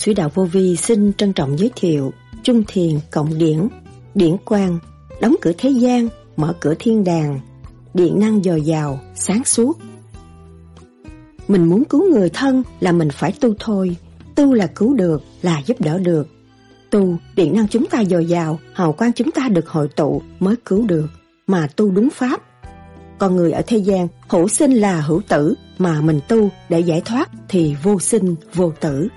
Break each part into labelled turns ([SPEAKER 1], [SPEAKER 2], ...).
[SPEAKER 1] sư đạo vô vi xin trân trọng giới thiệu Trung thiền cộng điển Điển quang, Đóng cửa thế gian, Mở cửa thiên đàng, Điện năng dồi dào, Sáng suốt. Mình muốn cứu người thân là mình phải tu thôi, Tu là cứu được, Là giúp đỡ được. Tu, điện năng chúng ta dồi dào, Hào quang chúng ta được hội tụ mới cứu được, Mà tu đúng pháp. Con người ở thế gian, Hữu sinh là hữu tử, Mà mình tu để giải thoát Thì vô sinh vô tử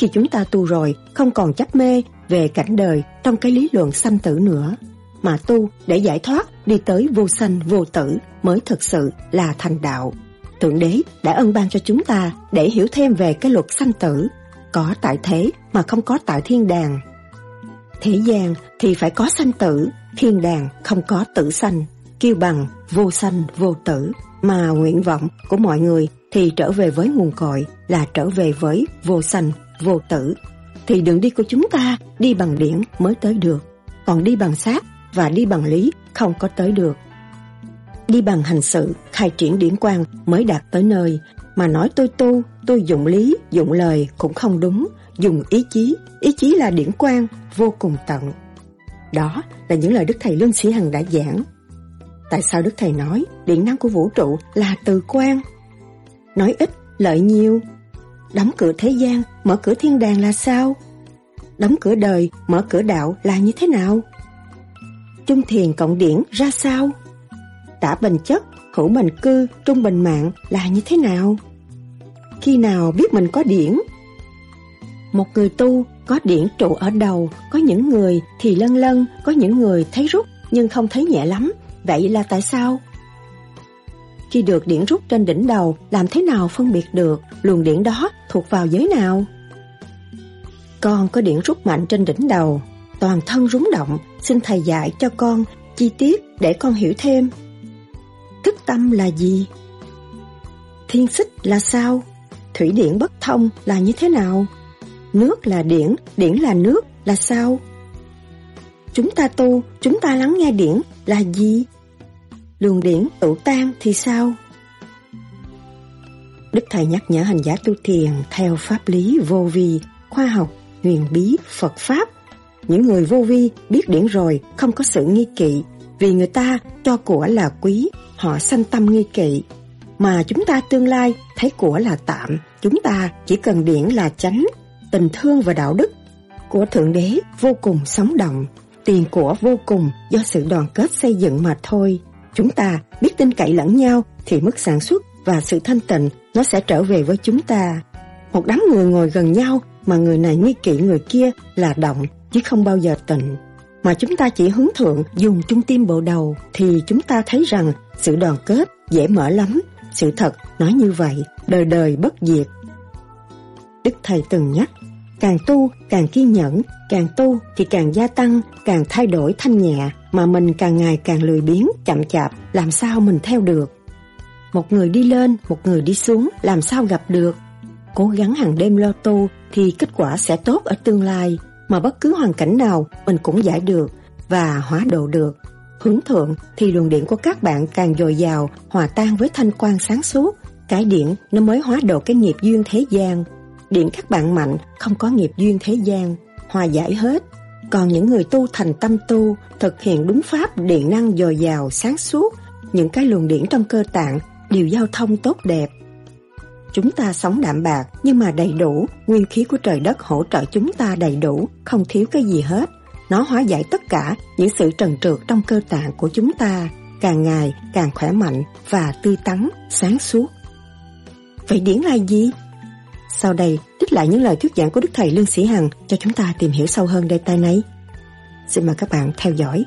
[SPEAKER 1] khi chúng ta tu rồi, không còn chấp mê về cảnh đời trong cái lý luận sanh tử nữa, mà tu để giải thoát đi tới vô sanh vô tử mới thực sự là thành đạo. Thượng Đế đã ân ban cho chúng ta để hiểu thêm về cái luật sanh tử, có tại thế mà không có tại thiên đàng. Thế gian thì phải có sanh tử, thiên đàng không có tử sanh, kêu bằng vô sanh vô tử. Mà nguyện vọng của mọi người thì trở về với nguồn cội là trở về với vô sanh vô tử, thì đường đi của chúng ta đi bằng điển mới tới được. Còn đi bằng xác và đi bằng lý không có tới được. Đi bằng hành sự, khai triển điển quan mới đạt tới nơi. Mà nói tôi tu, tôi dụng lý dụng lời cũng không đúng. Dùng ý chí ý chí là điển quan vô cùng tận. Đó là những lời đức thầy lương sĩ hằng đã giảng. Tại sao đức thầy nói, điện năng của vũ trụ là từ quan nói ít, lợi nhiều Đóng cửa thế gian, mở cửa thiên đàng là sao? Đóng cửa đời, mở cửa đạo là như thế nào? Trung thiền cộng điển ra sao? Tả bình chất, hữu bình cư, trung bình mạng là như thế nào? Khi nào biết mình có điển? Một người tu có điển trụ ở đầu, có những người thì lân lân, có những người thấy rút nhưng không thấy nhẹ lắm. Vậy là tại sao? Khi được điển rút trên đỉnh đầu, làm thế nào phân biệt được luồng điển đó thuộc vào giới nào? Con có điển rút mạnh trên đỉnh đầu, toàn thân rúng động, xin thầy dạy cho con chi tiết để con hiểu thêm. Thức tâm là gì? Thiên xích là sao? Thủy điển bất thông là như thế nào? Nước là điển, điển là nước là sao? Chúng ta tu, chúng ta lắng nghe điển là gì? Luồng điển tụ tan thì sao? Đức Thầy nhắc nhở hành giả tu thiền theo pháp lý vô vi, khoa học, huyền bí, Phật Pháp. Những người vô vi biết điển rồi không có sự nghi kỵ, vì người ta cho của là quý, họ sanh tâm nghi kỵ. Mà chúng ta tương lai thấy của là tạm, chúng ta chỉ cần điển là chánh, tình thương và đạo đức của Thượng Đế vô cùng sống động, tiền của vô cùng do sự đoàn kết xây dựng mà thôi. Chúng ta biết tin cậy lẫn nhau thì mức sản xuất và sự thanh tịnh nó sẽ trở về với chúng ta. Một đám người ngồi gần nhau mà người này nghi kỵ người kia là động chứ không bao giờ tịnh. Mà chúng ta chỉ hướng thượng dùng trung tim bộ đầu thì chúng ta thấy rằng sự đoàn kết dễ mở lắm. Sự thật nói như vậy, đời đời bất diệt. Đức Thầy từng nhắc, càng tu càng kiên nhẫn, càng tu thì càng gia tăng, càng thay đổi thanh nhẹ, mà mình càng ngày càng lười biếng, chậm chạp, làm sao mình theo được. Một người đi lên, một người đi xuống, làm sao gặp được. Cố gắng hàng đêm lo tu thì kết quả sẽ tốt ở tương lai, mà bất cứ hoàn cảnh nào mình cũng giải được và hóa độ được. Hướng thượng thì luồng điện của các bạn càng dồi dào, hòa tan với thanh quan sáng suốt. Cái điện nó mới hóa độ cái nghiệp duyên thế gian. Điện các bạn mạnh, không có nghiệp duyên thế gian, hòa giải hết còn những người tu thành tâm tu, thực hiện đúng pháp điện năng dồi dào, sáng suốt, những cái luồng điển trong cơ tạng đều giao thông tốt đẹp. Chúng ta sống đạm bạc nhưng mà đầy đủ, nguyên khí của trời đất hỗ trợ chúng ta đầy đủ, không thiếu cái gì hết. Nó hóa giải tất cả những sự trần trượt trong cơ tạng của chúng ta, càng ngày càng khỏe mạnh và tươi tắn, sáng suốt. Vậy điển là gì? Sau đây, trích lại những lời thuyết giảng của Đức Thầy Lương Sĩ Hằng cho chúng ta tìm hiểu sâu hơn đề tài này. Xin mời các bạn theo dõi.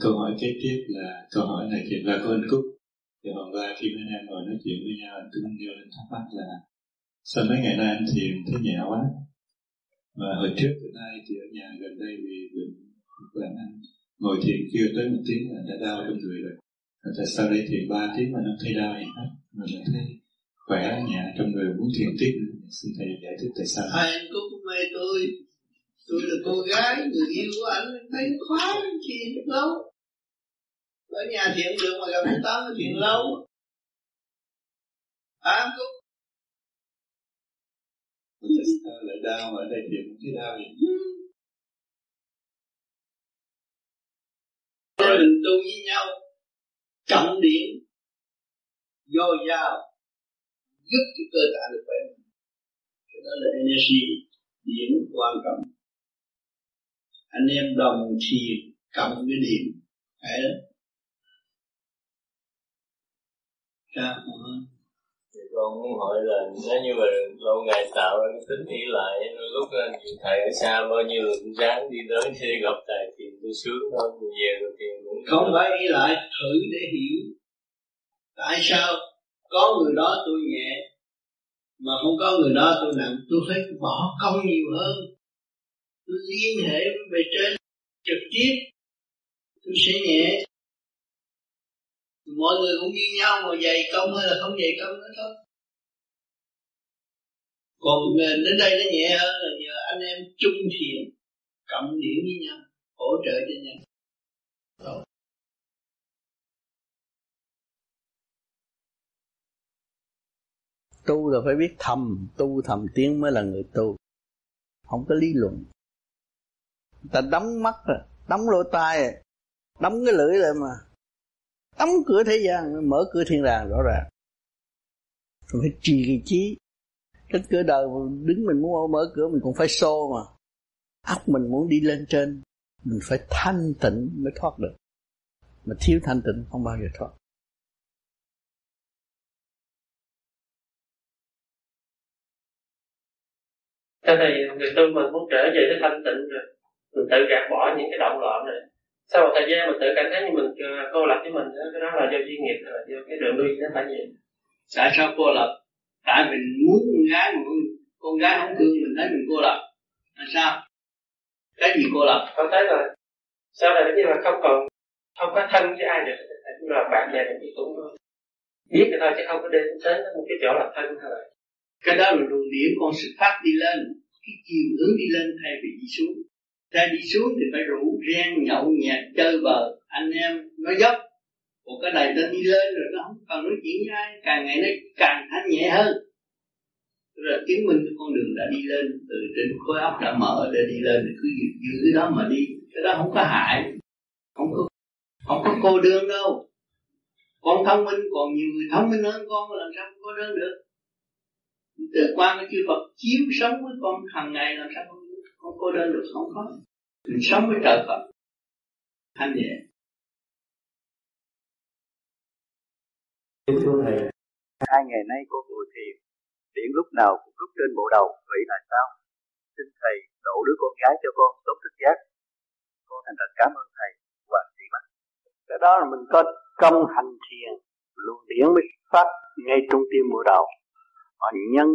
[SPEAKER 2] Câu hỏi kế tiếp là câu hỏi này chuyện là của anh Cúc. Thì hôm qua khi anh em ngồi nói chuyện với nhau, anh cũng nêu lên thắc mắc là sao mấy ngày nay anh thiền thấy nhẹ quá? Và hồi trước từ nay thì ở nhà gần đây vì bệnh bệnh anh. Ngồi thiền chưa tới một tiếng là đã đau trong người rồi. Và tại sau đây thiền ba tiếng mà nó thấy đau gì hết? Mà lại thấy khỏe nhẹ trong người muốn thiền tiếp xin thầy giải thích tại sao.
[SPEAKER 3] Anh cũng
[SPEAKER 4] mê tôi. Tôi là cô gái, người yêu của anh thấy khoái chi lâu. Ở nhà thiền được mà gặp anh tám thiền lâu. À, anh cũng
[SPEAKER 2] lại đau mà ở đây thiện cái đau gì
[SPEAKER 4] mình tu với nhau cộng điểm dồi dào giúp cho cơ thể được khỏe cái đó là energy, điểm quan trọng. Anh em đồng thiền cộng cái điểm, phải đó sao
[SPEAKER 5] không? Con muốn hỏi là nếu như mà lâu ngày tạo ra cái tính nghĩ lại lúc nhiều thầy ở xa bao nhiêu cũng ráng đi tới khi gặp thầy thì tôi sướng hơn về rồi thì cũng
[SPEAKER 4] không phải nghĩ lại, thử để hiểu. Tại sao có người đó tôi nhẹ, mà không có người đó tôi nặng? Tôi phải bỏ công nhiều hơn. Tôi liên hệ về trên trực tiếp. Tôi sẽ nhẹ. Mọi người cũng như nhau mà dày công hay là không dày công nữa thôi còn ờ, đến đây nó nhẹ hơn là nhờ anh em chung thiện, cộng điểm với nhau, hỗ trợ cho nhau.
[SPEAKER 6] Tu là phải biết thầm, tu thầm tiếng mới là người tu. Không có lý luận. Ta đóng mắt rồi đóng lỗ tai rồi đóng cái lưỡi lại mà. Đóng cửa thế gian, mở cửa thiên đàng rõ ràng. Phải trì cái trí trên cửa đời đứng mình muốn mở cửa mình cũng phải xô mà. Óc mình muốn đi lên trên mình phải thanh tịnh mới thoát được. Mà thiếu thanh tịnh không bao giờ thoát.
[SPEAKER 7] Thế thì người tu mình muốn trở về cái thanh tịnh rồi Mình tự gạt bỏ những cái động loạn này. Sau một thời gian mình tự cảm thấy như mình ờ, cô lập với mình Cái đó là do duy nghiệp, là do cái đường đi nó phải vậy.
[SPEAKER 4] Tại sao cô lập? Tại mình muốn con gái mà con, con gái không thương mình thấy mình cô lập. Là sao? Cái gì cô lập?
[SPEAKER 7] Con thấy là sau này như là không còn không có thân với ai được Như là bạn bè thì cũng thôi Biết thì thôi chứ không có đến đến một cái chỗ là thân là
[SPEAKER 4] cái đó là luồng điển con xuất phát đi lên. Cái chiều hướng đi lên thay vì đi xuống. Thay đi xuống thì phải rủ ren nhậu nhẹt chơi bờ anh em nói dốc cái này nó đi lên rồi nó không cần nói chuyện với ai. Càng ngày nó càng thanh nhẹ hơn. Rồi chứng minh cái con đường đã đi lên từ trên khối óc đã mở để đi lên thì cứ giữ, giữ cái đó mà đi. Cái đó không có hại không có không có cô đơn đâu. Con thông minh còn nhiều người thông minh hơn con làm sao không có đơn được? Từ qua cái chư Phật chiếu sống với con hàng ngày làm sao không, không cô đơn được? Không có. Mình sống với trời Phật. Thanh nhẹ.
[SPEAKER 8] Thưa thầy hai ngày nay cô ngồi thiền. Điện lúc nào cũng lúc trên bộ đầu. Vậy là sao? Xin thầy độ đứa con gái cho con tốt thức giác. Con thành thật cảm ơn thầy. Và chị mắt
[SPEAKER 6] cái đó là mình có công hành thiền. Luồng điển mới phát ngay trung tim bộ đầu. Họ nhân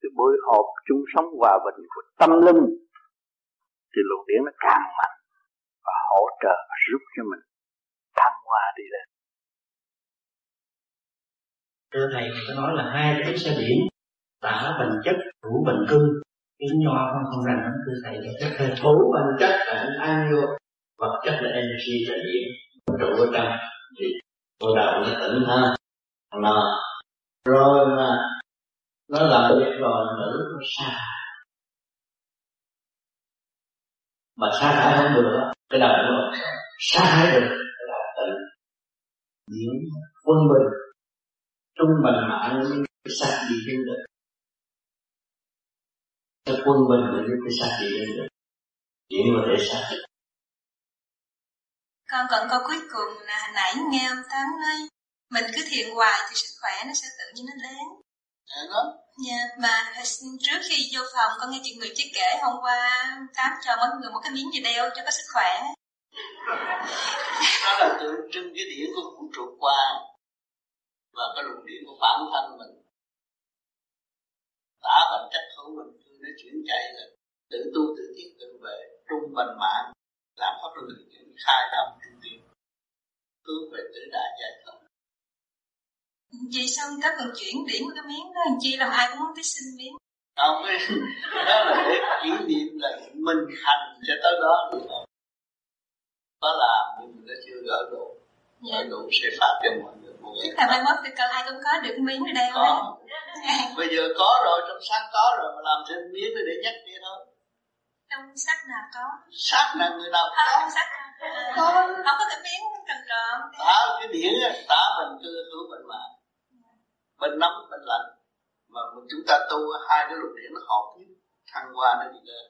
[SPEAKER 6] cái buổi họp chung sống hòa bình của tâm linh thì luồng điển nó càng mạnh và hỗ trợ và giúp cho mình thăng hoa đi lên
[SPEAKER 9] thưa thầy có nói là hai cái xe điểm tả bằng chất thủ bằng cư. Tiếng nho không không rằng lắm, thưa thầy. Chất là thủ bằng chất là an vô, vật chất là energy là điện trụ ở trong, thì cô đầu nó tỉnh ha. Mà, rồi mà, nó làm việc rồi nữ nó xa mà xa thải không được cái đầu nó xa thải được, cái đầu tỉnh. Diễn quân bình trung bình mạng cái sát đi đến được. Cái quân bình để giúp cái sát đi đến được. Diễn có thể sát được
[SPEAKER 10] con còn câu cuối cùng là hồi nãy nghe ông Tám nói mình cứ thiền hoài thì sức khỏe nó sẽ tự nhiên nó đến.
[SPEAKER 4] Đó
[SPEAKER 10] Dạ, mà trước khi vô phòng con nghe chị người chị kể hôm qua Tám cho mọi người một cái miếng gì đeo cho có sức khỏe.
[SPEAKER 4] đó là tượng trưng cái điển của vũ trụ qua và cái luồng điển của bản thân mình tả bản chất của mình khi nó chuyển chạy là tự tu tự tiết tự vệ trung bình mạng làm pháp luân chuyển khai một trung điểm hướng về tự đại giải thoát.
[SPEAKER 10] Vậy sao ta còn chuyển điểm cái miếng đó chi làm ai cũng muốn tới xin miếng.
[SPEAKER 4] Không đó là để kỷ niệm là mình hành sẽ tới đó được không có làm nhưng mình đã chưa gỡ đủ. Dạ. gỡ đủ sẽ phát cho mọi
[SPEAKER 10] là mai mốt thì cơ ai cũng có được miếng ở đây
[SPEAKER 4] có. bây giờ có rồi trong sách có rồi mà làm thêm miếng để nhắc kia thôi.
[SPEAKER 10] Trong sách nào có?
[SPEAKER 4] Sách là người nào
[SPEAKER 10] có? trong sách có. Không. Có cái miếng tròn tròn.
[SPEAKER 4] À, cái điển tả mình cư hữu mình mà. Bên nóng bên lạnh. Mà chúng ta tu hai cái luồng điển nó hợp nhất. Thăng hoa nó đi lên.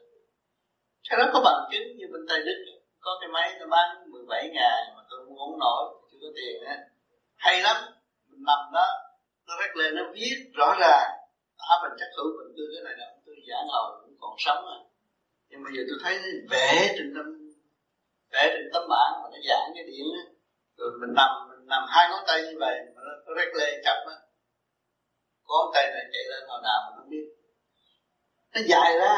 [SPEAKER 4] Cái đó có bằng chứng như bên tây đức. Có cái máy nó bán 17 ngàn mà tôi muốn nổi chưa có tiền á hay lắm. Mình nằm đó nó rét lên nó viết rõ ràng. À mình chắc hữu mình tư cái này là tôi giả ngầu cũng còn sống à. Nhưng bây giờ tôi thấy vẽ trên tâm vẽ trên tấm bảng mà nó giảng cái điện á. Rồi mình nằm mình nằm hai ngón tay như vậy mà nó, nó rét lên chậm á. Có ngón tay này chạy lên hồi nào mà không biết. Nó dài ra.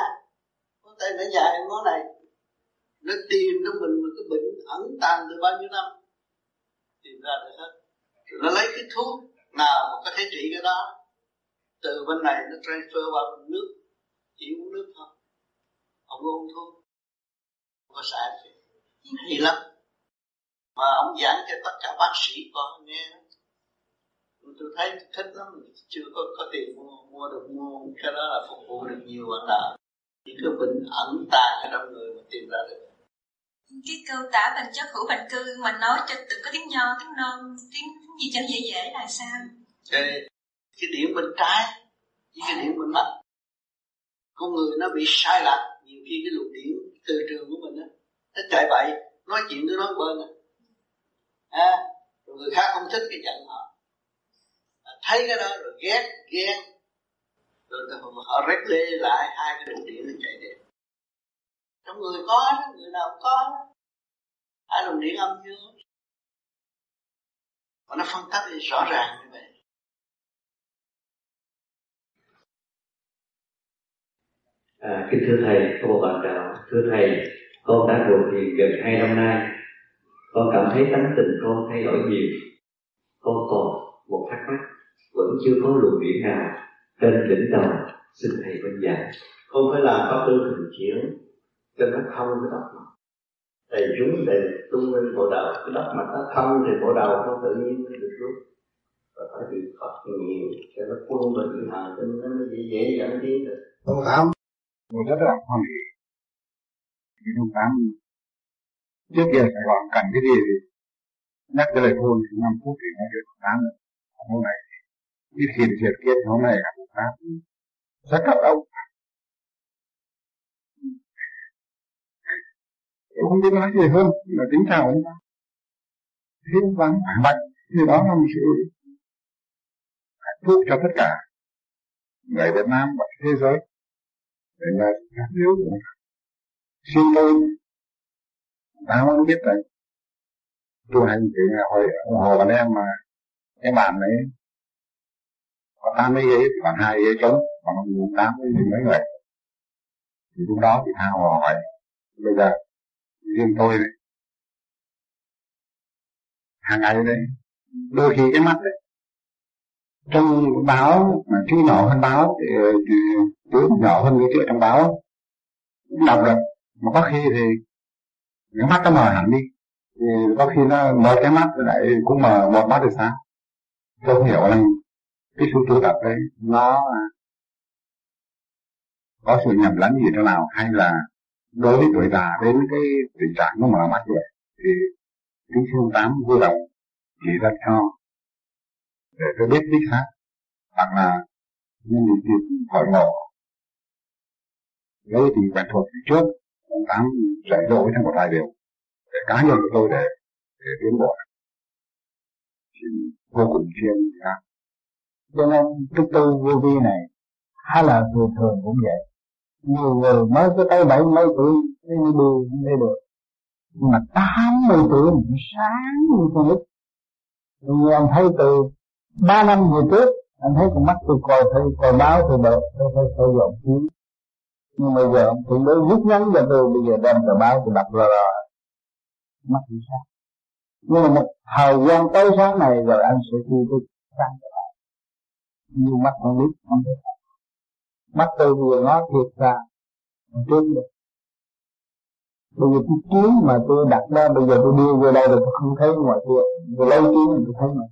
[SPEAKER 4] Ngón tay nó dài ngón này. Nó tìm trong mình một cái bệnh ẩn tàng từ bao nhiêu năm? Tìm ra được hết nó lấy cái thuốc nào mà có thể trị cái đó, từ bên này nó transfer vào bên nước, chỉ uống nước thôi. Ông uống thuốc. Không có xài gì hay lắm. Mà ông giảng cho tất cả bác sĩ con nghe, tôi thấy thích lắm. Chưa có có tiền mua mua được, mua cái đó là phục vụ được nhiều bạn nào những cái bệnh ẩn tàng ở trong người mà tìm ra được
[SPEAKER 10] cái câu tả bằng chất hữu bệnh cư mà nói cho từng có tiếng nho tiếng non tiếng gì cho dễ dễ là sao?
[SPEAKER 4] Cái, cái điểm bên trái với cái điểm bên mắt con người nó bị sai lạc nhiều khi cái luồng điểm từ trường của mình á nó chạy bậy nói chuyện cứ nói bên à. à rồi người khác không thích cái giận họ. À, thấy cái đó rồi ghét ghen rồi họ rét lê lại hai cái luồng điện nó chạy đi trong người có người nào cũng có hai luồng điện âm dương mà nó phân tách rõ ràng như vậy
[SPEAKER 11] À, kính thưa thầy, có một bạn chào. Thưa thầy, con đã ngồi thiền gần hai năm nay. Con cảm thấy tánh tình con thay đổi nhiều. Con còn một thắc mắc, vẫn chưa có luồng điển nào trên đỉnh đầu. Xin thầy phân giải.
[SPEAKER 12] Không phải làm pháp tư thường chuyển cho nó thông cái đất mặt. Thầy chúng để tung lên bộ đầu, cái đất mặt nó thông thì bộ đầu nó tự nhiên nó được rút và phải bị Phật nhiều cho nó quân bình hàn tinh nó dễ dễ dẫn tiến được.
[SPEAKER 13] Không không, tôi rất là hoan hỷ vì không tám trước giờ Sài Gòn cần cái gì thì nhắc cái lời hôn thì năm phút thì nói chuyện tháng rồi hôm nay ít khi thì thiệt kia hôm nay gặp một tháng rất cảm động tôi không biết nói gì hơn, là tính chào ông ta. Thiếu vắng bản mạnh thì đó là một sự hạnh phúc cho tất cả người Việt Nam và thế giới. Để là các nước xin tôi ta không biết rằng tu hành thì hồi hồ anh em mà, cái bạn ấy, có tám mấy ghế còn hai ghế trống, còn tám mấy mấy người. Thì lúc đó thì tha hồ hỏi bây giờ riêng tôi đấy. Hàng ngày đấy. Đôi khi cái mắt đấy. Trong báo, mà chú nhỏ hơn báo, thì nhỏ hơn cái chữ trong báo. Đọc được. Mà có khi thì cái mắt nó mờ hẳn đi. Thì có khi nó mở cái mắt, lại cũng mở một mắt được sáng tôi không hiểu là cái sự tu tập đấy, nó có sự nhầm lẫn gì thế nào, hay là đối với tuổi già đến cái tình trạng nó mở mắt rồi thì kính phương tám vui lòng chỉ ra cho để tôi biết đích xác hoặc là nhân dịp khỏi ngộ. Với thì quen thuộc trước ông tám dạy dỗ thành một vài điều để cá nhân của tôi để để tiến bộ. Thì vô cùng chuyên ra
[SPEAKER 14] cho nên cái tu vô vi này hay là người thường cũng vậy nhiều người mới có tới bảy mấy tuổi mới đi đường đi được. Nhưng mà tám mươi tuổi mình sáng như con nít vì anh thấy từ ba năm về trước, anh thấy con mắt tôi coi thấy, coi báo tôi đợi tôi thấy tôi dọn kiếm nhưng bây giờ ông thượng đế rút ngắn cho tôi, bây giờ đem tờ báo tôi đọc rồi rồi. Mắt tôi sáng. Nhưng mà một thời gian tới sáng này rồi anh sẽ thu tôi sáng trở lại như mắt con nít không thấy
[SPEAKER 13] mắt tôi vừa ngó thiệt ra trước được. Bây giờ cái kiến mà tôi đặt ra, bây giờ tôi đưa vô đây rồi tôi không thấy ngoài kia. Tôi lấy kiến mình tôi thấy mà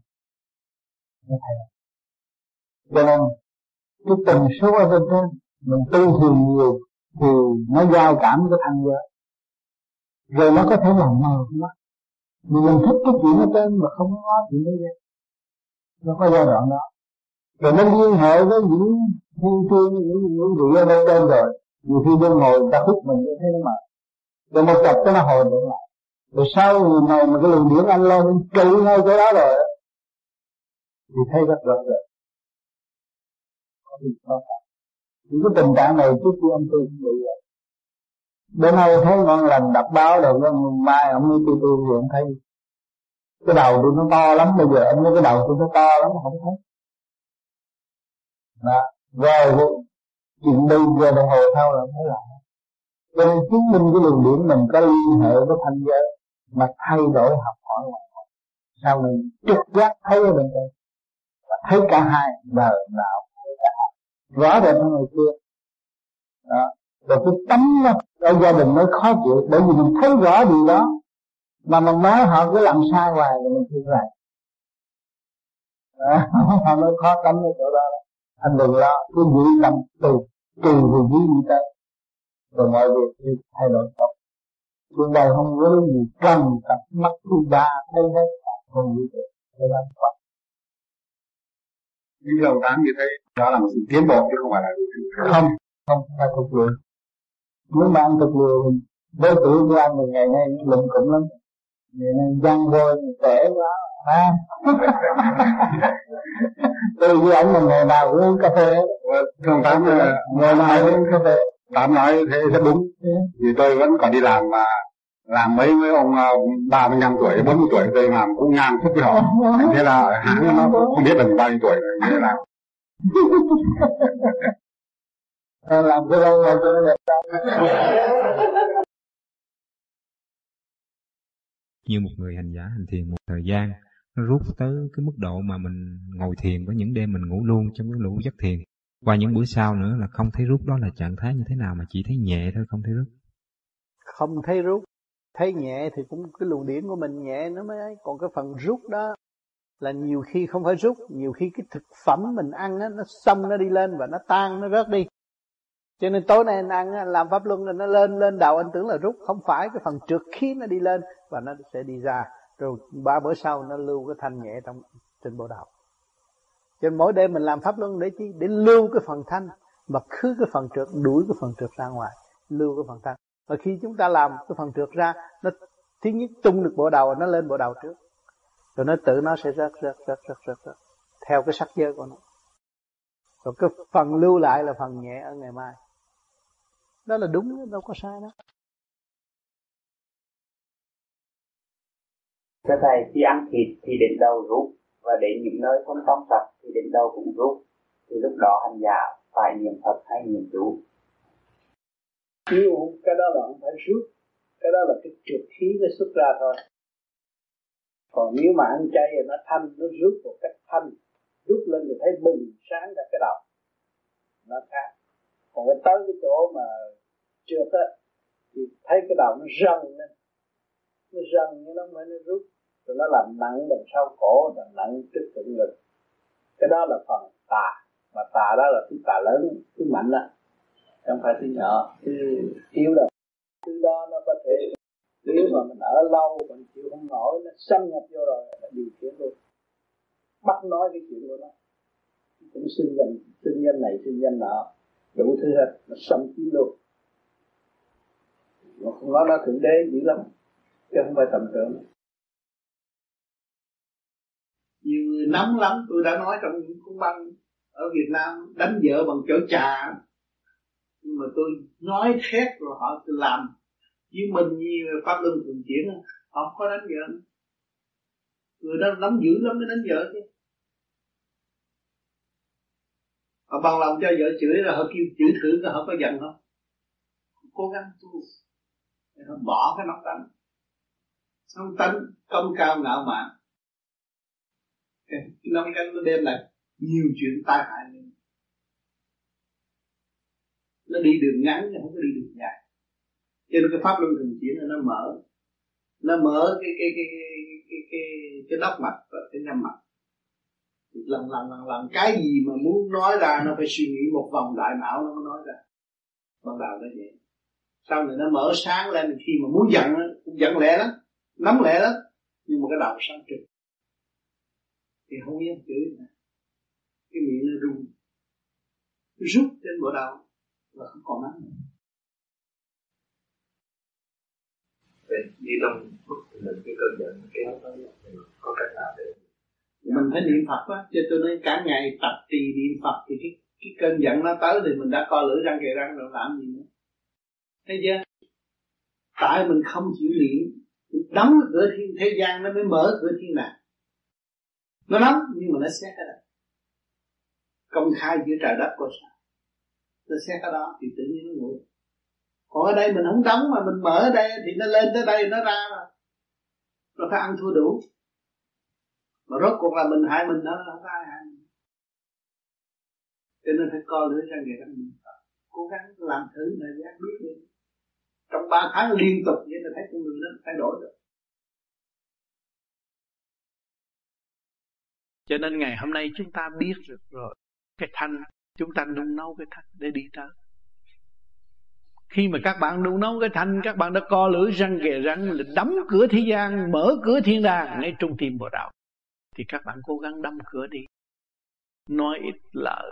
[SPEAKER 13] cho nên, cái tần số ở bên trên, mình tu thường nhiều thì nó giao cảm cái thằng giới. Rồi nó có thể làm mờ nó. Vì mình thích cái chuyện ở trên mà không có chuyện đó vậy nó có giai đoạn đó rồi nó liên hệ với những thiên thiên những những vị ở bên trên rồi. Nhiều khi bên ngồi ta hút mình như thế mà. Rồi một chập cái nó hồi được lại rồi sau người này mà cái lượng điển anh lên trụ ngay chỗ đó rồi, thì thấy rất rõ rồi những cái tình trạng này trước khi ông tôi cũng bị vậy. Bữa nay thấy ngon lành, đọc báo rồi mai ông mới tôi tôi thì ông thấy cái đầu tôi nó to lắm, bây giờ ông nói cái đầu tôi nó to lắm, không thấy đó rồi chuyện đi giờ đồng hồ sau là mới làm. Cho nên chứng minh cái luồng điển mình có liên hệ với thanh giới mà thay đổi học hỏi ngoài sao mình trực giác thấy ở bên đây và thấy cả hai đời đạo rõ rệt hơn người kia đó. Rồi cái tấm đó, ở gia đình mới khó chịu bởi vì mình thấy rõ điều đó. Mà mình nói họ cứ làm sai hoài thì mình thương lại. Họ mới khó tấm ở chỗ đó anh đừng lo cứ giữ tâm từ từ từ dưới đi tới rồi mọi việc thay đổi tốt. Chúng đây không có gì cần tập mắt thứ ba thấy hết không như thế cho nên quá
[SPEAKER 15] những lâu tháng như thế đó là một sự tiến bộ chứ không phải là
[SPEAKER 13] không không phải tục luyện. Nếu mà ăn tục luyện với tuổi của anh thì ngày nay lụm cũng lắm. Ngày nay văn vôi trẻ quá ha tôi với anh là ngày nào uống cà phê.
[SPEAKER 15] Không tám
[SPEAKER 13] ngày nào uống cà phê.
[SPEAKER 15] tám nói thế rất đúng. Vì tôi vẫn còn đi làm mà làm mấy mấy ông ờ, ba mươi năm tuổi bốn mươi tuổi tôi làm cũng ngang sức với họ thế là hãng nó không biết là bao nhiêu tuổi rồi thế làm.
[SPEAKER 13] Làm cái đâu mà tôi đẹp
[SPEAKER 16] như một người hành giả hành thiền một thời gian nó rút tới cái mức độ mà mình ngồi thiền có những đêm mình ngủ luôn trong cái lũ giấc thiền. Qua những bữa sau nữa là không thấy rút, đó là trạng thái như thế nào mà chỉ thấy nhẹ thôi, không thấy rút?
[SPEAKER 17] Không thấy rút. Thấy nhẹ thì cũng cái luồng điển của mình nhẹ nó mới ấy. Còn cái phần rút đó là nhiều khi không phải rút, nhiều khi cái thực phẩm mình ăn á, nó xông nó đi lên và nó tan, nó rớt đi. Cho nên tối nay anh ăn làm pháp luân là nó lên lên đầu anh tưởng là rút. Không phải, cái phần trượt khí nó đi lên và nó sẽ đi ra rồi ba bữa sau nó lưu cái thanh nhẹ trong trên bộ đầu cho nên mỗi đêm mình làm pháp luân để chi? Để lưu cái phần thanh mà khứ cái phần trượt đuổi cái phần trượt ra ngoài lưu cái phần thanh. Và khi chúng ta làm cái phần trượt ra nó thứ nhất tung được bộ đầu nó lên bộ đầu trước. Rồi nó tự nó sẽ rớt rớt rớt rớt rớt, rớt theo cái sắc giới của nó. Rồi cái phần lưu lại là phần nhẹ ở ngày mai. Đó là đúng đâu có sai đó
[SPEAKER 18] thưa thầy, khi ăn thịt thì đến đầu rút, và đến những nơi không trong sạch thì đến đầu cũng rút. Thì lúc đó hành giả phải niệm phật hay niệm chú.
[SPEAKER 19] Nếu cái đó là không phải rút cái đó là cái trượt khí nó xuất ra thôi. Còn nếu mà ăn chay thì nó thanh, nó rút một cách thanh. Rút lên thì thấy bừng, sáng cả cái đầu. Nó khác. Còn cái tới cái chỗ mà trượt á, thì thấy cái đầu nó rần lên. Nó rần như nó mới nó rút rồi nó làm nặng đằng sau cổ, làm nặng trước thượng ngực. Cái đó là phần tà. Mà tà đó là thứ tà lớn, thứ mạnh đó không phải thứ nhỏ, thứ yếu đâu. Thứ đó nó có thể, nếu mà mình ở lâu, mình chịu không nổi, nó xâm nhập vô rồi, là điều khiển luôn. Bắt nói cái chuyện của nó. Cũng xưng danh xưng danh này xưng danh nọ, đủ thứ hết, nó xâm chiếm luôn. Mà không nói nó thượng đế dữ lắm, chứ không phải tầm thường nhiều người nóng lắm. Tôi đã nói trong những cuốn băng ở Việt Nam, đánh vợ bằng chỗ trà. Nhưng mà tôi nói thét rồi họ làm. Chứ mình như pháp luân thường chuyển, họ không có đánh vợ. Người đó nóng dữ lắm mới đánh vợ chứ. Họ bằng lòng cho vợ chửi rồi họ kêu chửi thử rồi họ có giận không. Cố gắng tu. Họ bỏ cái nóng tánh. Nóng tánh công cao ngạo mạn cái nóng tánh nó đem lại nhiều chuyện tai hại nó đi đường ngắn nó không có đi đường dài. Cho nên cái pháp luân thường chuyển nó mở. Nó mở cái cái cái cái cái cái, cái đốc mạch và cái nhâm mạch lần lần lần lần cái gì mà muốn nói ra nó phải suy nghĩ một vòng đại não nó mới nói ra. Ban đầu nó vậy. Sau này nó mở sáng lên khi mà muốn giận cũng giận lẹ lắm nắm lẹ lắm nhưng mà cái đầu sáng trực thì không dám chửi nữa. Cái miệng nó rung rút trên bộ đầu và không còn nắm nữa.
[SPEAKER 20] Vậy đi trong phút mình cái cơn giận kéo tới mình có cách nào để
[SPEAKER 19] mình phải niệm Phật á cho tôi nói cả ngày tập trì niệm Phật thì cái cái cơn giận nó tới thì mình đã co lưỡi răng kề răng rồi làm gì nữa. Thấy chưa? Tại mình không chịu luyện đóng cửa thiên thế gian nó mới mở cửa thiên đàng nó nóng nhưng mà nó xét cái đó. Công khai giữa trời đất của sao? Nó xét cái đó thì tự nhiên nó nguội. Còn ở đây mình không đóng mà mình mở ở đây thì nó lên tới đây, nó ra mà. Nó phải ăn thua đủ. Mà rốt cuộc là mình hại mình nó không ai hại mình. Cho nên phải coi lưỡi ra nghề răng cố gắng làm thử thời gian biết đi. Trong ba tháng liên tục vậy là thấy con người nó thay đổi được. Cho nên ngày hôm nay chúng ta biết được rồi, cái thanh, chúng ta nung nấu cái thanh để đi tới. Khi mà các bạn nung nấu cái thanh, các bạn đã co lưỡi răng ghề răng, là đóng cửa thế gian, mở cửa thiên đàng, ngay trung tim bộ đạo thì các bạn cố gắng đóng cửa đi. Nói ít lợi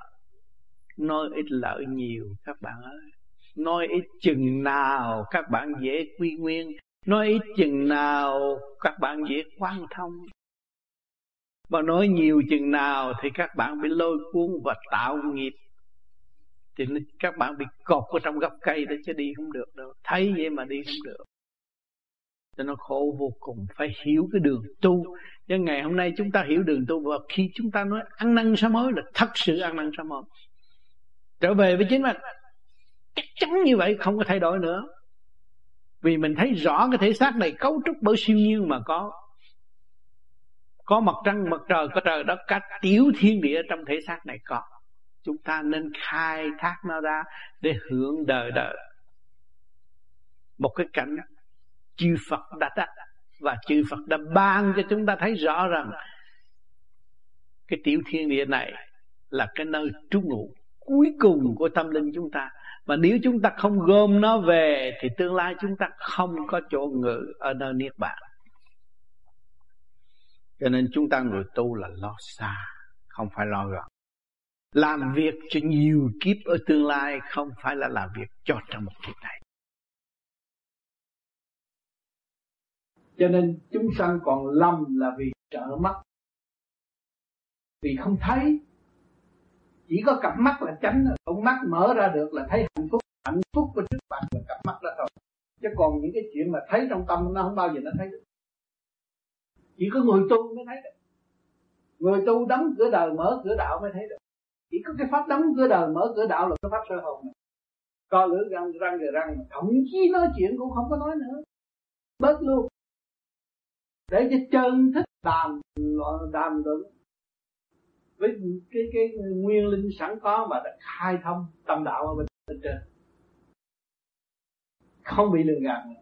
[SPEAKER 19] nói ít lợi nhiều, các bạn ơi. Nói ít chừng nào, các bạn dễ quy nguyên. Nói ít chừng nào, các bạn dễ quan thông và nói nhiều chừng nào thì các bạn bị lôi cuốn và tạo nghiệp. Thì các bạn bị cột ở trong gốc cây đó chứ đi không được đâu. Thấy vậy mà đi không được. Cho nó khổ vô cùng, phải hiểu cái đường tu. Nhưng ngày hôm nay chúng ta hiểu đường tu và khi chúng ta nói ăn năn sám hối là thật sự ăn năn sám hối. Trở về với chính mình. Chắc chắn như vậy không có thay đổi nữa. Vì mình thấy rõ cái thể xác này cấu trúc bởi siêu nhiên mà có có mặt trăng, mặt trời, có trời đất cách tiểu thiên địa trong thể xác này có. Chúng ta nên khai thác nó ra để hưởng đời đời. Một cái cảnh chư Phật đã đặt và chư Phật đã ban cho chúng ta thấy rõ rằng cái tiểu thiên địa này là cái nơi trú ngụ cuối cùng của tâm linh chúng ta. Và nếu chúng ta không gom nó về thì tương lai chúng ta không có chỗ ngự ở nơi niết bàn cho nên chúng ta người tu là lo xa, không phải lo gần làm việc cho nhiều kiếp ở tương lai không phải là làm việc cho trong một kiếp này. Cho nên chúng sanh còn lầm là vì trợ mắt. Vì không thấy. Chỉ có cặp mắt là tránh con mắt mở ra được là thấy hạnh phúc. Hạnh phúc của trước mặt là cặp mắt đó thôi. Chứ còn những cái chuyện mà thấy trong tâm nó không bao giờ nó thấy được chỉ có người tu mới thấy được. Người tu đóng cửa đời mở cửa đạo mới thấy được. Chỉ có cái pháp đóng cửa đời mở cửa đạo là cái pháp sơ hồn này co lưỡi răng răng rồi răng thậm chí nói chuyện cũng không có nói nữa. Bớt luôn. Để cho chân thích đàm đàm luận. Với cái cái nguyên linh sẵn có mà đã khai thông tâm đạo ở bên, bên trên. Không bị lừa gạt nữa.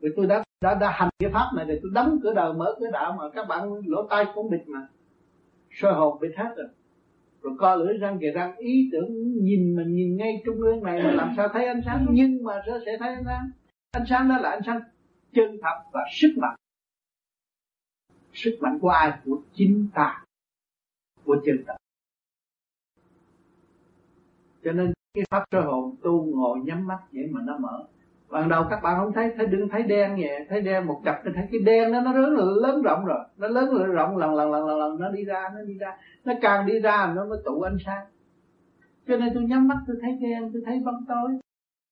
[SPEAKER 19] Vì tôi đã đã đã hành cái pháp này thì tôi đóng cửa đời, mở cửa đạo mà các bạn lỗ tai cũng bịt mà. Soi hồn bị hết rồi. Rồi co lưỡi răng kề răng ý tưởng nhìn mình nhìn ngay trung ương này mà làm sao thấy ánh sáng? Nhưng mà sẽ sẽ thấy ánh sáng. Ánh sáng đó là ánh sáng chân thật và sức mạnh. Sức mạnh của ai? Của chính ta. Của chân thật. Cho nên cái pháp sơ hồn tu ngồi nhắm mắt vậy mà nó mở ban đầu các bạn không thấy thấy đừng thấy đen nhẹ thấy đen một chập thì thấy cái đen đó nó lớn lớn rộng rồi. Nó lớn rộng lần lần lần lần lần nó đi ra nó đi ra. Nó càng đi ra nó mới tụ ánh sáng. Cho nên tôi nhắm mắt tôi thấy đen tôi thấy bóng tối.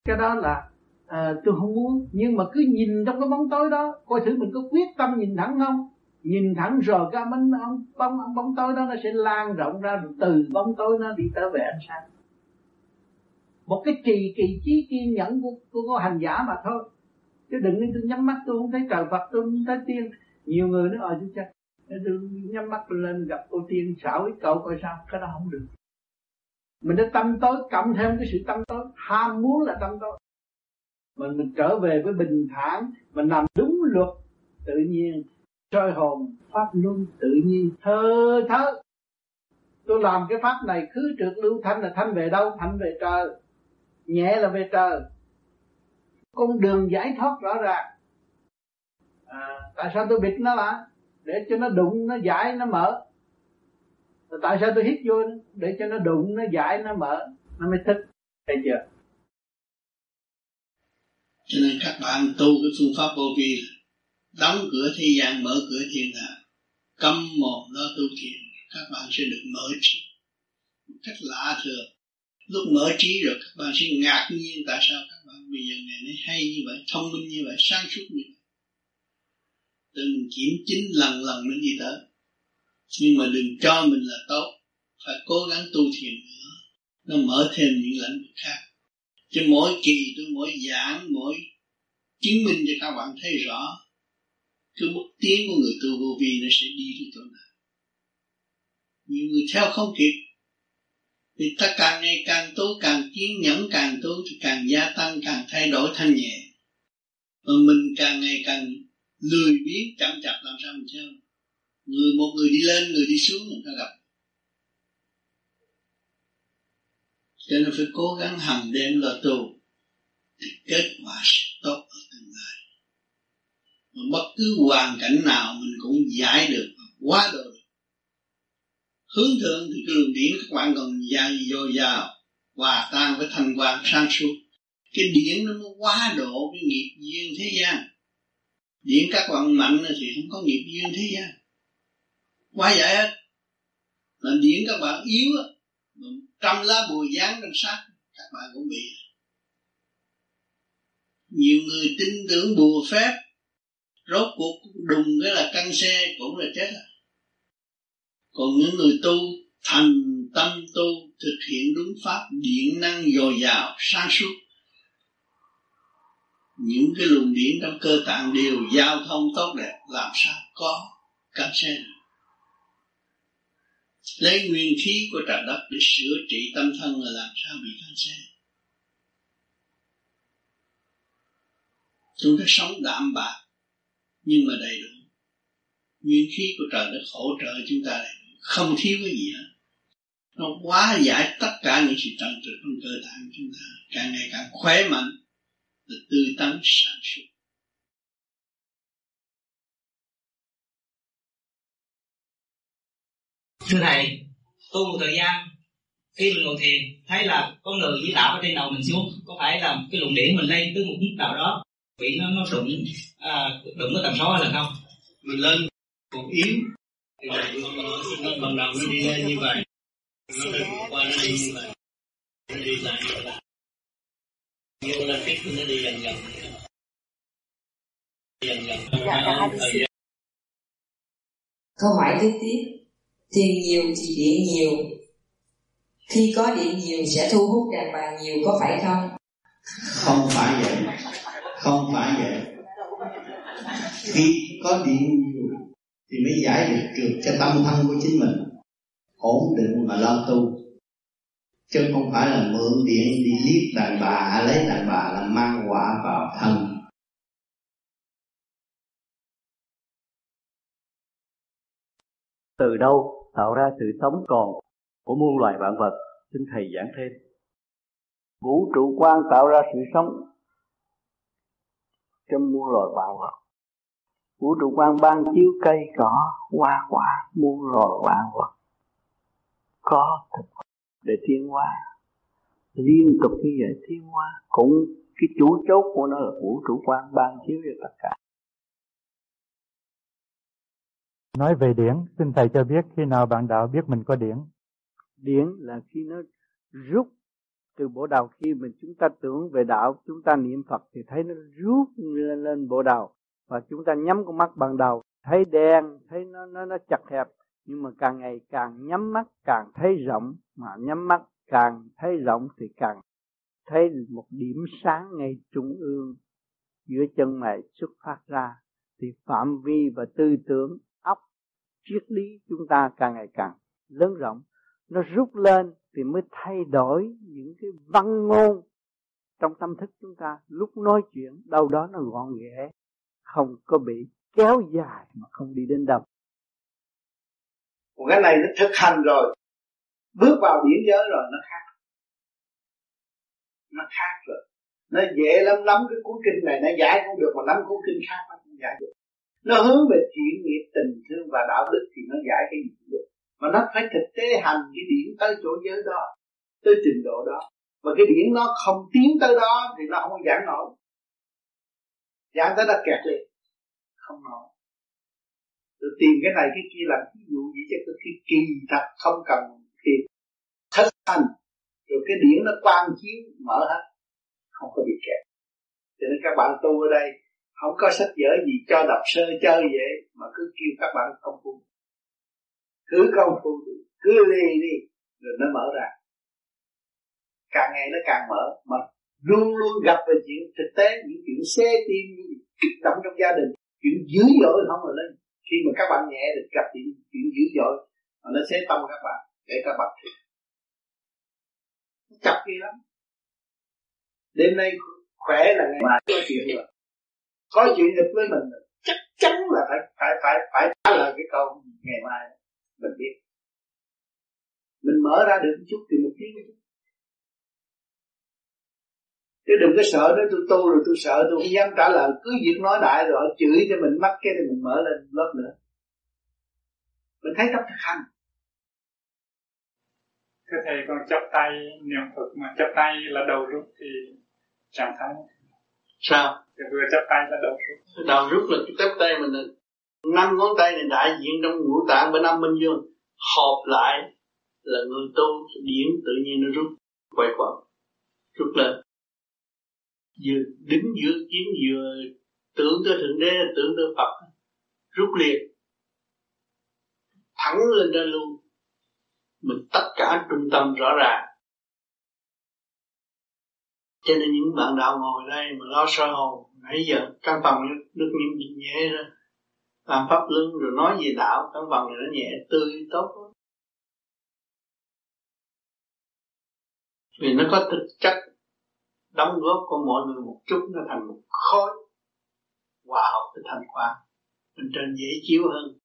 [SPEAKER 19] Cái đó là à, tôi không muốn. Nhưng mà cứ nhìn trong cái bóng tối đó coi thử mình có quyết tâm nhìn thẳng không? Nhìn thẳng rồi cái bóng bóng bóng, bóng tối đó nó sẽ lan rộng ra từ bóng tối nó đi tới về ánh sáng một cái trì kỳ trí kiên nhẫn của, của, của hành giả mà thôi. Chứ đừng nên tôi nhắm mắt tôi không thấy trời Phật tôi không thấy tiên. Nhiều người nó ở ờ, chú cha tôi nhắm mắt lên gặp cô tiên xảo ít cậu coi sao. Cái đó không được.
[SPEAKER 21] Mình đã tâm tối cộng thêm cái sự tâm tối. Ham muốn là tâm tối. Mình mình trở về với bình thản mình làm đúng luật tự nhiên soi hồn pháp luân tự nhiên thơ thớ tôi làm cái pháp này cứ trượt lưu thanh là thanh về đâu? Thanh về trời nhẹ là về trời. Con đường giải thoát rõ ràng. À, tại sao tôi bịt nó lại để cho nó đụng nó giải nó mở. Rồi tại sao tôi hít vô? Để cho nó đụng nó giải nó mở. Nó mới thích. Thấy chưa?
[SPEAKER 4] Cho nên các bạn tu cái phương pháp vô vi đóng cửa thế gian mở cửa thiên hạ. Cấm một lo tu thiền các bạn sẽ được mở trí. Một cách lạ thường lúc mở trí rồi các bạn sẽ ngạc nhiên tại sao các bạn bây giờ ngày nay hay như vậy, thông minh như vậy, sáng suốt như vậy. Tự mình kiểm chính lần lần mới đi tới. Nhưng mà đừng cho mình là tốt, phải cố gắng tu thiền nữa. Nó mở thêm những lãnh vực khác. Cho mỗi kỳ tôi, mỗi giảng, mỗi chứng minh cho các bạn thấy rõ, cái bước tiến của người tu vô vi nó sẽ đi đến chỗ nào. Nhiều người theo không kịp vì ta càng ngày càng tu, càng kiên nhẫn, càng tu thì càng gia tăng, càng thay đổi thanh nhẹ. Mà mình càng ngày càng lười biếng, chậm chạp làm sao mình theo. Người, một người đi lên, người đi xuống người ta gặp. Cho nên phải cố gắng hàng đêm là tu thì kết quả sẽ tốt ở tương lai. Mà bất cứ hoàn cảnh nào mình cũng giải được quá độ hướng thượng thì cái luồng điển các bạn còn dài dồi dào, hòa tan với thành quang sang suốt. Cái điển nó quá độ cái nghiệp duyên thế gian. Điển các bạn mạnh thì không có nghiệp duyên thế gian. Quá giải hết. Mà điển các bạn yếu trăm lá bùa dán trong sát các bạn cũng bị. Nhiều người tin tưởng bùa phép, rốt cuộc đùng cái là căng xe cũng là chết à còn những người tu thành tâm tu thực hiện đúng pháp, điện năng dồi dào, sáng suốt, những cái luồng điện trong cơ tạng đều giao thông tốt đẹp, làm sao có căng xe lấy nguyên khí của trời đất để sửa trị tâm thân là làm sao bị căng xe? Chúng ta sống đạm bạc, nhưng mà đầy đủ. Nguyên khí của trời đất hỗ trợ chúng ta đầy không thiếu cái gì hết. Nó quá giải tất cả những sự trần trừ trong cơ thể của chúng ta. Càng ngày càng khỏe mạnh và tươi tắn sáng suốt.
[SPEAKER 22] Thưa thầy tu một thời gian khi mình ngồi thiền thấy là có người với đạo ở trên đầu mình xuống có phải là cái luồng điển mình lên tới một mức nào đó bị nó nó đụng à, đụng cái tần số hay là không?
[SPEAKER 4] Mình lên còn yếu thì nó nó đi lên như vậy nó đi qua nó đi như vậy nó đi lại như vậy như là tiếp nó đi dần dần dần dần
[SPEAKER 23] câu hỏi kế tiếp. Tiền nhiều thì điện nhiều. Khi có điện nhiều sẽ thu hút đàn bà nhiều, có phải không?
[SPEAKER 4] Không phải vậy. Không phải vậy. Khi có điện nhiều thì mới giải được được cho tâm thân của chính mình. Ổn định mà lo tu. Chứ không phải là mượn điện đi liếc đàn bà à, lấy đàn bà làm mang quả vào thân.
[SPEAKER 24] Từ đâu tạo ra sự sống còn của muôn loài vạn vật? Xin thầy giảng thêm.
[SPEAKER 19] Vũ trụ quan tạo ra sự sống trong muôn loài vạn vật vũ trụ quan ban chiếu cây cỏ hoa quả muôn loài vạn vật. Có thực để tiến hóa. Liên tục như vậy tiến hóa cũng cái chủ chốt của nó là vũ trụ quan ban chiếu cho tất cả.
[SPEAKER 25] Nói về điển, xin Thầy cho biết khi nào bạn đạo biết mình có điển.
[SPEAKER 19] Điển là khi nó rút từ bộ đầu khi mình chúng ta tưởng về đạo, chúng ta niệm Phật thì thấy nó rút lên lên bộ đầu và chúng ta nhắm con mắt ban đầu thấy đen, thấy nó nó nó chặt hẹp. Nhưng mà càng ngày càng nhắm mắt càng thấy rộng. Mà nhắm mắt càng thấy rộng thì càng thấy một điểm sáng ngay trung ương. Giữa chân mày xuất phát ra thì phạm vi và tư tưởng óc triết lý chúng ta càng ngày càng lớn rộng. Nó rút lên thì mới thay đổi những cái văn ngôn trong tâm thức chúng ta. Lúc nói chuyện đâu đó nó gọn ghẽ không có bị kéo dài mà không đi đến đâu.
[SPEAKER 4] Còn cái này nó thực hành rồi, bước vào điển giới rồi, nó khác. Nó khác rồi. Nó dễ lắm lắm cái cuốn kinh này, nó giải cũng được, mà lắm cuốn kinh khác nó cũng giải được. Nó hướng về chuyện nghiệp, tình thương và đạo đức thì nó giải cái gì cũng được. Mà nó phải thực tế hành cái điển tới chỗ giới đó, tới trình độ đó. Và cái điển nó không tiến tới đó thì nó không giảng nổi giảng tới đã kẹt liền không nổi rồi tìm cái này cái kia làm ví dụ gì cho cái kỳ thật không cần tìm. Thất thành rồi cái điển nó quang chiếu, mở hết. Không có bị kẹt. Cho nên các bạn tu ở đây, không có sách vở gì cho đọc sơ chơi vậy, mà cứ kêu các bạn công phu. Cứ công phu đi, cứ lì đi, rồi nó mở ra. Càng ngày nó càng mở mà luôn luôn gặp về chuyện thực tế, những chuyện xe tim, những kích động trong gia đình. Chuyện dữ dội không rồi lên. Khi mà các bạn nhẹ được gặp chuyện chuyện dữ dội, mà nó sẽ tâm các bạn, để các bạn thiệt chặt kia lắm. Đêm nay khỏe là ngày mai có chuyện rồi. Có chuyện được với mình chắc chắn là phải phải phải phải trả lời cái câu ngày mai. Mình biết. Mình mở ra được một chút thì mình biết một chút chứ đừng có sợ đó tôi tu rồi tôi sợ tôi không dám trả lời. Cứ việc nói đại rồi chửi cho mình mắc cái thì mình mở lên lớp nữa. Mình thấy trong thực hành
[SPEAKER 26] thưa thầy còn chấp tay niệm phật mà chấp tay là đầu rút thì trạng thái
[SPEAKER 4] sao?
[SPEAKER 26] Thì vừa chấp tay là đầu rút.
[SPEAKER 4] Đầu rút là cái chấp tay mình là năm ngón tay này đại diện trong ngũ tạng bên âm minh dương. Hợp lại là người tu điển tự nhiên nó rút quay quẩn rút lên vừa đứng giữa kiến vừa tưởng tới thượng đế, tưởng tới phật, rút liền, thẳng lên ra luôn. Mình tất cả trung tâm rõ ràng. Cho nên những bạn đạo ngồi đây mà lo soi hồn, nãy giờ căn phòng được nhẹ nhẹ ra làm pháp luân rồi nói về đạo căn phòng này nó nhẹ, tươi, tốt lắm. Vì nó có thực chất đóng góp của mọi người một chút nó thành một khối hòa hợp với thành quả mình trên dễ chiếu hơn.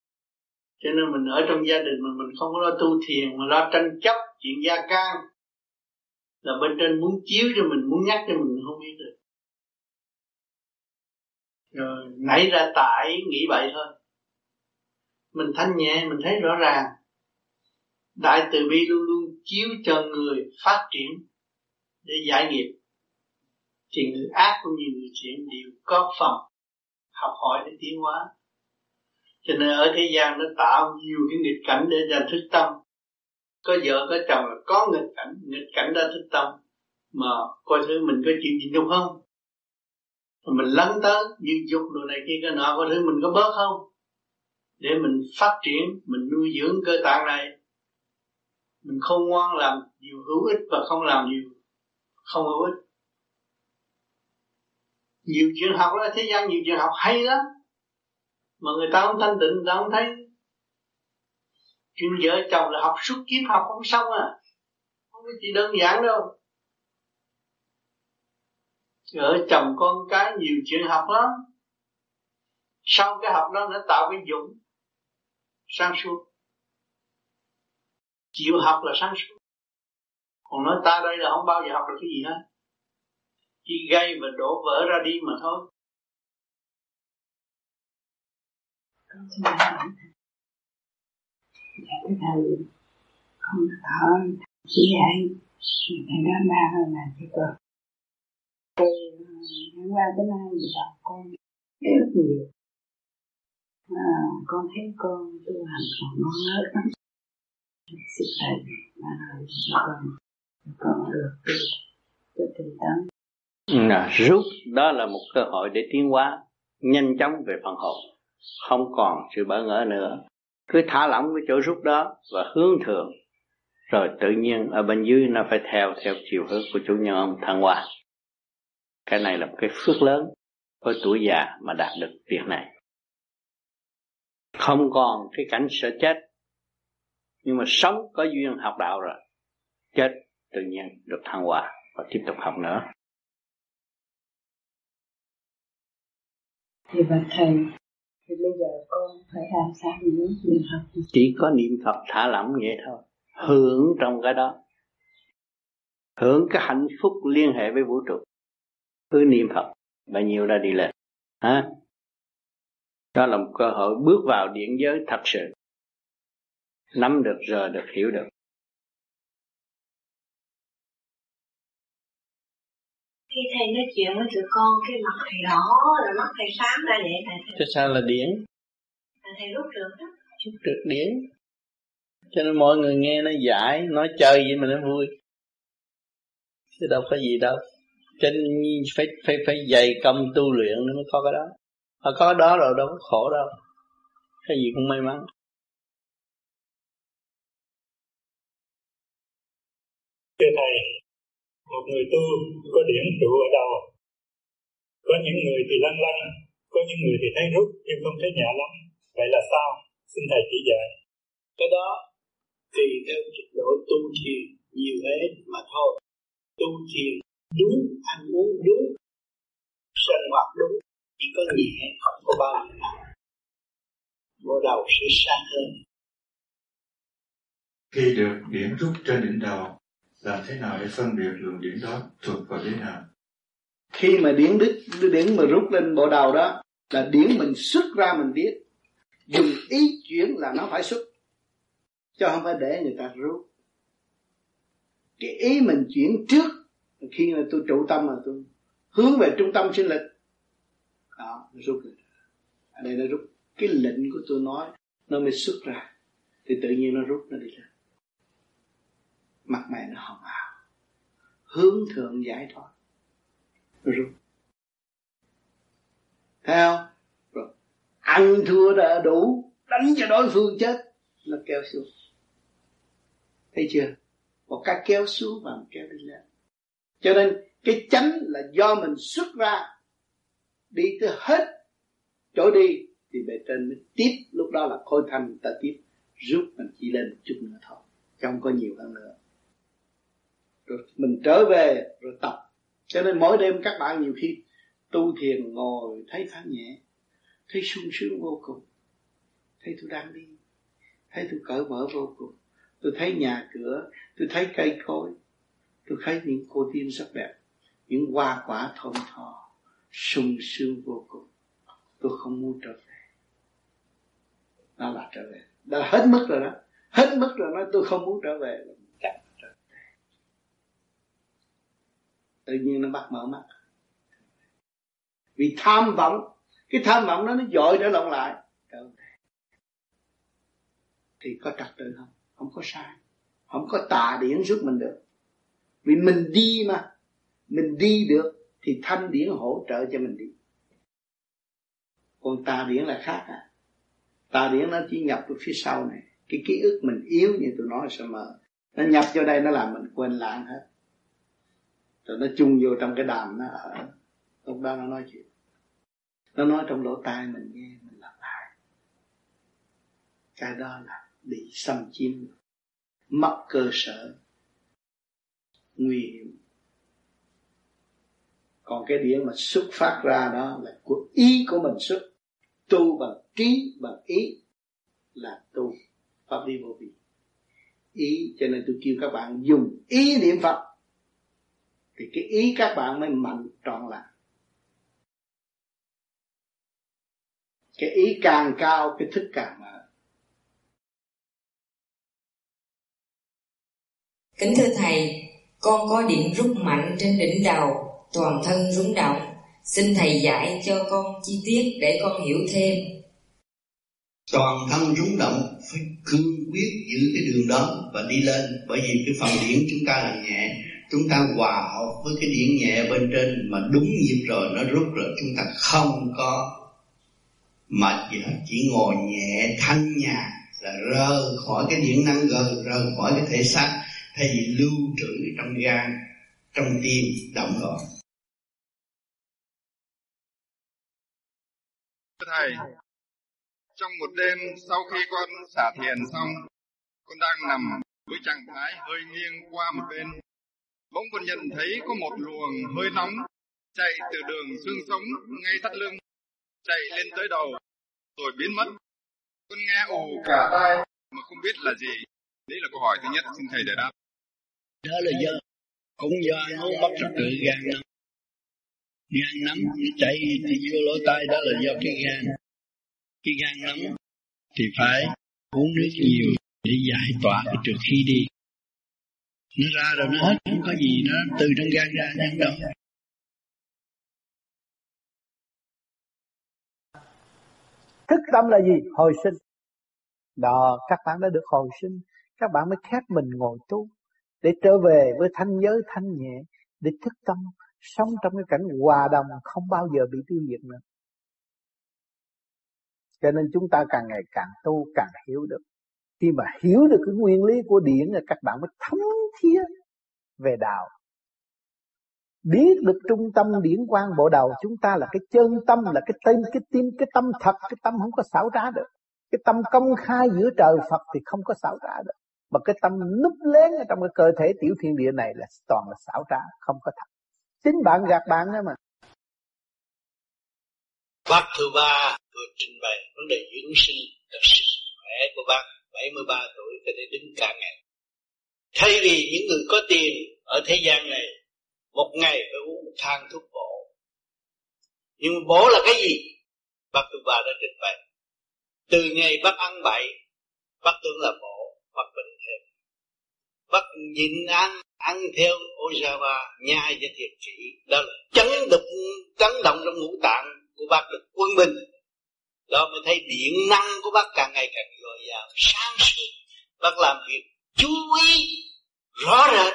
[SPEAKER 4] Cho nên mình ở trong gia đình mà mình không có lo tu thiền, mà lo tranh chấp chuyện gia can, là bên trên muốn chiếu cho mình, muốn nhắc cho mình không biết được. Rồi nảy ra tại nghĩ vậy thôi. Mình thanh nhẹ, mình thấy rõ ràng. Đại từ bi luôn luôn chiếu cho người phát triển để giải nghiệp thì người ác cũng như người thiện đều có phần học hỏi để tiến hóa. Cho nên ở thế gian nó tạo nhiều cái nghịch cảnh để ra thức tâm. Có vợ, có chồng là có nghịch cảnh nghịch cảnh ra thức tâm. Mà coi thứ mình có chuyện gì đúng không? Mình lắng tới như dục đồ này kia, cái nọ, coi thứ mình có bớt không? Để mình phát triển, mình nuôi dưỡng cơ tạng này. Mình không ngoan làm điều hữu ích và không làm điều không hữu ích nhiều chuyện học đó, thế gian nhiều chuyện học hay lắm. Mà người ta không thanh tịnh, người ta không thấy. Chuyện vợ chồng là học suốt kiếp, học không xong à. Không có gì đơn giản đâu. Vợ chồng con cái nhiều chuyện học lắm. Sau cái học đó, nó tạo cái dũng sáng suốt. Chịu học là sáng suốt. Còn nói ta đây là không bao giờ học được cái gì hết chỉ gây và đổ vỡ ra đi mà thôi.
[SPEAKER 27] Con xin hỏi dạ cái thầy con thở chỉ dạy thầy đó ba hơn là cái con từ hôm qua tới nay thì đọc con rất nhiều. À, con thấy con tu hành còn non nớt lắm. Xin thầy mà con. Con được tu cho tinh tấn
[SPEAKER 19] là rút đó là một cơ hội để tiến hóa, nhanh chóng về phần hồn. Không còn sự bỡ ngỡ nữa. Cứ thả lỏng cái chỗ rút đó và hướng thượng. Rồi tự nhiên ở bên dưới nó phải theo theo chiều hướng của chủ nhân ông thăng hoa. Cái này là một cái phước lớn với tuổi già mà đạt được việc này. Không còn cái cảnh sợ chết, nhưng mà sống có duyên học đạo rồi, chết tự nhiên được thăng hoa và tiếp tục học nữa.
[SPEAKER 27] Thì bạch thầy, thì bây giờ con phải làm sao nữa niệm Phật
[SPEAKER 19] chỉ có niệm Phật thả lỏng vậy thôi. Hưởng trong cái đó. Hưởng cái hạnh phúc liên hệ với vũ trụ. Cứ niệm Phật bao nhiêu đã đi lên. Hả? Đó là một cơ hội bước vào điện giới thật sự. Nắm được giờ được, hiểu được.
[SPEAKER 3] Khi thầy nói chuyện với tụi con cái mặt thầy đỏ là mắt thầy sáng ra vậy thầy
[SPEAKER 19] Chứ sao là điển?
[SPEAKER 3] Là thầy rút được đó.
[SPEAKER 19] Rút được điển. Cho nên mọi người nghe nó giải nói chơi vậy mà nó vui. Chứ đâu có gì đâu. Cho nên phải phải phải dày công tu luyện nó mới có cái đó. Mà có cái đó rồi đâu có khổ đâu. Cái gì cũng may mắn.
[SPEAKER 26] Thưa thầy một người tu có điểm trụ ở đâu có những người thì lăn lăn có những người thì thấy rút nhưng không thấy nhẹ lắm. Vậy là sao? Xin thầy chỉ dạy.
[SPEAKER 4] Cái đó tùy theo trình độ tu thiền nhiều hết mà thôi. Tu thiền đúng ăn uống đúng sinh hoạt đúng chỉ có nhẹ không có bao nhiêu. Bộ đầu sẽ sáng hơn.
[SPEAKER 2] Khi được điểm rút trên đỉnh đầu làm thế nào để phân biệt luồng điển đó thuộc vào đế nào
[SPEAKER 19] khi mà điển đích điển mà rút lên bộ đầu đó, là điển mình xuất ra mình biết. Dùng ý chuyển là nó phải xuất cho không phải để người ta rút. Cái ý mình chuyển trước, khi mà tôi trụ tâm là tôi hướng về trung tâm sinh lực. Đó, nó rút rồi. Ở đây nó rút. Cái lệnh của tôi nói, nó mới xuất ra. Thì tự nhiên nó rút nó đi ra mặt mày nó hồng hào. Hướng thượng giải thoát. Rút thấy không? Rồi. Ăn thua đã đủ, đánh cho đối phương chết, nó kéo xuống. Thấy chưa? Một cái kéo xuống và một kéo đi lên. Cho nên, cái chánh là do mình xuất ra, đi tới hết chỗ đi, thì bề trên mới tiếp. Lúc đó là khôi thanh ta tiếp rút mình chỉ lên một chút nữa thôi. Không có nhiều hơn nữa rồi mình trở về rồi tập. Cho nên mỗi đêm các bạn nhiều khi tu thiền ngồi thấy thoáng nhẹ thấy sung sướng vô cùng thấy tôi đang đi thấy tôi cởi mở vô cùng. Tôi thấy nhà cửa tôi thấy cây cối tôi thấy những cô tiên sắc đẹp những hoa quả thơm thò, sung sướng vô cùng. Tôi không muốn trở về. Đó là trở về. Đó là hết mức rồi đó. Hết mức rồi nói tôi không muốn trở về chắc trở về tự nhiên nó bắt mở mắt. Vì tham vọng, cái tham vọng đó nó dội trở lộn lại. Thì có trật tự không? Không có sai. Không có tà điển giúp mình được. Vì mình đi mà. Mình đi được thì thanh điển hỗ trợ cho mình đi. Còn tà điển là khác à. Tà điển nó chỉ nhập từ phía sau này. Cái ký ức mình yếu như tôi nói sẽ mờ nó nhập vô đây nó làm mình quên lãng hết rồi nó chung vô trong cái đàm nó ở, lúc đó nó nói chuyện. Nó nói trong lỗ tai mình nghe, mình làm lại. Cái đó là bị xâm chiếm, mất cơ sở, nguy hiểm. Còn cái điểm mà xuất phát ra đó là của ý của mình xuất. Tu bằng trí, bằng ý là tu. Pháp đi vô vi. Ý, cho nên tôi kêu các bạn dùng ý niệm phật thì cái ý các bạn mới mạnh trọn lại cái ý càng cao cái thức càng mở.
[SPEAKER 23] Kính thưa thầy con có điểm rút mạnh trên đỉnh đầu toàn thân rúng động. Xin thầy dạy cho con chi tiết để con hiểu thêm.
[SPEAKER 4] Toàn thân rúng động phải cương quyết giữ cái đường đó và đi lên. Bởi vì cái phần điển chúng ta là nhẹ chúng ta hòa hợp với cái điện nhẹ bên trên mà đúng nhịp rồi, nó rút rồi, chúng ta không có mệt gì hết chỉ ngồi nhẹ, thanh nhàn là rơ khỏi cái điện năng gờ rơ khỏi cái thể xác, thay vì lưu trữ trong gan, trong tim, động rồi
[SPEAKER 28] thầy, trong một đêm sau khi con xả thiền xong, con đang nằm với trạng thái hơi nghiêng qua một bên. Bỗng con nhận thấy có một luồng hơi nóng chạy từ đường xương sống ngay thắt lưng, chạy lên tới đầu, rồi biến mất. Con nghe ù cả tai mà không biết là gì. Đấy là câu hỏi thứ nhất, xin thầy giải đáp.
[SPEAKER 19] Đó là do cũng do ăn uống mất trật tự gan nắm. Gan nắm chạy thì vô lỗ tai đó là do cái gan. Cái gan nắm thì phải uống nước nhiều để giải tỏa cái trước khi đi. Nó ra rồi nó hết, không có gì nó từ trong gan ra nhanh đâu. Thức tâm là gì? Hồi sinh. Đó, các bạn đã được hồi sinh. Các bạn mới khép mình ngồi tu. Để trở về với thanh giới thanh nhẹ. Để thức tâm. Sống trong cái cảnh hòa đồng không bao giờ bị tiêu diệt nữa. Cho nên chúng ta càng ngày càng tu càng hiểu được. Khi mà hiểu được cái nguyên lý của điển là các bạn mới thấm thía về đạo. Biết được trung tâm điển quang bộ đầu chúng ta là cái chân tâm là cái tên cái tim cái tâm thật cái tâm không có xảo trá được. Cái tâm công khai giữa trời Phật thì không có xảo trá được. Mà cái tâm núp lén ở trong cái cơ thể tiểu thiên địa này là toàn là xảo trá, không có thật. Chính bạn gạt bạn đó mà.
[SPEAKER 29] Bác thứ ba vừa trình bày vấn đề dưỡng sinh là sức khỏe của bác 73 tuổi có thể đứng cả ngày. Thay vì những người có tiền ở thế gian này một ngày phải uống một thang thuốc bổ. Nhưng bổ là cái gì? Bác tư ba đã trình bày. Từ ngày bác ăn bậy, bác tưởng là bổ, bác bệnh thêm. Bác nhịn ăn, ăn theo Ojawa, nhai và thiệt chỉ. Đó là chấn động, chấn động trong ngũ tạng của bác được quân bình đó mới thấy điện năng của bác càng ngày càng dồi dào, sáng suốt. Bác làm việc chú ý, rõ rệt.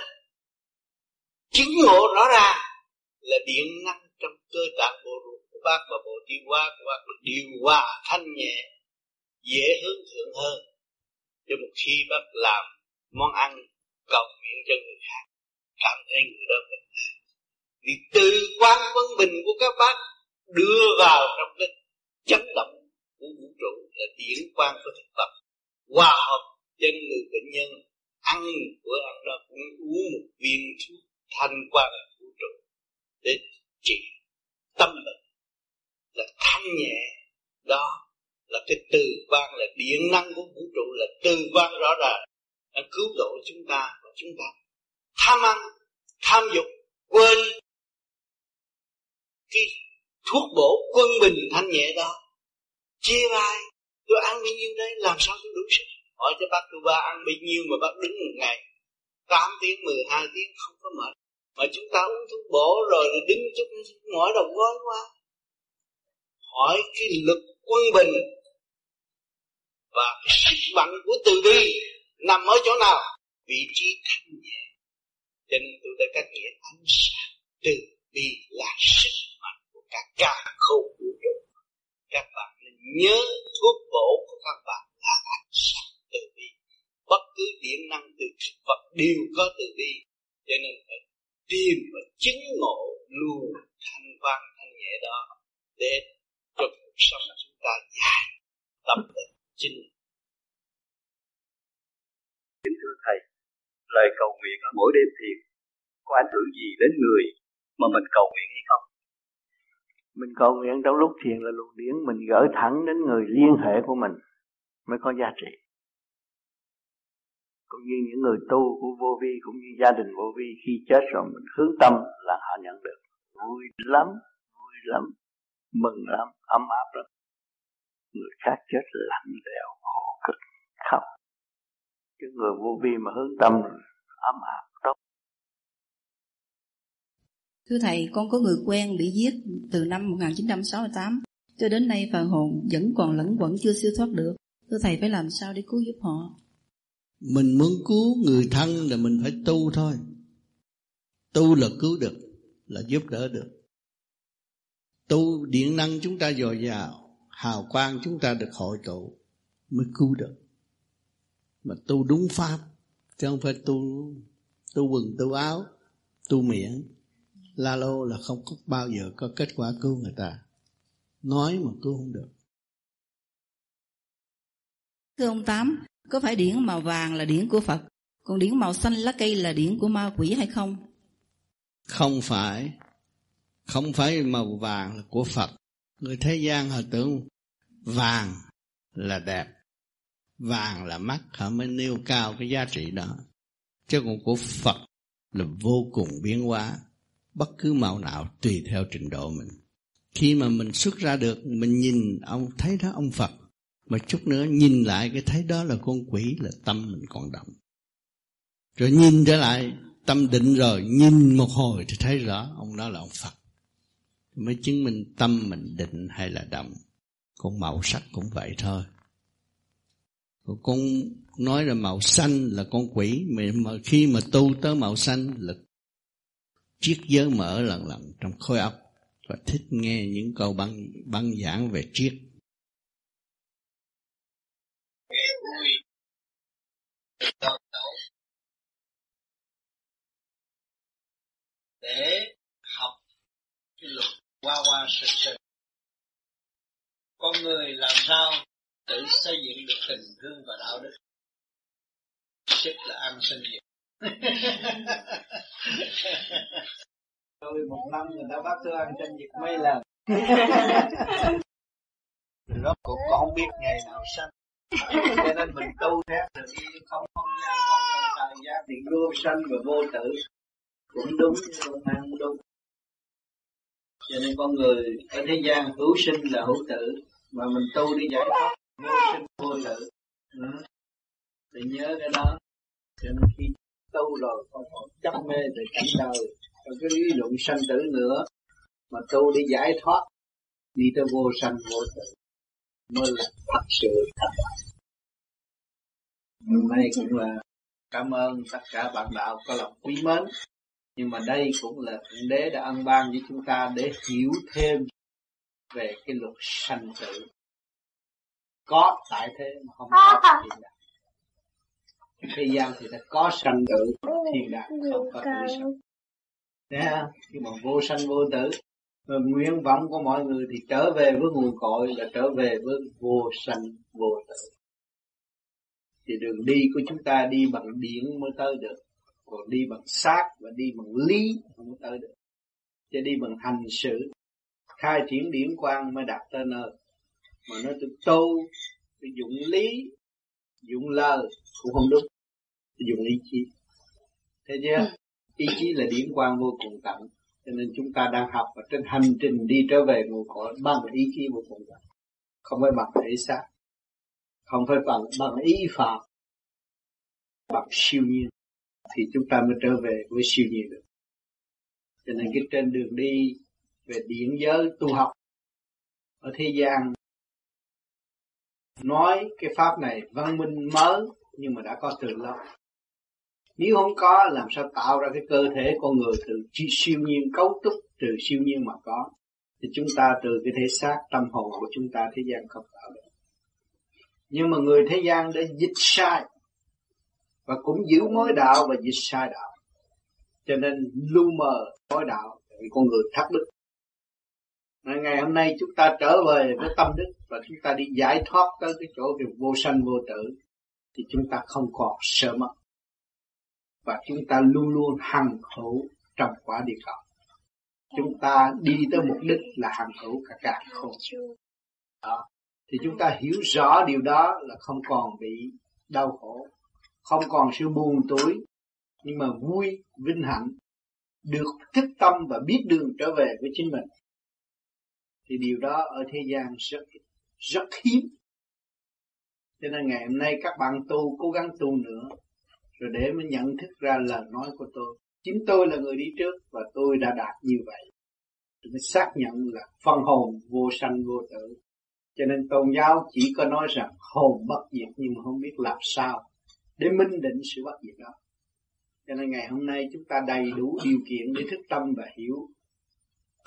[SPEAKER 29] Chứng ngộ rõ ràng là điện năng trong cơ tạng bộ ruột của bác và bộ tiêu hóa của bác được điều hòa thanh nhẹ, dễ hướng thượng hơn. Cho một khi bác làm món ăn cầu nguyện cho người khác, cảm thấy người đó bình vì từ quan quân bình của các bác đưa vào trong cái chấn động của vũ trụ là điển quang của thực vật. Hòa hợp trên người bệnh nhân, ăn bữa ăn đó cũng uống một viên thuốc thanh quang vũ trụ để trị tâm bệnh. Là thanh nhẹ, đó là cái từ quan là điện năng của vũ trụ, là từ quan rõ ràng. Đã cứu độ chúng ta và chúng ta. Tham ăn, tham dục, quên cái thuốc bổ quân bình thanh nhẹ đó chia vai tôi ăn bao nhiêu đấy làm sao tôi đủ sức? Hỏi cho bác tôi ba, ăn bao nhiêu mà bác đứng một ngày? 8 tiếng 12 tiếng, không có mệt. Mà chúng ta uống thuốc bổ rồi đứng chút mỏi đầu gối quá. Hỏi cái lực quân bình và cái sức mạnh của từ bi nằm ở chỗ nào? Vị trí thanh nhẹ. Cho nên tôi đã cách nghĩa ánh sáng. Từ bi là sức mạnh của cả cả khâu vũ trụ các bạn nhớ thuốc bổ của các bạn là ánh sáng từ bi. Bất cứ điện năng từ thực vật đều có từ bi. Cho nên phải tìm và chứng ngộ luôn thanh văn thanh nhẹ đó để cho cuộc sống chúng ta dài tâm định chính
[SPEAKER 30] kính thưa thầy, lời cầu nguyện ở mỗi đêm thiền có ảnh hưởng gì đến người mà mình cầu nguyện hay không?
[SPEAKER 19] Mình cầu nguyện trong lúc thiền là luồng điển mình gửi thẳng đến người liên hệ của mình mới có giá trị. Cũng như những người tu của vô vi, cũng như gia đình vô vi, khi chết rồi mình hướng tâm là họ nhận được. Vui lắm vui lắm, mừng lắm, ấm áp lắm. Người khác chết lạnh lẽo, khổ cực, khóc. Cái người vô vi mà hướng tâm ấm áp.
[SPEAKER 31] Thưa Thầy, con có người quen bị giết từ năm 1968 cho đến nay phần hồn vẫn còn lẫn quẩn chưa siêu thoát được. Thưa Thầy phải làm sao để cứu giúp họ?
[SPEAKER 32] Mình muốn cứu người thân là mình phải tu thôi. Tu là cứu được, là giúp đỡ được. Tu điện năng chúng ta dồi dào, hào quang chúng ta được hội tụ mới cứu được. Mà tu đúng pháp, chứ không phải tu tu quần tu áo, tu miệng la lô là không có bao giờ có kết quả cứu người ta nói mà cứu không được
[SPEAKER 31] thưa ông tám
[SPEAKER 33] có phải điển màu vàng là điển của Phật, còn điển màu xanh lá cây là điển của ma quỷ hay không?
[SPEAKER 34] Không phải, không phải màu vàng là của Phật. Người thế gian họ tưởng vàng là đẹp, vàng là mắt, họ mới nêu cao cái giá trị đó. Chứ còn của Phật là vô cùng biến hóa, bất cứ màu nào tùy theo trình độ mình. Khi mà mình xuất ra được, mình nhìn ông thấy đó ông Phật, mà chút nữa nhìn lại cái thấy đó là con quỷ là tâm mình còn động. Rồi nhìn trở lại tâm định rồi nhìn một hồi thì thấy rõ ông đó là ông Phật. Mới chứng minh tâm mình định hay là động. Con màu sắc cũng vậy thôi. Còn con nói là màu xanh là con quỷ mà khi mà tu tới màu xanh là triết giới mở lần lần trong khối óc và thích nghe những câu băng băng giảng về triết.
[SPEAKER 35] Vui để học cái luật qua qua sực sực con người làm sao tự xây dựng được tình thương và đạo đức? Tức là an sinh. nghiệp
[SPEAKER 19] tôi một năm người ta bắt tôi ăn trên dịch mấy lần. Rồi cũng cuộc không biết ngày nào sanh. Cho nên mình tu theo tự nhiên không không gian, không không thời gian thì vô sanh và vô tử. Cũng đúng cũng ăn đúng. Cho nên con người ở thế gian hữu sinh là hữu tử, mà mình tu đi giải thoát, vô sinh, vô tử. Ừ. thì nhớ cái đó. Cho nên khi tu rồi không còn chấp mê về cảnh đời còn cái lý luận sanh tử nữa mà tu đi giải thoát đi tới vô sanh vô tử mới là thật sự thật. Hôm nay cũng là cảm ơn tất cả bạn đạo có lòng quý mến nhưng mà đây cũng là thượng đế đã ân ban cho chúng ta để hiểu thêm về cái luật sanh tử. Có tại thế mà không có thiên đàng thế gian thì đã có sanh tử thiên đàng không có tử sanh. Thấy không? Nhưng mà vô sanh vô tử và nguyện vọng của mọi người thì trở về với nguồn cội là trở về với vô sanh vô tử. Thì đường đi của chúng ta đi bằng điện mới tới được. Còn đi bằng xác và đi bằng lý không tới được. Chứ đi bằng hành sự khai triển điển quang mới đạt tới nơi. Mà nó tự tu tự dụng lý dụng lời cũng không đúng. Dùng ý chí thế chưa ừ. ý chí là điển quang vô cùng tận. Cho nên chúng ta đang học và trên hành trình đi trở về nguồn cội bằng ý chí vô cùng tận. Không phải bằng thể xác. Không phải bằng bằng ý phạm. Bằng siêu nhiên. Thì chúng ta mới trở về với siêu nhiên được. Cho nên cái trên đường đi về điện giới tu học ở thế gian nói cái pháp này văn minh mới, nhưng mà đã có từ lâu. Nếu không có, làm sao tạo ra cái cơ thể con người từ siêu nhiên, cấu trúc từ siêu nhiên mà có? Thì chúng ta từ cái thể xác tâm hồn của chúng ta, thế gian không tạo được. Nhưng mà người thế gian đã dịch sai, và cũng giữ mối đạo và dịch sai đạo. Cho nên lu mờ mối đạo vì con người thắt đức ngày hôm nay chúng ta trở về với tâm đức và chúng ta đi giải thoát tới cái chỗ kiểu vô sanh vô tử, thì chúng ta không còn sợ mất. Và chúng ta luôn luôn hằng hữu trong quả địa cầu. Chúng ta đi tới mục đích là hằng hữu cả cả không đó. Thì chúng ta hiểu rõ điều đó là không còn bị đau khổ, không còn sự buồn tuổi nhưng mà vui, vinh hạnh, được thức tâm và biết đường trở về với chính mình thì điều đó ở thế gian rất rất hiếm. Cho nên ngày hôm nay các bạn tu, cố gắng tu nữa, rồi để mới nhận thức ra lời nói của tôi. Chính tôi là người đi trước và tôi đã đạt như vậy. Tôi mới xác nhận là phân hồn vô sanh vô tử. Cho nên tôn giáo chỉ có nói rằng hồn bất diệt nhưng mà không biết làm sao để minh định sự bất diệt đó. Cho nên ngày hôm nay chúng ta đầy đủ điều kiện để thức tâm và hiểu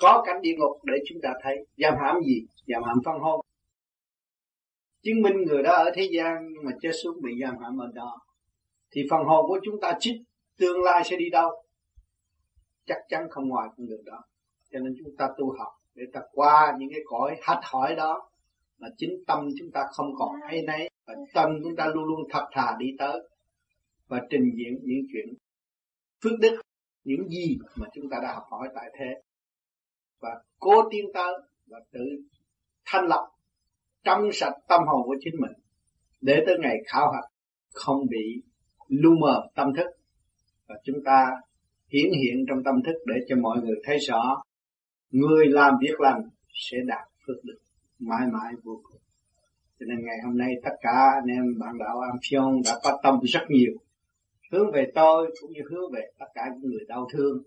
[SPEAKER 19] có cảnh địa ngục để chúng ta thấy. Giam hãm gì? Giam hãm phân hồn chứng minh người đó ở thế gian nhưng mà chết xuống bị giam hãm ở đó. Thì phần hồn của chúng ta chích tương lai sẽ đi đâu? Chắc chắn không ngoài con đường đó. Cho nên chúng ta tu học để ta qua những cái cõi hạch hỏi đó mà chính tâm chúng ta không còn hay nấy và tâm chúng ta luôn luôn thật thà đi tới và trình diễn những chuyện phước đức những gì mà chúng ta đã học hỏi tại thế và cố tiến tới và tự thanh lọc trong sạch tâm hồn của chính mình để tới ngày khảo hạch không bị lu mờ tâm thức. Và chúng ta hiển hiện trong tâm thức để cho mọi người thấy rõ người làm việc lành sẽ đạt phước đức mãi mãi vô cùng. Cho nên ngày hôm nay tất cả anh em bạn đạo Am Phion đã có tâm rất nhiều, hướng về tôi cũng như hướng về tất cả những người đau thương.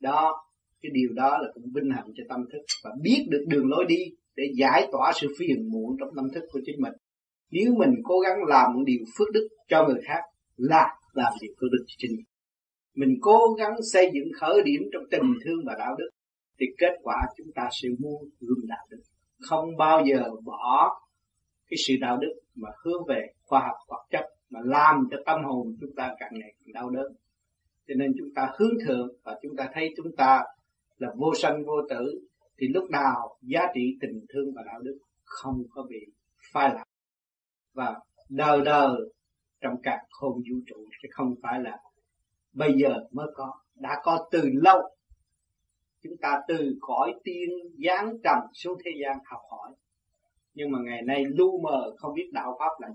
[SPEAKER 19] Đó cái điều đó là cũng vinh hạnh cho tâm thức và biết được đường lối đi để giải tỏa sự phiền muộn trong tâm thức của chính mình. Nếu mình cố gắng làm một điều phước đức cho người khác, là làm điều phước đức cho chính mình. Mình cố gắng xây dựng khởi điểm trong tình thương và đạo đức, thì kết quả chúng ta sẽ mua gương đạo đức. Không bao giờ bỏ cái sự đạo đức mà hướng về khoa học vật chất, mà làm cho tâm hồn chúng ta càng ngày càng đau đớn. Cho nên chúng ta hướng thượng và chúng ta thấy chúng ta là vô sanh, vô tử, thì lúc nào giá trị tình thương và đạo đức không có bị phai lạc. Và đời đời trong cả khôn vũ trụ chứ không phải là bây giờ mới có, đã có từ lâu. Chúng ta từ cõi tiên giáng trầm xuống thế gian học hỏi. Nhưng mà ngày nay lu mờ, không biết đạo pháp là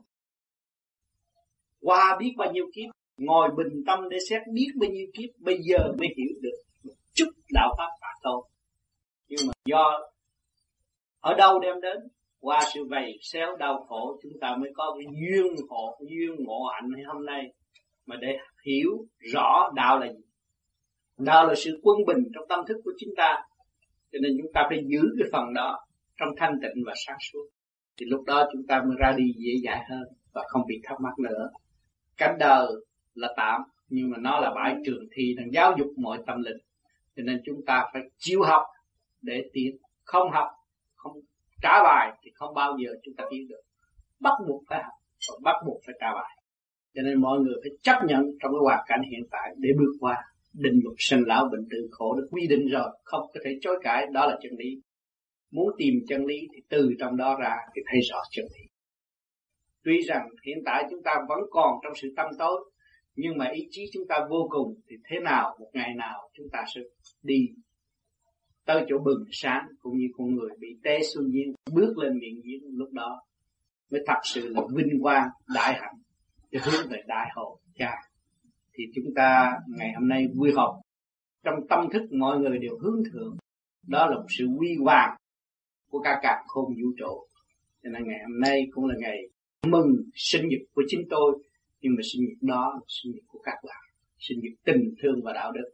[SPEAKER 19] qua biết bao nhiêu kiếp, ngồi bình tâm để xét biết bao nhiêu kiếp, bây giờ mới hiểu được chút đạo pháp mà tôn nhưng mà do ở đâu đem đến, qua sự vầy xéo đau khổ, chúng ta mới có cái duyên hộ, duyên ngộ hạnh hôm nay mà để hiểu rõ đạo là gì. Đạo là sự quân bình trong tâm thức của chúng ta, cho nên chúng ta phải giữ cái phần đó trong thanh tịnh và sáng suốt. Thì lúc đó chúng ta mới ra đi dễ dãi hơn và không bị thắc mắc nữa. Cánh đời là tạm, nhưng mà nó là bãi trường thi đang giáo dục mọi tâm linh cho nên chúng ta phải chịu học để tiến. Không học, không trả bài thì không bao giờ chúng ta tiến được. Bắt buộc phải học và bắt buộc phải trả bài. Cho nên mọi người phải chấp nhận trong cái hoàn cảnh hiện tại để bước qua định luật sinh lão bệnh tử khổ được quy định rồi, không có thể chối cãi, đó là chân lý. Muốn tìm chân lý thì từ trong đó ra thì thấy rõ chân lý. Tuy rằng hiện tại chúng ta vẫn còn trong sự tâm tối nhưng mà ý chí chúng ta vô cùng thì thế nào, một ngày nào chúng ta sẽ đi tới chỗ bừng sáng cũng như con người bị té xuống nhiên bước lên miệng giếng lúc đó mới thật sự là vinh quang, đại hạnh để hướng về đại hội cha. Thì chúng ta ngày hôm nay vui họp. Trong tâm thức mọi người đều hướng thượng, đó là một sự quy hoàng của cả cả khôn vũ trụ. Cho nên ngày hôm nay cũng là ngày mừng sinh nhật của chính tôi nhưng mà sinh nhật đó là sinh nhật của các bạn sinh nhật tình thương và đạo đức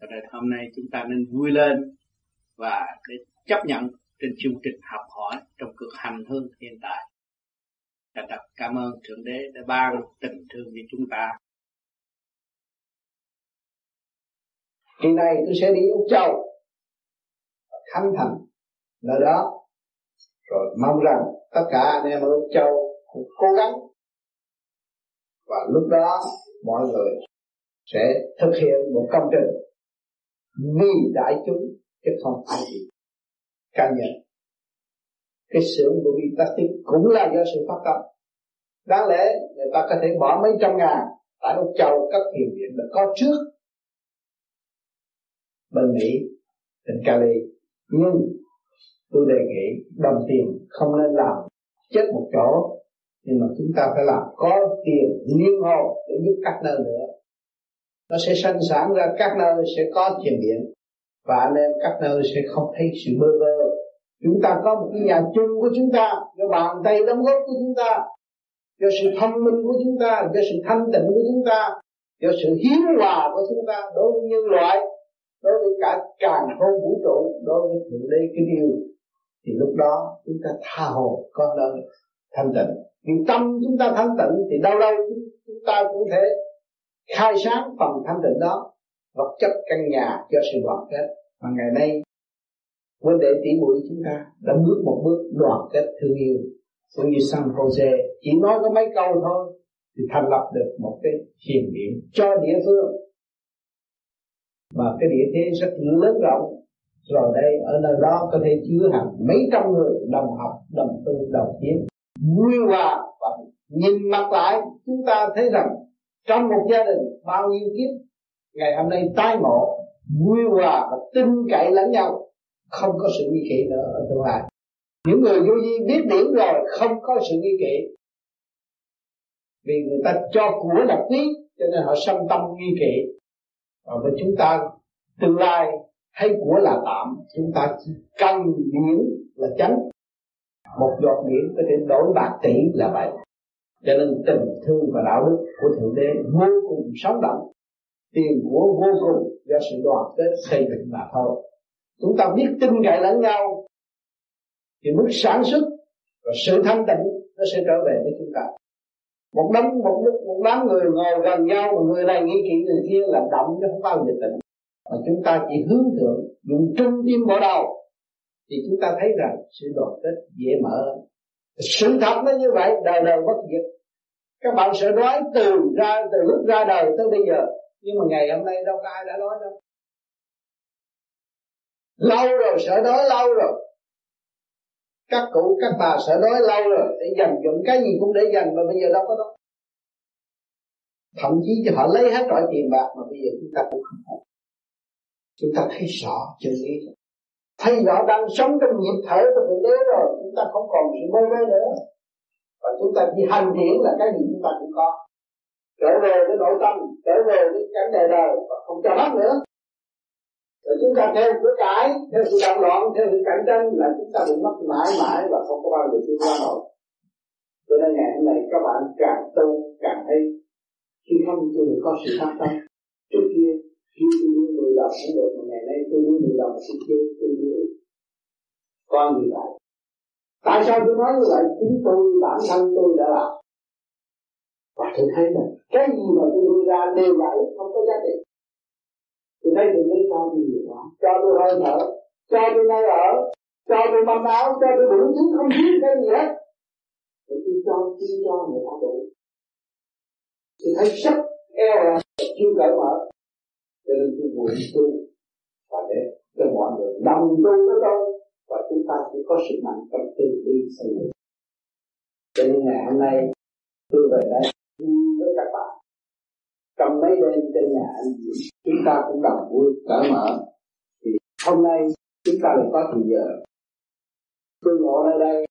[SPEAKER 19] cho nên hôm nay chúng ta nên vui lên và để chấp nhận trên chương trình học hỏi trong cuộc hành hương hiện tại Thật thật cảm ơn Thượng Đế đã ban tình thương cho chúng ta. Kỳ này tôi sẽ đi Úc Châu, khánh thành nơi đó. Rồi mong rằng tất cả anh em ở Úc Châu cũng cố gắng. Và lúc đó, mọi người sẽ thực hiện một công trình vì đại chúng chứ không phải vì cá nhân. Cái xưởng của Vitatic cũng là do sự phát tâm. Đáng lẽ người ta có thể bỏ mấy trăm ngàn tại Úc Châu các thiền viện đã có trước. Bên Mỹ tỉnh Cali. Nhưng tôi đề nghị đồng tiền không nên làm chết một chỗ nhưng mà chúng ta phải làm có tiền liên hồ để giúp các nơi nữa. Nó sẽ sanh sản ra các nơi sẽ có thiền điện. Và anh em các nơi sẽ không thấy sự bơ vơ. Chúng ta có một cái nhà chung của chúng ta, do bàn tay đóng góp của chúng ta, do sự thông minh của chúng ta, do sự thanh tịnh của chúng ta, do sự hiếu hòa của chúng ta đối với nhân loại, đối với cả càng không vũ trụ, đối với thượng đế cái điều thì lúc đó chúng ta tha hồ có nơi thanh tịnh vì tâm chúng ta thanh tịnh thì đâu đâu chúng ta cũng thể khai sáng phần thanh tịnh đó, vật chất căn nhà cho sự đoàn kết. Mà ngày nay, vấn đề tỷ muội chúng ta đã bước một bước đoàn kết thương yêu. Cũng như San Jose, chỉ nói có mấy câu thôi thì thành lập được một cái thiền viện cho địa phương. Mà cái địa thế rất lớn rộng. Rồi đây, ở nơi đó có thể chứa hàng mấy trăm người đồng học, đồng tu, đồng kiến vui hòa và nhìn mặt lại, chúng ta thấy rằng trong một gia đình bao nhiêu kiếp, ngày hôm nay tái ngộ vui hòa và tin cậy lẫn nhau, không có sự nghi kỵ nữa ở tương lai. Những người vô vi biết điểm rồi, không có sự nghi kỵ. Vì người ta cho của là quý, cho nên họ sân tâm nghi kỵ. Và với chúng ta, tương lai hay của là tạm, chúng ta chỉ cần điển là chánh một giọt điểm có thể đổi bạc tỷ là vậy. Cho nên tình thương và đạo đức của thượng đế vô cùng sống động. Tiền của vô cùng do sự đoàn kết xây dựng mà thôi. Chúng ta biết tin cậy lẫn nhau. Thì mức sản xuất và sự thanh tịnh nó sẽ trở về với chúng ta. Một đám một, một đám người ngồi gần nhau mà người này nghĩ kỹ người kia là động chứ không bao giờ tỉnh mà chúng ta chỉ hướng thượng dùng trung tim bỏ đầu thì chúng ta thấy rằng sự đoàn kết dễ mở lắm. Sự thật nó như vậy, đời đời bất diệt. Các bạn sợ nói từ ra, từ lúc ra đời tới bây giờ. Nhưng mà ngày hôm nay đâu có ai đã nói đâu. Lâu rồi sợ đói lâu rồi. Các cụ, các bà sợ đói lâu rồi. Để dành dụng cái gì cũng để dành, mà bây giờ đâu có đó thậm chí cho họ lấy hết mọi tiền bạc, mà bây giờ chúng ta cũng không có. chúng ta thấy rõ chân lý thấy rõ đang sống trong nhịp thở của thượng đế rồi, chúng ta không còn bị mơ mơ nữa. Và chúng ta chỉ hành điển là cái gì chúng ta cũng có. Trở về với nội tâm, trở về với cảnh đời đời và không cho hết nữa. Rồi chúng ta theo của cái theo sự động loạn, theo sự cạnh tranh là chúng ta bị mất mãi mãi và không có bao giờ tiến qua nổi. Cho nên ngày hôm nay các bạn càng tu, càng thấy khi không tôi có sự phát tâm trước kia khi tôi là mười được mà ngày nay tôi nuôi làm đồng tôi chưa tôi nuôi con như vậy tại sao tôi nói như vậy? Chính tôi, bản thân tôi đã làm. Và tôi thấy là cái gì mà tôi đưa ra đều vậy không có giá trị. Tôi thấy tôi lấy cho tôi nhiều quá. Cho tôi hơi thở, cho tôi nơi ở, cho tôi mâm áo, cho tôi đủ thứ không thiếu cái gì hết. Để tôi cho chi cho người ta đủ. Tôi thấy rất eo là chưa cởi mở cho nên tôi nguyện tu và để cho mọi người đồng tu với tôi và chúng ta sẽ có sức mạnh trong tư duy xây dựng. Cho nên ngày hôm nay, tôi về đây với các bạn. Trong mấy đêm trên nhà anh chúng ta cũng đồng vui, cởi mở. Thì hôm nay, chúng ta lại có thời giờ. Tôi ngồi ở đây,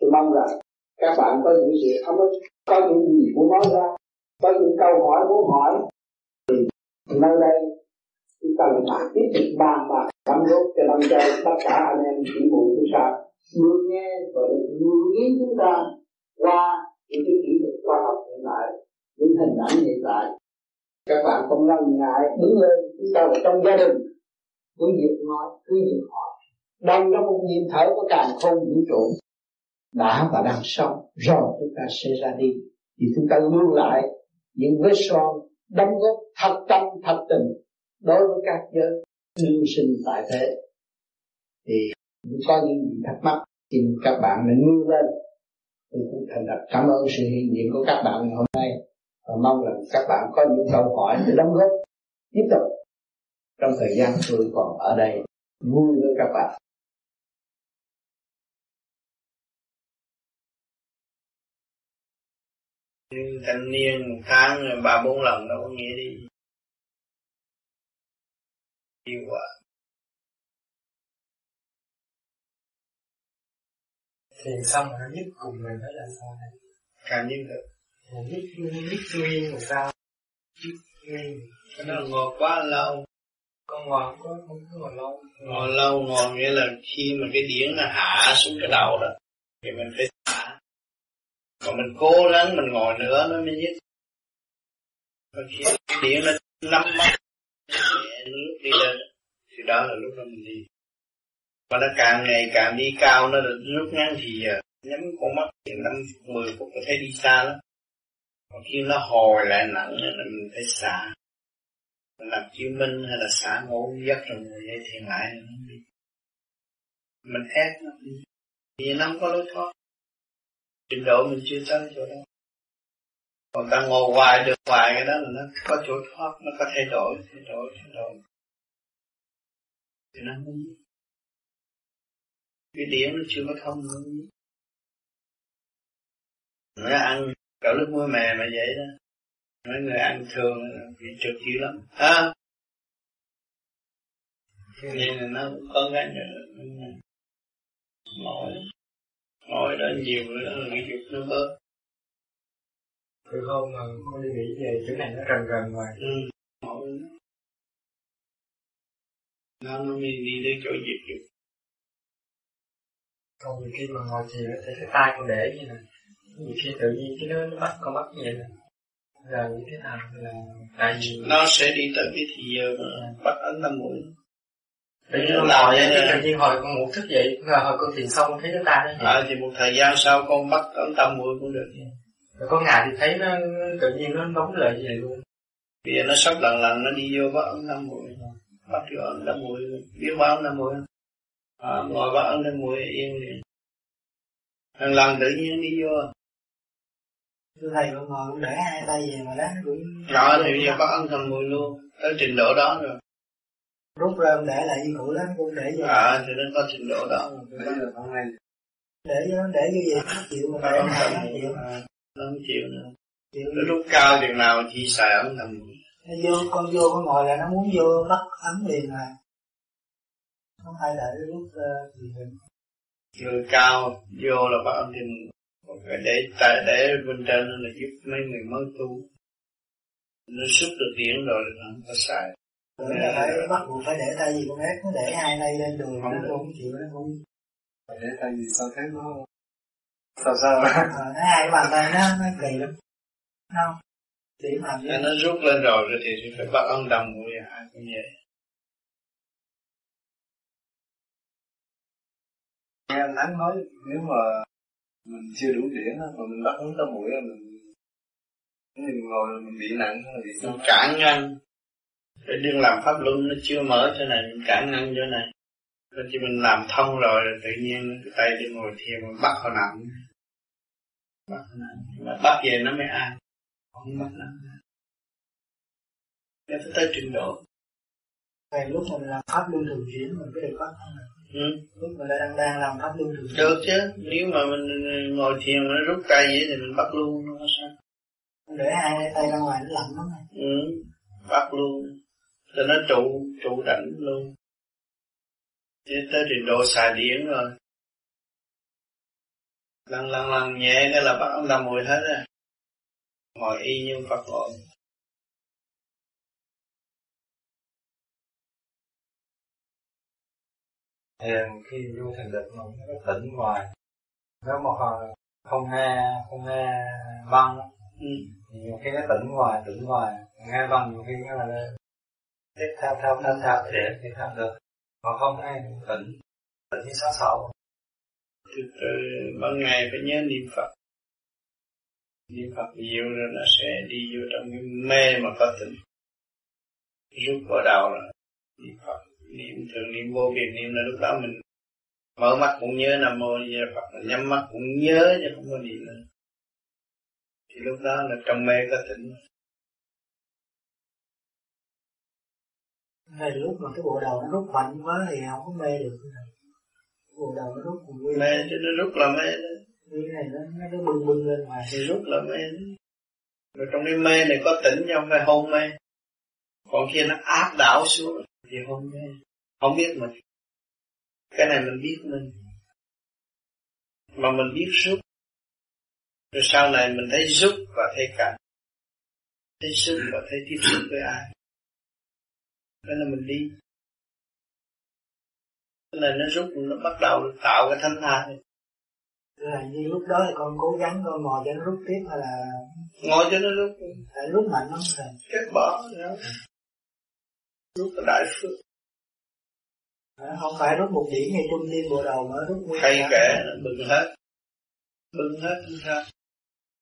[SPEAKER 19] tôi mong rằng các bạn có những sự ấm ức, có những gì muốn nói ra, có những câu hỏi muốn hỏi nơi đây chúng ta lại bàn tiếp tục bàn bạc tâm rốt cho năm châu, tất cả anh em chỉ mụ chúng ta. Được nghe và được lưu ý chúng ta qua những cái kỹ thuật khoa học hiện đại, những hình ảnh hiện tại các bạn không ngần ngại đứng lên, chúng ta là trong gia đình. Cứ việc nói, cứ việc hỏi. Đồng trong một nhịp thở của càng không vũ trụ. Đã và đang sống, rồi chúng ta sẽ ra đi. Thì chúng ta lưu lại những vết son đóng góp thật tâm, thật tình đối với các giới đương sinh tại thế. Thì cũng có những gì thắc mắc. Thì các bạn nên nêu lên. Tôi cũng thành thật cảm ơn sự hiện diện của các bạn ngày hôm nay. Và mong rằng các bạn có những câu hỏi để đóng góp. Tiếp tục. Trong thời gian tôi còn ở đây, vui với các bạn.
[SPEAKER 4] Thanh niên một tháng ba bốn lần đâu có nghĩa đi. Nhiều quá.
[SPEAKER 31] Thì xong rồi nó nhất cùng mình phải làm sao này
[SPEAKER 4] cảm nhận được
[SPEAKER 31] nhất nhất nguyên làm sao? Nhất nguyên.
[SPEAKER 4] Nó ngồi quá lâu.
[SPEAKER 31] Con ngồi có không có ngồi lâu.
[SPEAKER 4] Ngồi lâu ngồi nghĩa là khi mà cái điển nó hạ xuống cái đầu đó thì mình phải còn mình cố gắng mình ngồi nữa nó mới nhất còn khi điện nó nắm mắt nhẹ nước đi lên, thì đó là lúc đó mình đi. Và nó càng ngày càng đi cao, nó được lúc ngắn thì giờ nhắm con mắt thì năm mười phút thấy đi xa lắm. Còn khi nó hồi lại nặng là mình phải xả. Mình làm chứng minh hay là xả ngủ giấc rồi người dậy thiền lại mình ép nó vì nó không có lối thoát trình độ mình chưa tới chỗ đó. Còn ta ngồi hoài được hoài cái đó là nó có chỗ thoát nó có thay đổi thay đổi thay đổi. Thì nó không biết. Cái điểm nó chưa có thông nữa nó ăn cả lúc mua mè mà vậy đó. Mấy người ăn thường bị trượt dữ lắm. À, nên là nó cũng có cái ngồi ngồi đó nhiều nữa cái dục nó bớt.
[SPEAKER 31] Từ hôm mà con đi nghỉ về chỗ này nó gần gần rồi.
[SPEAKER 4] Ừ. nó nó đi đi đến chỗ dịch dục
[SPEAKER 31] còn khi mà ngồi thì cái tay con để như này. Nhiều khi tự nhiên cái nó, nó bắt con bắt như vậy nè. Là như thế nào là tại vì
[SPEAKER 4] nó sẽ đi tới cái thì giờ bắt ấn tâm mũi
[SPEAKER 31] tự nhiên con ngồi vậy tự nhiên hồi con ngủ thức dậy hồi con thiền xong thấy cái tay nó
[SPEAKER 4] à, thì một thời gian sau con bắt ấn tâm mũi cũng được.
[SPEAKER 31] Rồi có ngày thì thấy nó tự nhiên nó nóng lại vậy luôn.
[SPEAKER 4] Bây giờ nó sắp lần lần nó đi vô bắt ấn tâm mũi bắt vô ấn tâm mũi biết bắt ấn tâm mũi à, ngồi bắt ấn tâm mũi yên liền. Lần lần tự nhiên đi vô.
[SPEAKER 36] Thưa thầy con ngồi để hai tay về mà đánh cũng
[SPEAKER 4] Rồi thì bây giờ bắt ấn tâm mũi luôn. Tới trình độ đó rồi
[SPEAKER 36] Rút ra ông để lại như cũ lắm cũng để vô.
[SPEAKER 4] À thì nó có trình độ đó.
[SPEAKER 36] Để nay Để nó để như vậy nó chịu mà để nó chịu.
[SPEAKER 4] Nó không chịu nữa. Nó lúc cao chừng nào chỉ xài tâm mũi
[SPEAKER 36] Nó vô con vô con ngồi là nó muốn vô bắt ấn liền mà Không phải đợi lúc uh, gì mình
[SPEAKER 4] người cao vô là bắt thanh phải để tại để bên trên là giúp mấy người mới tu. Nó xuất được điển rồi là không có sai
[SPEAKER 36] Tưởng là phải bắt buộc phải để tay gì con ép nó để hai tay lên đùi nó cũng chịu nó cũng
[SPEAKER 31] phải để tay gì sao thấy nó sao sao?
[SPEAKER 36] Ờ, nó hai bàn tay nó nó kỳ lắm. Không? Điểm làm
[SPEAKER 4] gì nó rút lên rồi rồi thì phải bắt ấn đồng mũi ai cũng vậy
[SPEAKER 31] nghe anh Thắng nói nếu mà mình chưa đủ điển mà mình bắt ấn tâm mũi mình mình ngồi mình bị nặng hay bị sao?
[SPEAKER 4] Cản ngăn để đừng làm pháp luân nó chưa mở chỗ này mình cản ngăn chỗ này rồi chỉ mình làm thông rồi tự nhiên cái tay đi ngồi thiền mình bắt họ nặng bắt họ nặng mà bắt về nó mới an không bắt nặng nó phải tới trình độ
[SPEAKER 36] Ngày lúc mình làm pháp luân thường chuyển mình có được bắt không?
[SPEAKER 4] Ừ.
[SPEAKER 36] Lúc mình đang đang làm pháp luân thường chuyển
[SPEAKER 4] Được chứ, nếu mà mình ngồi thiền mà nó rút tay vậy thì mình bắt luôn nó sao?
[SPEAKER 36] Để hai tay ra ngoài nó lạnh lắm này.
[SPEAKER 4] Ừ, bắt luôn. Cho nó trụ, trụ đảnh luôn. Chứ tới trình độ xài điển rồi. Lần lần lần nhẹ cái là bắt ông làm mùi hết rồi. Ngồi y như Phật ngồi.
[SPEAKER 31] thiền khi vô thiền định mà nó tỉnh ngoài nếu mà không nghe không nghe băng
[SPEAKER 4] ừ.
[SPEAKER 31] thì nhiều khi nó tỉnh ngoài tỉnh ngoài nghe băng nhiều khi nó là thế tham tham tham tham để thì tham được. Còn không hay tỉnh tỉnh như sáu sáu.
[SPEAKER 4] Từ từ, ban ngày phải nhớ niệm Phật. Niệm Phật nhiều rồi nó sẽ đi vô trong cái mê mà có tỉnh. Rút vào đầu rồi niệm Phật, niệm, thường niệm vô biệt niệm là lúc đó mình mở mắt cũng nhớ nam mô như phật nhắm mắt cũng nhớ chứ không có niệm nữa. Thì lúc đó là trong mê có tỉnh.
[SPEAKER 36] Ngay lúc mà cái bộ đầu nó rút mạnh quá thì không có mê được. Bộ đầu nó rút cũng
[SPEAKER 4] mê chứ nó rút là mê đó.
[SPEAKER 36] Như này nó nó bưng bưng lên ngoài.
[SPEAKER 4] Thì rút là mê rồi trong cái mê này có tỉnh chứ không phải hôn mê? Còn khi nó áp đảo xuống thì không mê. Không biết mình. Cái này mình biết mình. Mà mình biết rút. Rồi sau này mình thấy rút và thấy cảnh. Thấy rút và thấy tiếp xúc với ai cái là mình đi. Cái này nó rút nó bắt đầu tạo cái thanh thai
[SPEAKER 36] là như lúc đó thì con cố gắng con ngồi cho nó rút tiếp hay là
[SPEAKER 4] ngồi cho nó rút.
[SPEAKER 36] tại rút mạnh lắm thầy
[SPEAKER 4] kết bỏ đó. Rút cái đại phước.
[SPEAKER 36] À, không phải rút một điểm hay trung tim bộ đầu mà rút nguyên
[SPEAKER 4] hay kể bừng hết. Bừng hết không sao?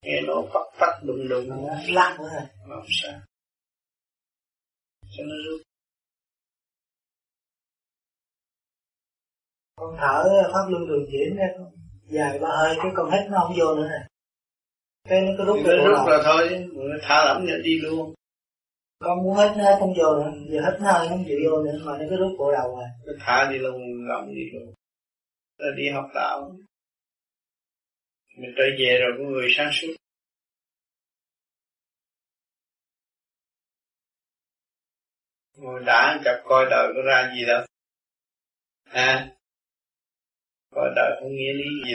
[SPEAKER 4] Nghe nó phát phát đùng đùng.
[SPEAKER 36] Lắc nữa rồi
[SPEAKER 4] không sao. Cho nó rút
[SPEAKER 36] con thở pháp luân đường chuyển ra dài ba hơi cái con hít nó không vô nữa nè. Cái nó cứ rút
[SPEAKER 4] cái rút là thôi thả lỏng nữa đi luôn.
[SPEAKER 36] Con muốn hết hết không vô nữa giờ hết hơi không chịu vô nữa mà nó cứ rút cổ đầu rồi.
[SPEAKER 4] Cứ thả đi luôn gầm đi luôn. Là đi học đạo. Mình trở về rồi có người sáng suốt. Ngồi đã chập coi đời có ra gì đâu. À Coi đời không nghĩa lý gì?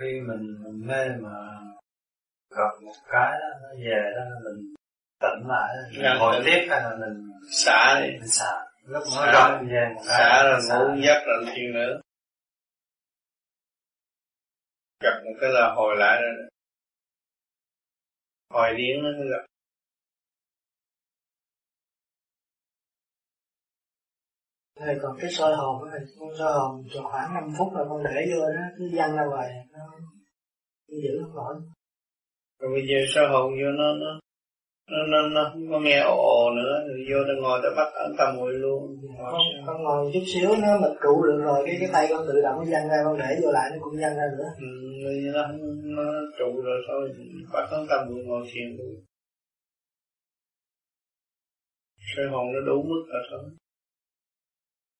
[SPEAKER 31] Khi mình mê mà gặp một cái đó, nó về đó mình tỉnh lại
[SPEAKER 4] Dạ.
[SPEAKER 31] ngồi tiếp hay là mình
[SPEAKER 4] xả đi.
[SPEAKER 31] mình xả? Lúc nó rộng về một cái
[SPEAKER 4] xả rồi
[SPEAKER 31] xả.
[SPEAKER 4] ngủ giấc rồi thiền nữa. Gặp một cái là hồi lại rồi hồi điển nó gặp
[SPEAKER 36] Rồi còn cái soi hồn á, con soi hồn cho khoảng 5 phút là con để vô nó cứ văng ra ngoài nó giữ không nổi
[SPEAKER 4] rồi bây giờ sao hồn vô nó nó nó nó, nó không có nghe ồ ồ nữa rồi vô nó ngồi nó bắt ấn tâm ngồi luôn.
[SPEAKER 36] Con, con ngồi chút xíu nó mệt trụ được rồi cái cái tay con tự động nó văng ra con để vô lại nó cũng văng ra nữa.
[SPEAKER 4] Ừ, nó nó trụ rồi thôi bắt ấn tâm ngồi ngồi thiền luôn. Soi hồn nó đủ mức rồi thôi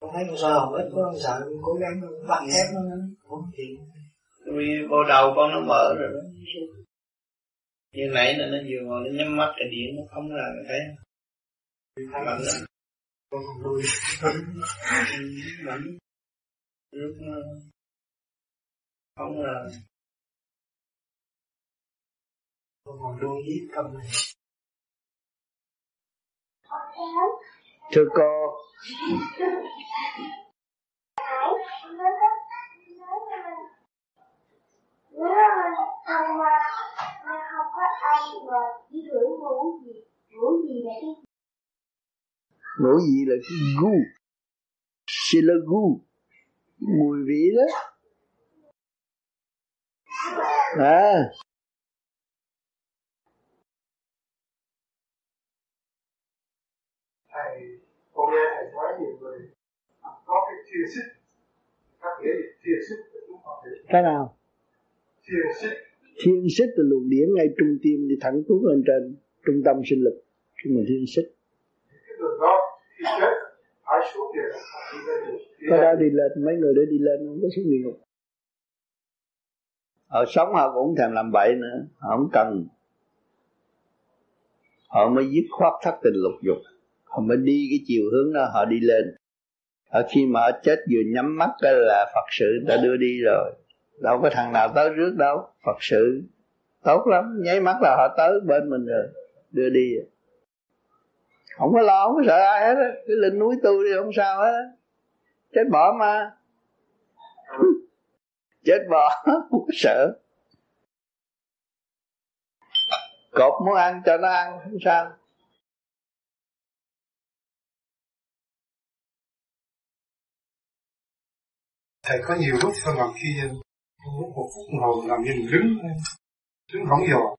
[SPEAKER 36] con thấy con ít quá con sợ con cố gắng con bắt ép nó. Không chịu
[SPEAKER 4] vì bộ đầu con nó mở rồi đó. Như nãy là nó vừa ngồi nó nhắm mắt cái điện nó không là thấy mạnh lắm.
[SPEAKER 36] con còn đuôi
[SPEAKER 4] mạnh lúc nó không là
[SPEAKER 36] con còn đuôi giết cầm này
[SPEAKER 34] thưa cô.
[SPEAKER 37] Đi gì là cái
[SPEAKER 34] ngủ gì là cái gu? Chỉ là gu. Mùi vị đó. À.
[SPEAKER 38] Thầy con nghe thầy nói nhiều người có cái thiền xích các nghĩa là thiền xích để chúng họ hiểu
[SPEAKER 34] cái nào?
[SPEAKER 38] Thiền xích.
[SPEAKER 34] Thiên xích là luồng điển ngay trung tim đi thẳng tuốt lên trên trung tâm sinh lực cái mà thiên xích.
[SPEAKER 38] Cái đường đó khi chết phải xuống địa ngục hoặc đi lên được.
[SPEAKER 34] Có đó đi lên mấy người đó đi lên không có xuống địa ngục. Họ sống họ cũng thèm làm bậy nữa họ không cần. Họ mới dứt khoát thất tình lục dục họ mới đi cái chiều hướng đó, họ đi lên. Ở khi mà họ chết vừa nhắm mắt đó là phật sự đã đưa đi rồi. Đâu có thằng nào tới trước đâu. Phật sự tốt lắm, nháy mắt là họ tới bên mình rồi, đưa đi. Rồi. không có lo, không có sợ ai hết á. Cứ lên núi tu đi, không sao hết á. Chết bỏ mà. Chết bỏ, không có sợ. Cột muốn ăn cho nó ăn, không sao.
[SPEAKER 38] Thầy có nhiều lúc tôi làm khi lúc một phút hồ làm như mình đứng đứng hỏng dò.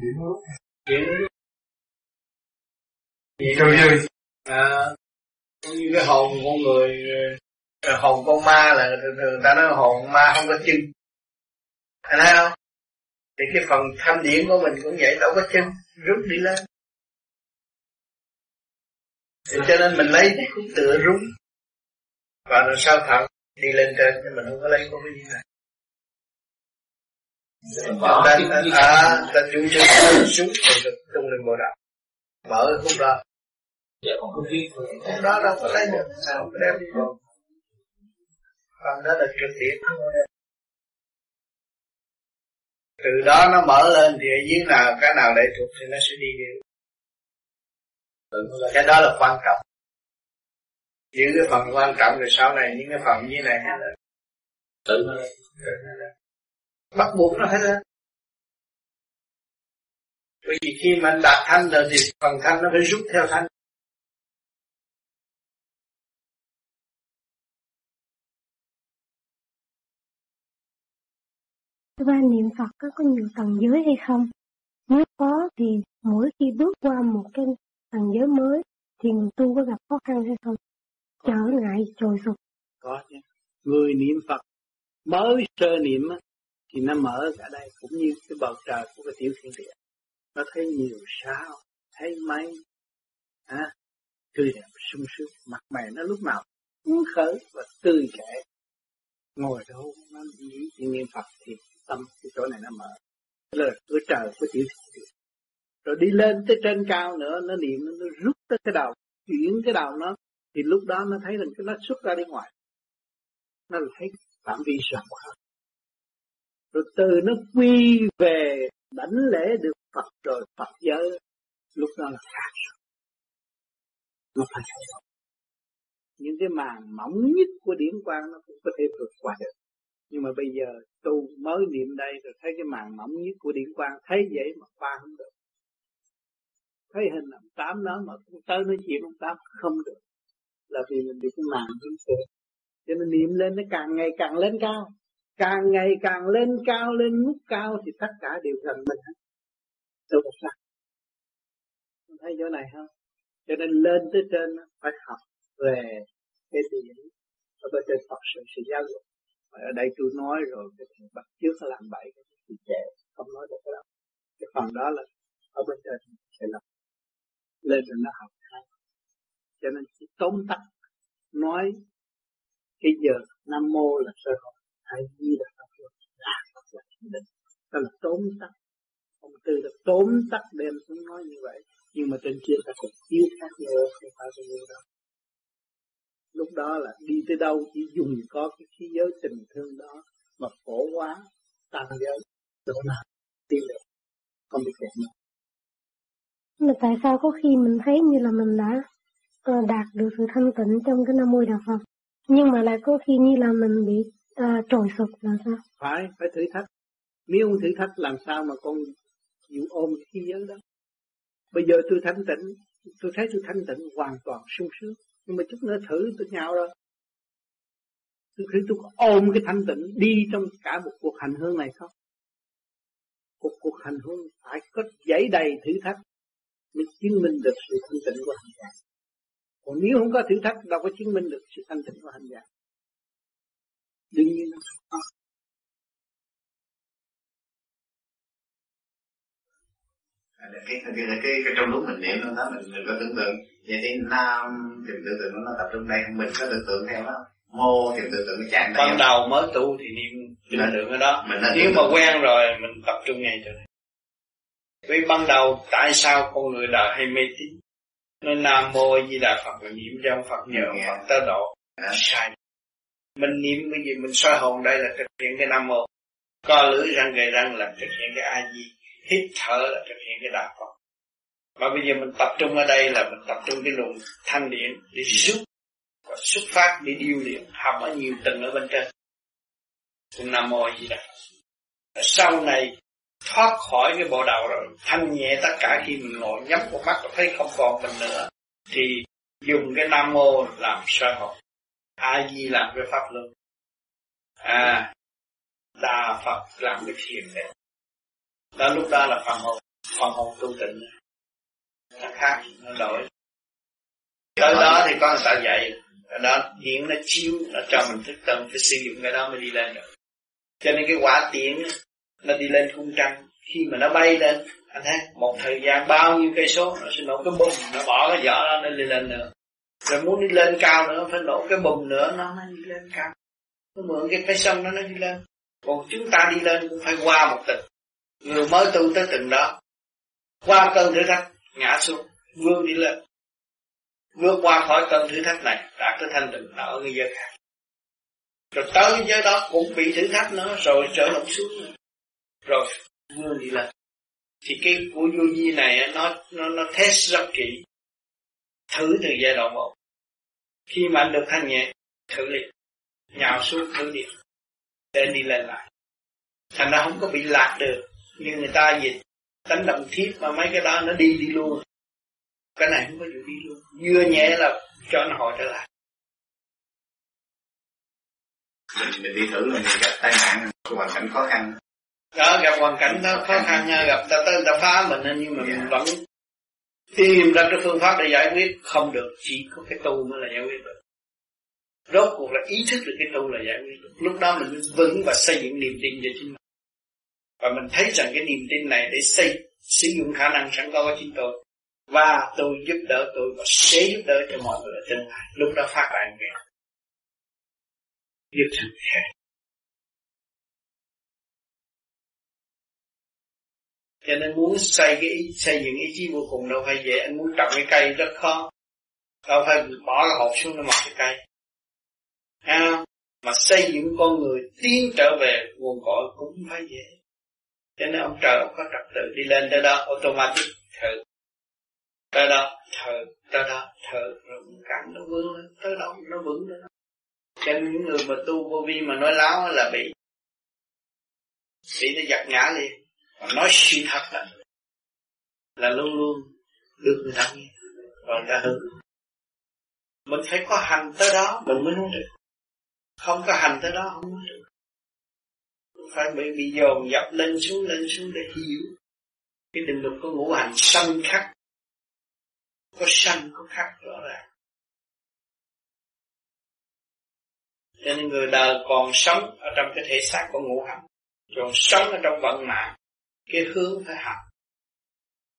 [SPEAKER 38] Điểm lúc
[SPEAKER 4] Trời ơi à, Cũng như cái hồn con người Hồn con ma là thường thường ta nói hồn ma không có chân. Thấy thấy không? Thì cái phần thanh điển của mình cũng vậy Đâu có chân rút đi lên. Thì cho nên mình lấy cái khúc tựa rúng Và rồi sau thận đi lên trên Nhưng mình không có lấy có cái gì này.
[SPEAKER 22] Bỏ
[SPEAKER 4] ta, à, ta xuống rồi được tung lên bộ đạo. Mở
[SPEAKER 22] có biết
[SPEAKER 4] khúc đó đâu có lấy được sao có đem đi vô phần đó là trực tiếp. Từ đó nó mở lên thì ở dưới nào cái nào lệ thuộc thì nó sẽ đi đều cái đó là quan trọng giữ cái phần quan trọng rồi sau này những cái phần như này
[SPEAKER 22] tự nó
[SPEAKER 4] bắt buộc nó hết á bởi vì khi mà anh đạt thanh rồi thì phần thanh nó phải rút theo thanh
[SPEAKER 37] Thưa ba niệm Phật có, có nhiều tầng giới hay không? Nếu có thì mỗi khi bước qua một cái tầng giới mới thì người tu có gặp khó khăn hay không? Trở ngại trồi sụp.
[SPEAKER 39] có chứ. Người niệm phật mới sơ niệm á,
[SPEAKER 19] thì nó mở cả đây cũng như cái bầu trời của cái tiểu thiên địa. Nó thấy nhiều sao thấy mây, à, tươi đẹp sung sướng mặt mày nó lúc nào phấn khởi và tươi trẻ. Ngồi đó nó nghĩ chuyện niệm Phật thì tâm cái chỗ này nó mở. Là cửa trời của tiểu thiên địa. Rồi đi lên tới trên cao nữa nó niệm nó rút tới cái đầu chuyển cái đầu nó thì lúc đó nó thấy rằng cái nó xuất ra bên ngoài. Nó thấy phạm vi rộng hơn. Rồi từ nó quy về đảnh lễ được Phật rồi Phật giới, lúc đó là khác nó phải những cái màn mỏng nhất của điển quang nó cũng có thể vượt qua được. Nhưng mà bây giờ tu mới niệm đây rồi thấy cái màn mỏng nhất của điển quang, thấy vậy mà qua không được. Thấy hình ông tám đó mà cũng tới nói chuyện ông tám không được là vì mình bị cái màn dính xe cho nên niệm lên nó càng ngày càng lên cao. Càng ngày càng lên cao, lên mức cao thì tất cả đều gần mình hết. Đâu có mình thấy chỗ này không? Cho nên lên tới trên phải học về cái điển ở bên trên Phật sự sự giáo dục. Ở đây tôi nói rồi, cái thằng bắt trước nó làm bậy, cái thì trẻ không nói được cái đó. Cái phần đó là ở bên trên sẽ làm. Lên rồi nó học. hay cho nên chỉ tóm tắt, nói cái giờ nam mô là sơ hồn hay di là pháp luật là pháp là định. Đó là tóm tắt. Ông tư là tóm tắt đem xuống nói như vậy, nhưng mà trên kia ta còn thiếu khác nữa, không phải bao nhiêu đâu. Lúc đó là đi tới đâu, chỉ dùng có cái khí giới tình thương đó mà phổ quá tăng giới. Chỗ nào tiến được không bị kẹt nữa
[SPEAKER 37] mà tại sao có khi mình thấy như là mình đã Ờ, đạt được sự thanh tịnh trong cái nam mô đạo phật. Nhưng mà lại có khi như là mình bị à, trồi sụp là sao?
[SPEAKER 19] Phải phải thử thách. Nếu không thử thách làm sao mà con chịu ôm cái khí giới đó? Bây giờ tôi thanh tịnh tôi thấy tôi thanh tịnh hoàn toàn sung sướng. Nhưng mà chút nữa thử tôi nhào rồi tôi thử tôi có ôm cái thanh tịnh đi trong cả một cuộc hành hương này không? Cuộc cuộc hành hương phải có giấy đầy thử thách mới chứng minh được sự thanh tịnh của hành giả còn nếu không có thử thách đâu có chứng minh được sự thanh tịnh của hành giả. Đương nhiên nó không
[SPEAKER 39] cái, cái, cái, cái, cái trong lúc mình niệm đó mình đừng có tưởng tượng vậy thì nam thì tưởng tượng nó tập trung đây mình có tưởng tượng theo đó. Mô thì tưởng tượng cái trạng
[SPEAKER 4] ban đầu mới tu thì niệm tưởng tượng cái đó. mình nếu mà quen rồi mình tập trung ngay cho này. Vì ban đầu tại sao con người đời hay mê tín nên nam mô di đà phật là niệm trong phật nhờ phật tới độ. À. sai. Mình niệm cái gì mình soi hồn đây là thực hiện cái nam mô. Co lưỡi răng gầy răng là thực hiện cái a di. Hít thở là thực hiện cái đạo Phật. Mà bây giờ mình tập trung ở đây là mình tập trung cái luồng thanh điện để rút và xuất phát để điêu luyện học ở nhiều tầng ở bên trên. Cũng nam mô gì đó sau này thoát khỏi cái bộ đầu rồi. Thanh nhẹ tất cả khi mình ngồi nhắm một mắt thấy không còn mình nữa. Thì dùng cái nam mô làm sơ hồn. A di làm cái pháp luân. À đà phật làm cái thiền đấy đó, lúc đó là phần hồn phần hồn tu tịnh. Nó khác, nó đổi. Tới đó thì con sợ dậy đó, điện nó chiếu, nó cho mình thức tâm, phải sử dụng cái đó mới đi lên được. Cho nên cái quả tiếng nó đi lên cung trăng. Khi mà nó bay lên, anh thấy một thời gian bao nhiêu cây số, nó sẽ nổ cái bùm, nó bỏ cái vỏ đó, nó đi lên nữa. Rồi muốn đi lên cao nữa phải nổ cái bùm nữa, nó mới đi lên cao. Nó mượn cái cái sông đó, nó đi lên. Còn chúng ta đi lên cũng phải qua một tầng. Người mới tu tới từng đó. Qua cơn thử thách, Ngã xuống, Vươn đi lên. Vượt qua khỏi cơn thử thách này, Đạt tới thanh tịnh ở người giới khác. Rồi tới cái giới đó cũng bị thử thách nữa, Rồi trở lại xuống. nữa. Rồi vươn đi lên Thì cái của vô vi này Nó nó nó test rất kỹ. Thử từ giai đoạn một. Khi mà anh được thanh nhẹ Thử liền. Nhào xuống thử liền. Để đi lên lại. Thành ra không có bị lạc được. Như người ta dịch tánh đồng thiết mà mấy cái đó nó đi đi luôn. Cái này không có chịu đi luôn. Vừa nhẹ là cho nó hồi trở lại.
[SPEAKER 39] Mình, mình đi thử mình gặp tai nạn hoàn cảnh khó khăn
[SPEAKER 4] đó gặp hoàn cảnh đó khó khăn. gặp ta tới ta phá mình nhưng mà mình vẫn tìm ra cái phương pháp để giải quyết. Không được chỉ có cái tu mới là giải quyết được. Rốt cuộc là ý thức được cái tu là giải quyết được. Lúc đó mình vững và xây dựng niềm tin về chính mình. Và mình thấy rằng cái niềm tin này để xây sử dụng khả năng sẵn có của chính tôi. Và tôi giúp đỡ tôi và sẽ giúp đỡ cho mọi người ở tương lai lúc đó phát đại nguyện giúp thành khác cho nên muốn xây cái ý, xây dựng ý chí vô cùng đâu phải dễ anh muốn trồng cái cây rất khó. Đâu phải bỏ cái hộp xuống nó mọc cái cây. À, mà xây dựng con người tiến trở về nguồn cội cũng phải dễ. Cho nên ông trời ông có trật tự đi lên tới đó automatic thử. Tới đó thử tới đó thử. Rồi cảm nó vững lên tới đó nó vững lên. Cho nên những người mà tu vô vi mà nói láo là bị bị nó giật ngã liền mà nói suy thật là là luôn luôn được người ta nghe và người ta hưởng mình phải có hành tới đó mình mới nói được. Không có hành tới đó không nói được. Phải bị bị dồn dập lên xuống lên xuống để hiểu. Cái định luật của ngũ hành sân khắc. Có sân có khắc, rõ ràng. Cho nên người đời còn sống ở trong cái thể xác của ngũ hành, còn sống ở trong vận mạng cái hướng phải học.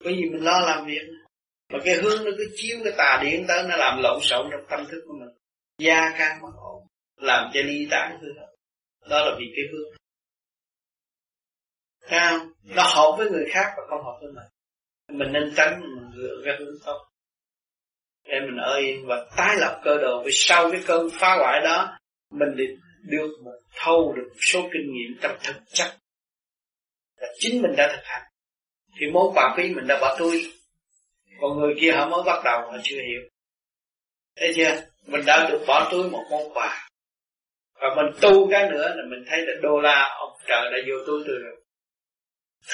[SPEAKER 4] Bởi vì mình lo làm việc. Mà cái hướng nó cứ chiếu cái tà điện tới nó làm lộn xộn trong tâm thức của mình. Gia can bất ổn làm cho ly tán hư đó. Là vì cái hướng. Thấy Nó hợp với người khác và không hợp với mình. Mình nên tránh mình dựa ra hướng tốt. Để mình ở yên và tái lập cơ đồ. Vì sau cái cơn phá hoại đó Mình được một thâu được một số kinh nghiệm trong thực chất là chính mình đã thực hành. Thì món quà phí mình đã bỏ túi. Còn người kia họ mới bắt đầu, họ chưa hiểu. Thấy chưa? Mình đã được bỏ túi một món quà. Và mình tu cái nữa là mình thấy là đô la ông trời đã vô túi tôi rồi.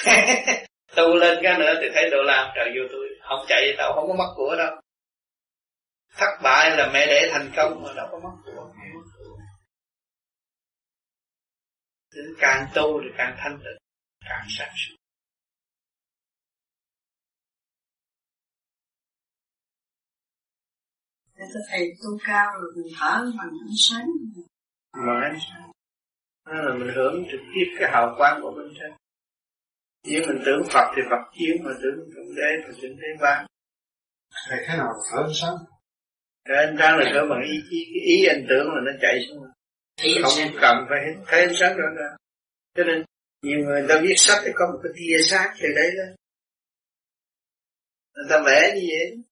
[SPEAKER 4] Tu lên cái nữa thì thấy đô la ông trời vô túi. Không chạy tàu không có mất của đâu. Thất bại là mẹ để thành công mà đâu có mất của. Đến càng tu thì càng thanh tịnh càng sáng suốt
[SPEAKER 27] Để tôi thầy tu cao rồi mình thở bằng ánh sáng.
[SPEAKER 4] Bằng ánh sáng. Đó là mình hưởng trực tiếp cái hào quang của bên trên nếu mình tưởng Phật thì Phật chiếu mà tưởng Thượng Đế thì Thượng Đế ban.
[SPEAKER 38] Thầy thế nào thở ánh sáng?
[SPEAKER 4] Thở ánh sáng là thở bằng ý, ý, ý anh tưởng là nó chạy xuống. Không cần phải thấy ánh sáng rõ ràng Cho nên nhiều người ta viết sách thì có một cái tia sáng từ đấy đó. Người ta vẽ như vậy.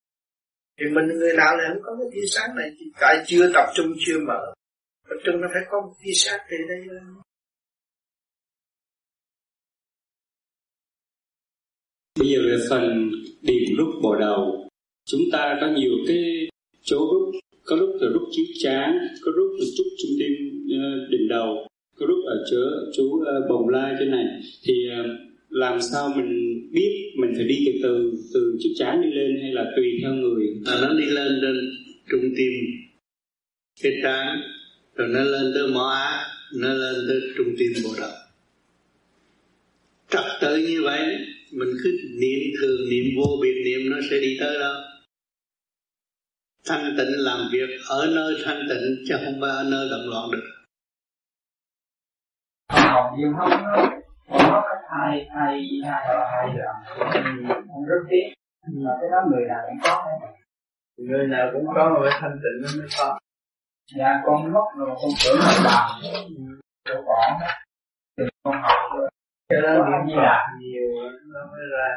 [SPEAKER 4] Thì mình người nào lại không có cái tia sáng này. Tại chưa tập trung chưa mở. Tập trung nó phải có một tia sáng từ đây lên
[SPEAKER 40] Bây giờ là phần điểm rút bộ đầu. Chúng ta có nhiều cái chỗ rút, có lúc là rút chiếu chán, có lúc là chút trung tim ờ, đỉnh đầu, có ở chỗ chú ờ, bồng lai trên này. Thì ờ, làm sao mình biết mình phải đi từ từ từ chiếc chán đi lên hay là tùy theo người?
[SPEAKER 4] À, nó đi lên lên trung tim cái trán rồi nó lên tới mỏ á nó lên tới trung tim bộ đầu. Trật tự như vậy mình cứ niệm thường niệm vô biệt niệm nó sẽ đi tới đâu thanh tịnh làm việc ở nơi thanh tịnh chứ không phải ở nơi động loạn được
[SPEAKER 41] nhiều không có cái hai hai hai hai đoạn không rất tiếc. Mà cái đó người nào cũng có
[SPEAKER 4] người nào cũng có mà phải thanh tịnh nó mới có.
[SPEAKER 41] Dạ con mất rồi con tưởng là bàn chỗ bỏ thì con học
[SPEAKER 4] cái đó niệm di đà nhiều nó mới ra.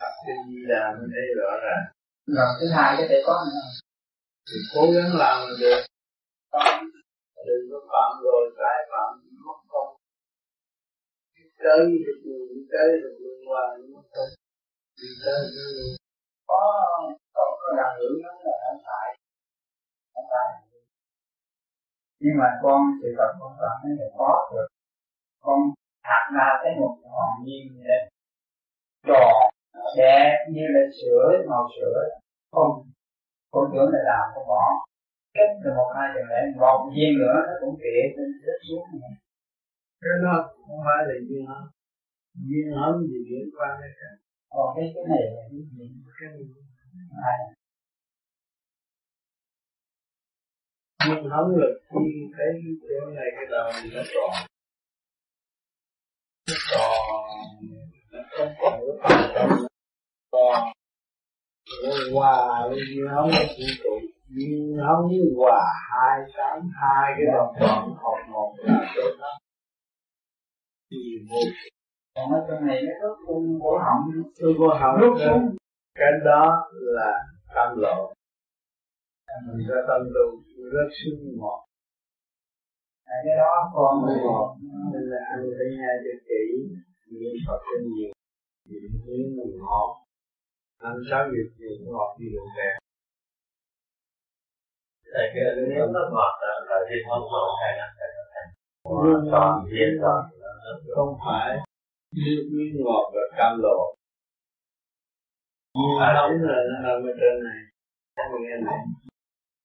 [SPEAKER 4] Tập trên di đà mới thấy rõ ràng.
[SPEAKER 41] Rồi thứ hai cái thể có nữa.
[SPEAKER 4] Thì cố gắng làm là được đừng có phạm rồi trái phạm tới được người tới được người ngoài mất công đi tới
[SPEAKER 41] có có có năng lượng đó là không phải không phải nhưng mà con, sự thật con cảm thấy là có được. Con thật ra thấy một ngọn nhiên đẹp tròn đẹp như là sữa màu sữa không con tưởng là làm con bỏ cách là một hai giờ lễ một viên nữa nó cũng kệ nên rớt xuống này
[SPEAKER 4] cái đó không phải là duyên hả? Duyên hớm gì liên quan đến cái
[SPEAKER 41] còn cái cái này là cái gì?
[SPEAKER 4] Cái
[SPEAKER 41] này
[SPEAKER 4] duyên hớm là khi thấy chỗ này cái đầu nó tròn. Nó tròn. Không phải còn hòa liên hóng vũ trụ liên hóng hòa hai tám hai cái đồng toàn hợp một là tốt lắm nhiều vô
[SPEAKER 41] còn ở trong này nó có cung cổ họng
[SPEAKER 4] tôi vô họng
[SPEAKER 41] rút xuống
[SPEAKER 4] cái đó là tâm lộ mình ra tâm tu rất sưng ngọt
[SPEAKER 41] à, cái đó còn
[SPEAKER 4] ngọt nên là ăn phải hai cho kỹ niệm Phật cho nhiều niệm tiếng mình ngọt ăn sáu việc gì cũng ngọt gì được kẹt
[SPEAKER 42] Thầy cái nếu nó ngọt là thì không ngọt hay là phải thành toàn diện toàn
[SPEAKER 4] không phải nước miếng ngọt và cam lộ. Nhưng nóng là nó ở bên trên này. Không nghe này.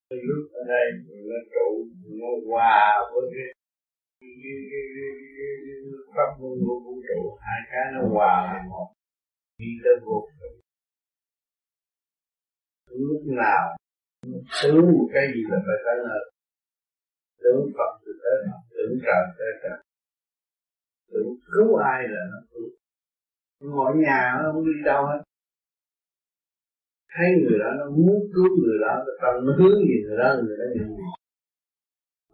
[SPEAKER 4] Lúc ở đây nó trụ nó hòa với cái pháp môn của vũ trụ. Hai cái nó hòa là một. Đi tới vô cùng. Lúc nào sướng một cái gì là phải tới nơi? Tưởng Phật thì tới Phật tưởng trời tới trời tưởng cứu ai là nó cứu. Ngồi nhà nó không đi đâu hết. Thấy người đó nó muốn cứu người đó tâm nó hướng gì người đó người đó nhận gì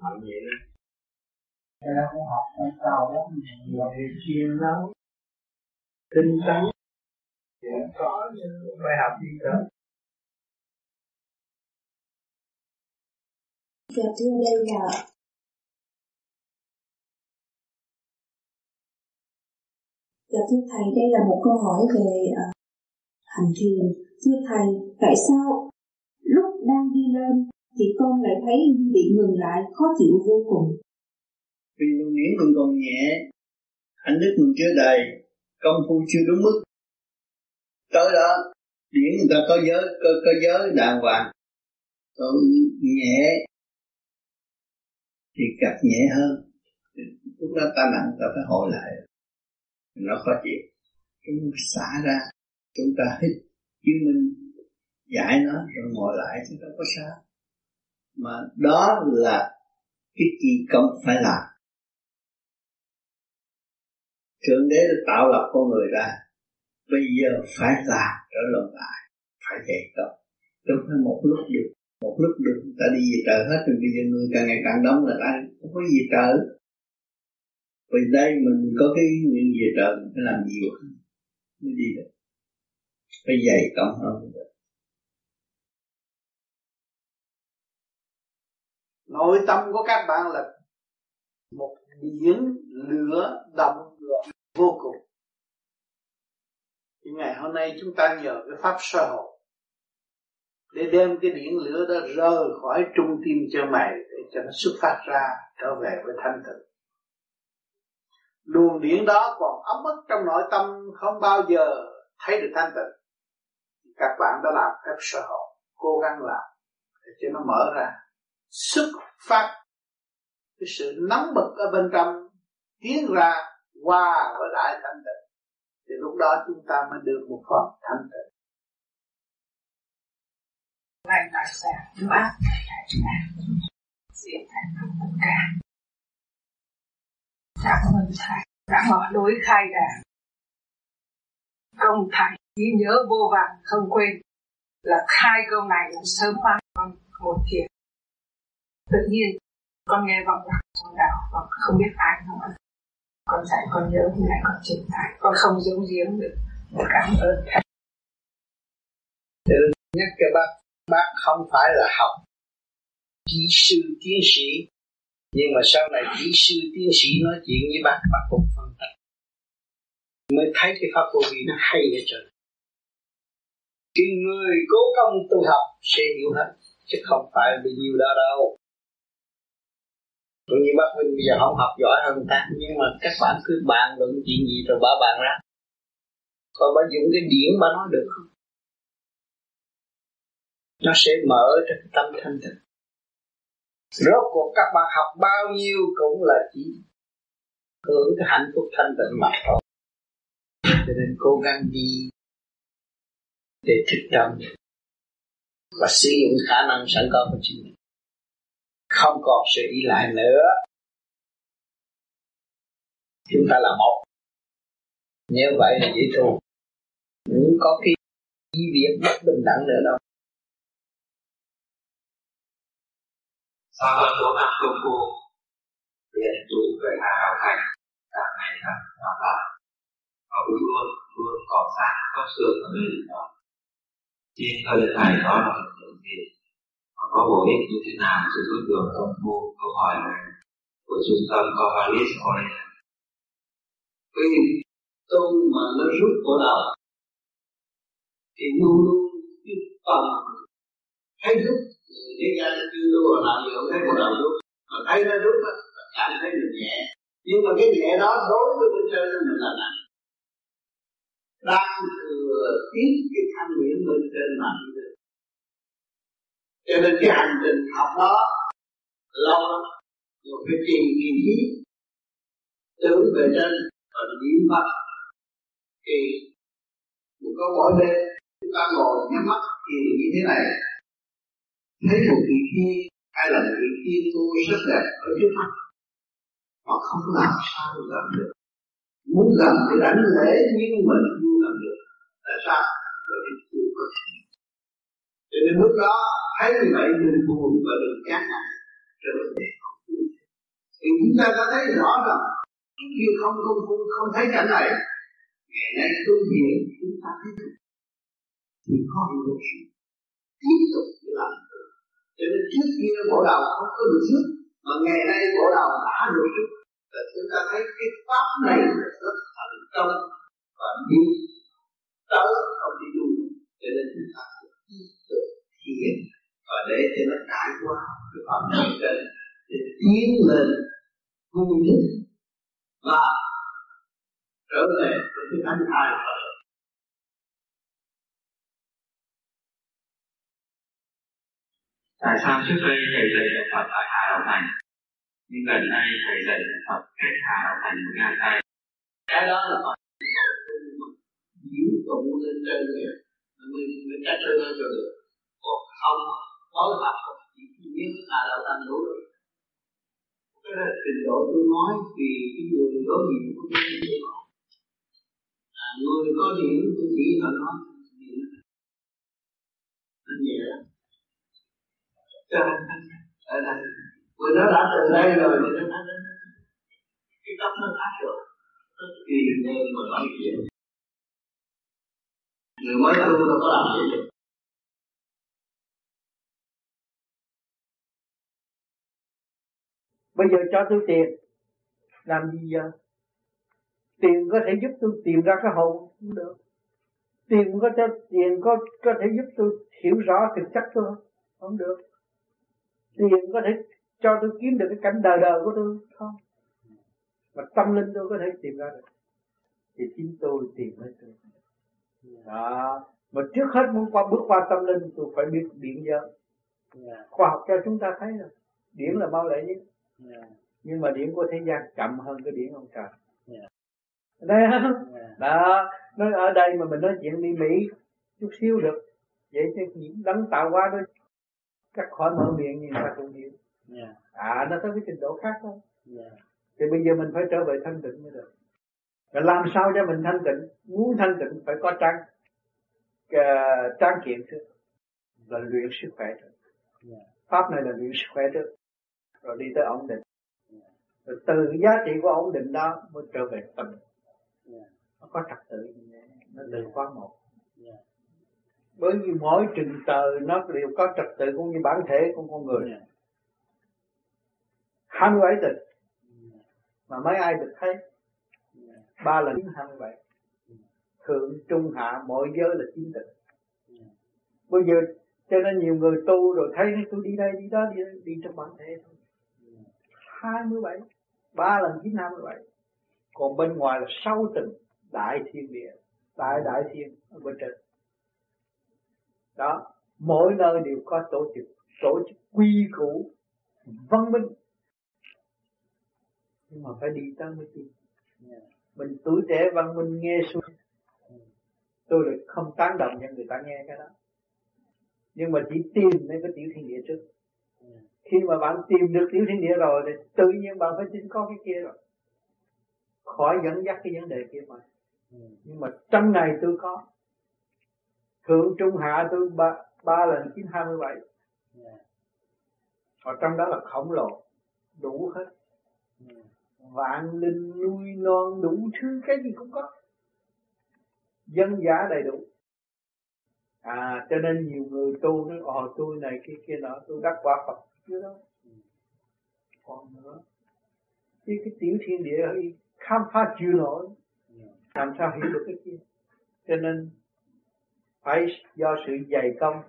[SPEAKER 4] mạnh vậy đó.
[SPEAKER 41] Cái đó cũng học không cao lắm
[SPEAKER 4] nhiều thì chuyên lắm. Tinh tấn. Thì có phải học gì đó
[SPEAKER 27] Dạ thưa đây là Dạ thưa thầy, đây là một câu hỏi về uh, hành thiền. Thưa thầy, tại sao lúc đang đi lên thì con lại thấy bị ngừng lại khó chịu vô cùng?
[SPEAKER 4] Vì luồng điển mình còn nhẹ, hạnh đức mình chưa đầy, công phu chưa đúng mức. Tới đó, điển người ta có giới, có, có giới đàng hoàng. Còn nhẹ thì gặp nhẹ hơn. Lúc đó ta nặng ta phải hồi lại nó khó chịu chúng xả ra, chúng ta hít chứng minh giải nó rồi ngồi lại thì nó có sao. Mà đó là cái kỳ công phải làm. Thượng đế đã tạo lập con người ra. Bây giờ phải làm trở luận lại, phải dạy công đâu phải một lúc được, một lúc được ta đi về trời hết, rồi bây giờ người càng ngày càng đông là ta không có gì trời vì đây mình có cái nguyện về trời mình phải làm nhiều hơn, mới đi được. Phải dày cộng hơn được nội tâm của các bạn là một biển lửa động loạn vô cùng. Thì ngày hôm nay chúng ta nhờ cái pháp sơ hồn để đem cái biển lửa đó rời khỏi trung tim cho mày để cho nó xuất phát ra, trở về với thanh tịnh luồng điển đó còn ấm ức trong nội tâm không bao giờ thấy được thanh tịnh. Các bạn đã làm phép sơ hồn cố gắng làm để cho nó mở ra. Xuất phát, cái sự nóng bực ở bên trong tiến ra qua với đại thanh tịnh. Thì lúc đó chúng ta mới được một phần thanh tịnh.
[SPEAKER 43] Này tại sao ta diễn thành tất cả cảm ơn thầy đã mở lối khai đàn công thầy ghi nhớ vô vàng không quên là khai câu này là sớm mang con một thiền tự nhiên, con nghe vọng lạc trong đạo và không biết ai nữa con dạy con nhớ thì lại con trình thầy con không giấu giếm được cảm ơn. Thầy
[SPEAKER 4] Tự nhắc cho bác bác không phải là học kỹ sư tiến sĩ nhưng mà sau này kỹ sư, tiến sĩ nói chuyện với bác bác cũng phân tích. Mới thấy cái pháp vô vi nó hay ở trời. Cái người cố công tu học sẽ hiểu hết, chứ không phải bị nhiều đó đâu. Cũng như bác Vinh bây giờ không học giỏi hơn ta, nhưng mà các bạn cứ bàn luận chuyện gì rồi bảo bạn ra. Còn bà dùng cái điển bà nói được không? Nó sẽ mở cho cái tâm thanh tịnh rốt cuộc các bạn học bao nhiêu cũng là chỉ hưởng cái hạnh phúc thanh tịnh mà thôi. Cho nên cố gắng đi để thích tâm và sử dụng khả năng sẵn có của chính mình. Không còn sự ý lại nữa. Chúng ta là một.
[SPEAKER 19] Như vậy là dễ thương cũng có cái ý việc bất bình đẳng nữa đâu.
[SPEAKER 44] Sau hơn bốn năm công phu liền trụ về hà đạo thành càng ngày càng hoàn lại. Và cũng luôn luôn có sát có xương ở nơi đó. Trên cơ điểm này đó là hiện gì? Và có bổ ích như thế nào? Sự giúp được công phu câu hỏi này của trung tâm Covalis Oriental
[SPEAKER 4] cái tu mà nó rút cổ đầu thì luôn luôn cái phần thấy rút thế gian chưa tu là làm gì không thấy một đầu đúng mà thấy nó đúng á cảm thấy mình nhẹ. Nhưng mà cái nhẹ đó đối với bên trên mình là nặng đang thừa tiếp cái thanh điển bên trên mà đi được cho nên cái hành trình học đó, lâu lắm. Rồi phải trì nghiên khí tưởng về trên và niệm phật. Thì một có mỗi đêm, chúng ta ngồi nhắm mắt, thì như thế này thấy một vị kia hay là kỳ vị kia rất đẹp ở trước mắt mà không làm sao làm được. Muốn làm thì đánh lễ, nhưng mà không làm được tại sao? Bởi vì chưa có thể cho nên lúc đó, thấy như vậy đừng buồn và đừng chán nản. Trở về thì chúng ta đã thấy rõ rằng khi không không không không thấy cảnh này. Ngày nay tôi hiểu chúng ta thấy được. Thì có một sự tiếp tục làm. được cho nên trước kia bộ đầu không có được sức mà ngày nay bộ đầu đã được sức là chúng ta thấy cái pháp này là rất thành công và đi tới không đi luôn cho nên chúng ta tiếp tục thiền và để cho nó trải qua cái pháp này trên để tiến lên vui thích và trở về với cái thanh thai
[SPEAKER 44] Tại sao trước đây thầy dạy đạo Phật tại Hà Đạo Thành nhưng gần đây thầy dạy đạo Phật cách Hà Đạo Thành một ngàn tay
[SPEAKER 4] cái đó là phải diễn tụ lên trên kìa mình mình cách lên lên rồi được. Còn không phối hợp chỉ biết Hà Đạo Thành đủ rồi. Cái là trình độ tôi nói thì cái người đối diện của tôi có à, người có điểm tôi chỉ họ nói anh nhẹ lắm cho nên ở đây người nó đã từ đây rồi. Thì nó đến cái cấp nó khác rồi. Nó kỳ nên mà nói chuyện. Người mới tu đâu có làm gì được.
[SPEAKER 19] Bây giờ cho tôi tiền. Làm gì giờ? Tiền có thể giúp tôi tìm ra cái hồn cũng được. Tiền có cho tiền có có thể giúp tôi hiểu rõ thực chất tôi không? Không được tiền có thể cho tôi kiếm được cái cảnh đời đời của tôi không? Mà tâm linh tôi có thể tìm ra được. Thì chính tôi tìm lấy tôi đó. Mà trước hết muốn qua bước qua tâm linh tôi phải biết điện giới khoa học cho chúng ta thấy rồi điển là mau lẹ nhất. Yeah. nhưng mà điển của thế gian chậm hơn cái điển ông trời. Yeah. đây không yeah. đó. Nói ở đây mà mình nói chuyện đi mỹ chút xíu được. Vậy những đấng tạo qua đó cắt khỏi mở miệng nhưng ta không hiểu yeah. à nó tới cái trình độ khác thôi. Yeah. thì bây giờ mình phải trở về thanh tịnh mới được. Rồi làm sao cho mình thanh tịnh? Muốn thanh tịnh phải có trang uh, trang kiện trước là luyện sức khỏe trước. Yeah. pháp này là luyện sức khỏe trước. Rồi đi tới ổn định. Rồi từ giá trị của ổn định đó mới trở về tâm. Nó có trật tự nó từ khóa một bởi vì mỗi trình tờ nó đều có trật tự cũng như bản thể của con người. Hai mươi bảy tịch mà mấy ai được thấy? Ba lần hai mươi bảy thượng trung hạ mọi giới là chín tịch. Bây giờ cho nên nhiều người tu rồi thấy tôi đi đây đi đó đi, đi trong bản thể thôi. 27 ba lần chín hai mươi bảy còn bên ngoài là sáu tầng đại thiên địa đại đại thiên ở bên trên đó mỗi nơi đều có tổ chức tổ chức quy củ văn minh. Nhưng mà phải đi tới mới tin. Mình tuổi trẻ văn minh nghe xuống. Tôi lại không tán đồng cho người ta nghe cái đó. Nhưng mà chỉ tìm đến cái tiểu thiên địa trước. Khi mà bạn tìm được tiểu thiên địa rồi thì tự nhiên bạn phải tin có cái kia rồi. Khỏi dẫn dắt cái vấn đề kia mà. Nhưng mà trong ngày tôi có thượng trung hạ tôi ba ba lần chín hai mươi bảy. Và trong đó là khổng lồ đủ hết. Vạn linh nuôi non đủ thứ cái gì cũng có. Dân giả đầy đủ. À cho nên nhiều người tu nói ồ tôi này kia kia nọ tôi đắc quả phật. Chưa đâu. Còn nữa. Cái cái tiểu thiên địa khám phá chịu nổi. Làm sao hiểu được cái kia? Cho nên phải do sự dày công.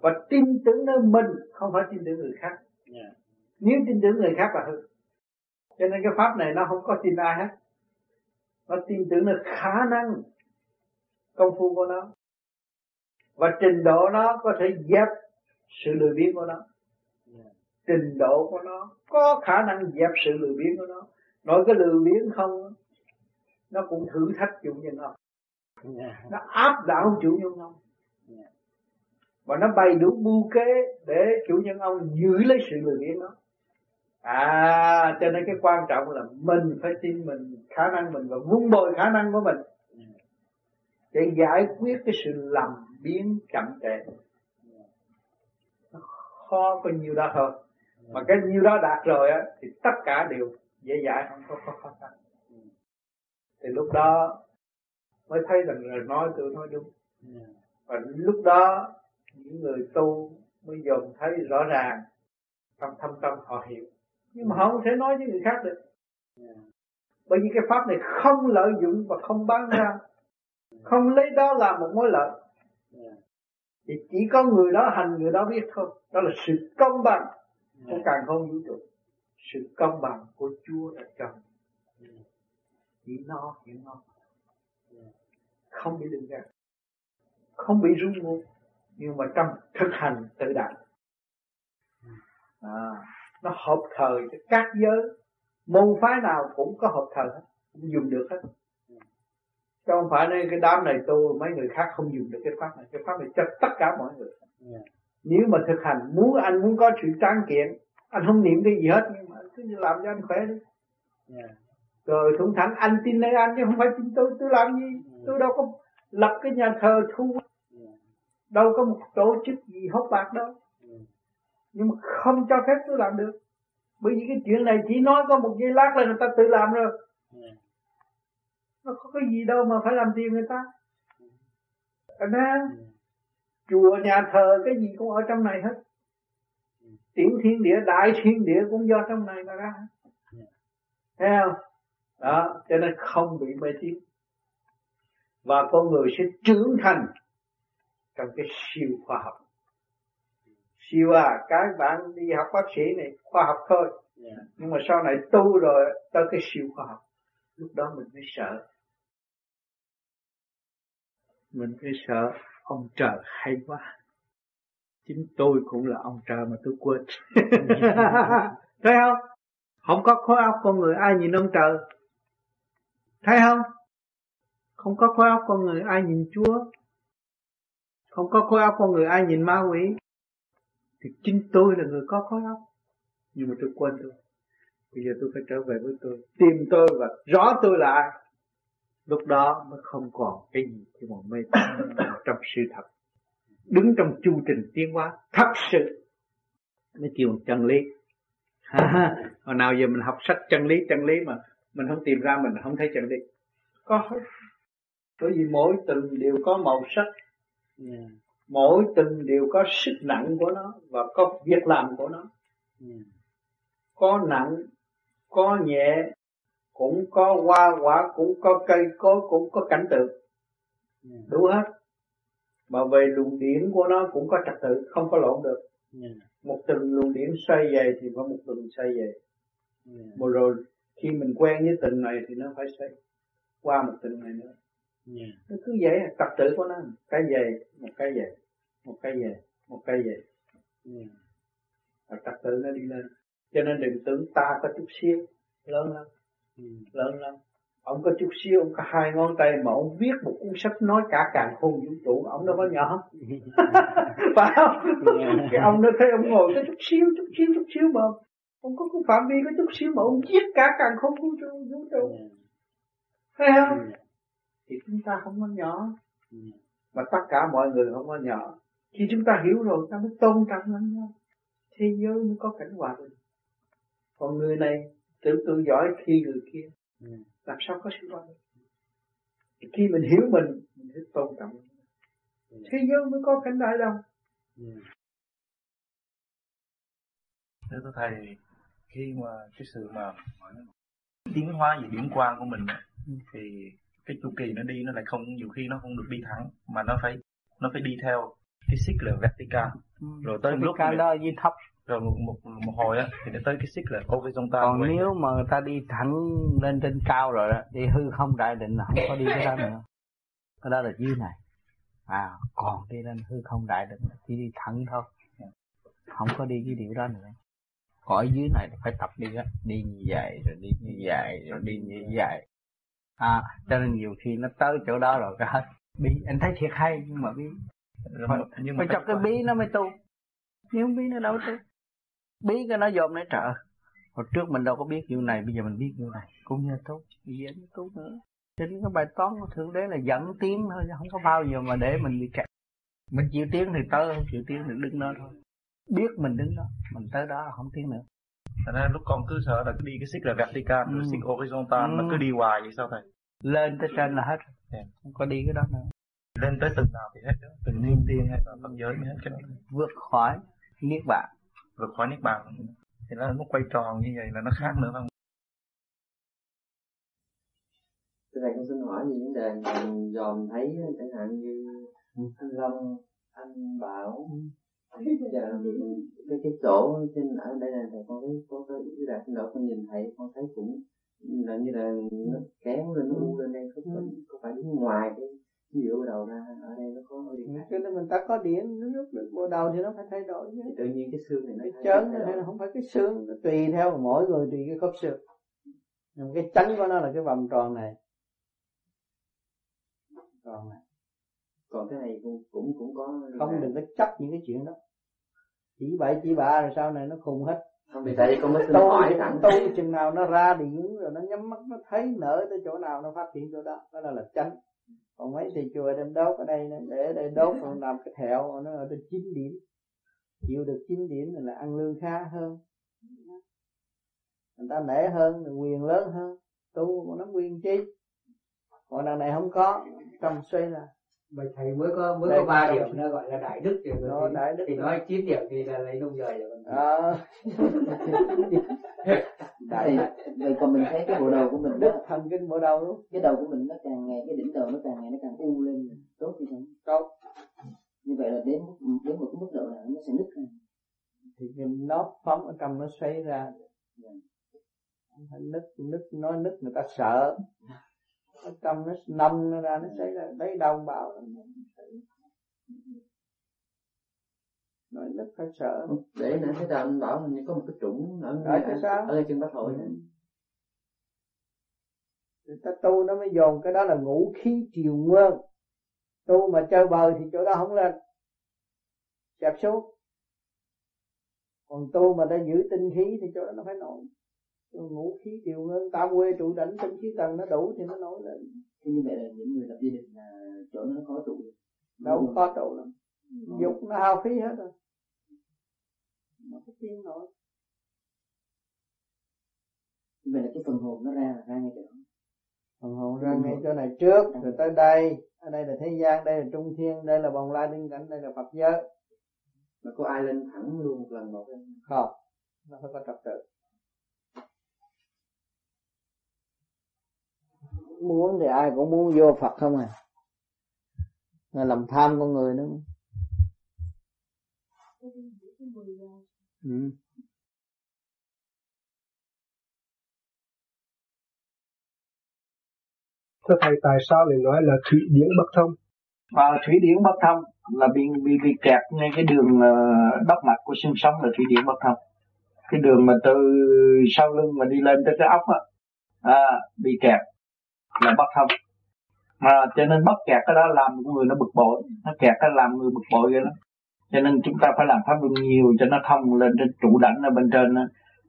[SPEAKER 19] Và tin tưởng nơi mình không phải tin tưởng người khác. Nếu tin tưởng người khác là hư. Cho nên cái pháp này nó không có tin ai hết. Nó tin tưởng nơi khả năng công phu của nó. Và trình độ nó có thể dẹp sự lười biếng của nó. Trình độ của nó có khả năng dẹp sự lười biếng của nó. Nói cái lười biếng không nó cũng thử thách chủ nhân ông nó áp đảo chủ nhân ông. Và nó bày đủ mưu kế để chủ nhân ông giữ lấy sự lười biếng đó. À cho nên cái quan trọng là mình phải tin mình khả năng mình và vun bồi khả năng của mình. Để giải quyết cái sự lầm biến chậm trễ. Nó khó có nhiều đó thôi. Mà cái nhiêu đó đạt rồi á thì tất cả đều dễ dãi không có khó khăn. Thì lúc đó mới thấy rằng là nói tôi nói đúng. Và lúc đó những người tu mới dồn thấy rõ ràng trong thâm tâm họ hiểu. Nhưng mà họ không thể nói với người khác được. Bởi vì cái pháp này không lợi dụng và không bán ra. Không lấy đó làm một mối lợi. Thì chỉ có người đó hành người đó biết thôi. Đó là sự công bằng của càng không vũ trụ. Sự công bằng của Chúa đã cho chỉ nó hiểu nó không bị đừng gạt. Không bị rung ngôn nhưng mà trong thực hành tự đạt à, nó hợp thời cho các giới. Môn phái nào cũng có hợp thời hết. Cũng dùng được hết. Chứ không phải nên cái đám này tu mấy người khác không dùng được cái pháp này. Cái pháp này cho tất cả mọi người. Nếu mà thực hành muốn anh muốn có sự tráng kiện anh không niệm cái gì hết nhưng mà cứ làm cho anh khỏe đi. Rồi thủng thẳng anh tin nơi anh chứ không phải tin tôi tôi làm gì? Yeah. tôi đâu có lập cái nhà thờ thu yeah. đâu có một tổ chức gì hốt bạc đâu. Yeah. nhưng mà không cho phép tôi làm được. Bởi vì cái chuyện này chỉ nói có một giây lát là người ta tự làm rồi. Nó có cái gì đâu mà phải làm tiền người ta. Thành ra chùa nhà thờ cái gì cũng ở trong này hết. Tiểu thiên địa đại thiên địa cũng do trong này mà ra. Thấy không đó cho nên không bị mê tín. Và con người sẽ trưởng thành trong cái siêu khoa học. Siêu à các bạn đi học bác sĩ này khoa học thôi. Yeah. nhưng mà sau này tu rồi tới cái siêu khoa học lúc đó mình mới sợ. Mình mới sợ ông trời hay quá. Chính tôi cũng là ông trời mà tôi quên. Thấy không? Không có khối óc con người ai nhìn ông trời thấy không? Không có khối óc con người, ai nhìn chúa? Không có khối óc con người, ai nhìn ma quỷ? Thì chính tôi là người có khối óc. Nhưng mà tôi quên tôi bây giờ tôi phải trở về với tôi. Tìm tôi và rõ tôi là ai. Lúc đó mới không còn cái gì khi mà mê trong sự thật. Đứng trong chu trình tiến hóa, thật sự. Mới kêu chân lý. Hồi nào giờ mình học sách chân lý chân lý mà mình không tìm ra mình không thấy chân lý có hết bởi vì mỗi từng đều có màu sắc yeah. mỗi từng đều có sức nặng của nó và có việc làm của nó yeah. có nặng có nhẹ cũng có hoa quả cũng có cây cối cũng có cảnh tượng yeah. đủ hết mà về luồng điển của nó cũng có trật tự không có lộn được yeah. một từng luồng điển xoay về thì có một từng xoay về yeah. một rồi khi mình quen với từng này thì nó phải xoay qua một từng này nữa. Yeah. nó cứ vậy trật tự của nó. Cái về một cái về một cái về một cái về. Yeah. và trật tự nó đi lên. Cho nên đừng tưởng ta có chút xíu. Lớn lắm. Ừ. lớn lắm. Ông có chút xíu ông có hai ngón tay mà ông viết một cuốn sách nói cả càng khôn vũ trụ ông đâu có nhỏ. Phải không? Cái ông nó thấy ông ngồi có chút xíu chút xíu chút xíu mà ông có cái phạm vi có chút xíu mà ông viết cả càng khôn vũ trụ vũ trụ thấy không? Thì chúng ta không có nhỏ. Mà tất cả mọi người không có nhỏ. Khi chúng ta hiểu rồi ta mới tôn trọng lẫn nhau. Thế giới mới có cảnh hòa bình. Còn người này tự tự giỏi khi người kia. Làm sao có sự hòa bình? Khi mình hiểu mình mình phải tôn trọng thế giới mới có cảnh đại đồng.
[SPEAKER 45] Thưa thầy, khi mà cái sự mà tiến hóa về điển quang của mình thì cái chu kỳ nó đi nó lại không nhiều khi nó không được đi thẳng mà nó phải nó phải đi theo cái xích là vertical.
[SPEAKER 34] Ừ.
[SPEAKER 45] rồi tới lúc
[SPEAKER 34] đó với thấp.
[SPEAKER 45] rồi một, một, một hồi á thì nó tới cái xích là horizontal
[SPEAKER 34] còn vậy. nếu mà người ta đi thẳng lên trên cao rồi đó đi hư không đại định là không có đi cái đó nữa. Cái đó là dưới này. À còn đi lên hư không đại định chỉ đi thẳng thôi. Không có đi cái điều đó nữa ở dưới này phải tập đi á đi như vậy rồi đi như vậy rồi đi như vậy. À cho nên nhiều khi nó tới chỗ đó rồi cái hết. Bí anh thấy thiệt hay nhưng mà bí phải, nhưng mà phải cho cái bí nó mới tu. Nếu bí nó đâu tu. Bí cái nó dòm nó trợ hồi trước mình đâu có biết điều này bây giờ mình biết điều này. Cũng như tu nó tu nữa. Cho nên cái bài toán của thượng đế là dẫn tiến thôi không có bao giờ mà để mình bị kẹt. Mình chịu tiến thì tới không chịu tiến thì đứng đó thôi biết mình đứng đó mình tới đó là không tiến nữa
[SPEAKER 45] Thành ra lúc con cứ sợ là cứ đi cái xích là vertical, ừ. xích horizontal ừ. mà cứ đi hoài vậy sao thầy?
[SPEAKER 34] Lên tới trên là hết. Yeah. Không có đi cái đó nữa.
[SPEAKER 45] Lên tới từng nào thì hết đó, từng niên tiên hay là tâm giới mới hết cái đó.
[SPEAKER 34] Vượt khỏi niết bàn.
[SPEAKER 45] Vượt khỏi niết bàn. Thì nó nó quay tròn như vậy là nó khác nữa không?
[SPEAKER 46] Thưa thầy con xin hỏi về vấn đề mình dòm thấy chẳng hạn như ừ. anh Long, anh Bảo, dạ cái cái chỗ trên ở đây là thầy con thấy có cái là trên độ con nhìn thấy con thấy cũng là như là nó kéo lên nó u lên đây có phải có phải ngoài cái dựa đầu ra ở đây nó có
[SPEAKER 19] điện cho nên mình ta có điện nó được bộ đầu thì nó phải thay đổi
[SPEAKER 46] chứ. Tự nhiên cái xương này nó
[SPEAKER 19] cái này là không phải cái xương nó tùy theo mỗi người tùy cái khớp xương. Nhưng cái chánh của nó là cái vòng tròn này. Tròn này.
[SPEAKER 46] Còn cái này cũng cũng cũng có
[SPEAKER 19] không đừng có chấp những cái chuyện đó chỉ bậy chỉ bạ rồi sau này nó khùng hết.
[SPEAKER 46] Không vì tại con mới xin hỏi thẳng
[SPEAKER 19] tu chừng nào nó ra điển rồi nó nhắm mắt nó thấy nở tới chỗ nào nó phát hiện chỗ đó đó là là chánh còn mấy thầy chùa đem đốt ở đây để đây đốt còn làm cái thẹo nó ở trên chín điểm. Chịu được chín điểm là ăn lương khá hơn. Người ta nể hơn quyền lớn hơn. Tu nó quyền chi còn đằng này không có trong xoay là
[SPEAKER 47] Bạch thầy mới có mới có ba điểm nó gọi là đại đức thì,
[SPEAKER 19] nó,
[SPEAKER 47] thì,
[SPEAKER 19] đại đức
[SPEAKER 47] thì nói chín điểm thì là lấy nông đời rồi
[SPEAKER 19] à.
[SPEAKER 46] đại vậy còn mình thấy cái bộ đầu của mình
[SPEAKER 19] đức thần kinh bộ đầu luôn.
[SPEAKER 46] Cái đầu của mình nó càng ngày cái đỉnh đầu nó càng ngày nó càng u lên tốt như thế
[SPEAKER 19] tốt.
[SPEAKER 46] Như vậy là đến đến một cái mức độ nào nó sẽ nứt ra.
[SPEAKER 19] Thì cái nó phóng ở trong nó xoay ra. Yeah. nứt nứt nói nứt người ta sợ ở trong nó nông nó ra nó xảy ra đấy đồng bảo nói rất phải sợ.
[SPEAKER 46] Để nãy thấy anh bảo như có một cái trũng ở
[SPEAKER 19] ở cái sao?
[SPEAKER 46] ở trên bát hội ừ.
[SPEAKER 19] người ta tu nó mới dồn cái đó là ngũ khí triều nguyên. Tu mà chơi bời thì chỗ đó không lên. Chạp xuống. Còn tu mà đã giữ tinh khí thì chỗ đó nó phải nổi ngũ khí điều ngân tam quê trụ đảnh tinh khí tầng nó đủ thì nó nổi lên.
[SPEAKER 46] Thế như vậy là những người lập gia đình là chỗ nó khó trụ.
[SPEAKER 19] Đâu khó trụ lắm. Ừ. dục nó hao khí hết rồi. Nó có tiên nổi.
[SPEAKER 46] Vậy là cái phần hồn nó ra là ra ngay chỗ.
[SPEAKER 19] Phần hồn ra ngay chỗ này trước rồi tới đây. Ở đây là thế gian đây là trung thiên đây là bồng lai tiên cảnh đây là phật giới.
[SPEAKER 46] Mà có ai lên thẳng luôn một lần một
[SPEAKER 19] không nó phải có trật tự muốn thì ai cũng muốn vô Phật không à là làm tham con người nữa ừ.
[SPEAKER 38] Thưa thầy tại sao lại nói là thủy điển bất thông?
[SPEAKER 19] Mà thủy điển bất thông là bị bị bị kẹt ngay cái đường ờ, đốc mạch của xương sống là thủy điển bất thông. Cái đường mà từ sau lưng mà đi lên tới cái ốc á, à, bị kẹt là bất thông mà cho nên bất kẹt cái đó làm người nó bực bội nó kẹt cái làm người bực bội vậy đó cho nên chúng ta phải làm pháp luân nhiều cho nó thông lên trên trụ đảnh ở bên trên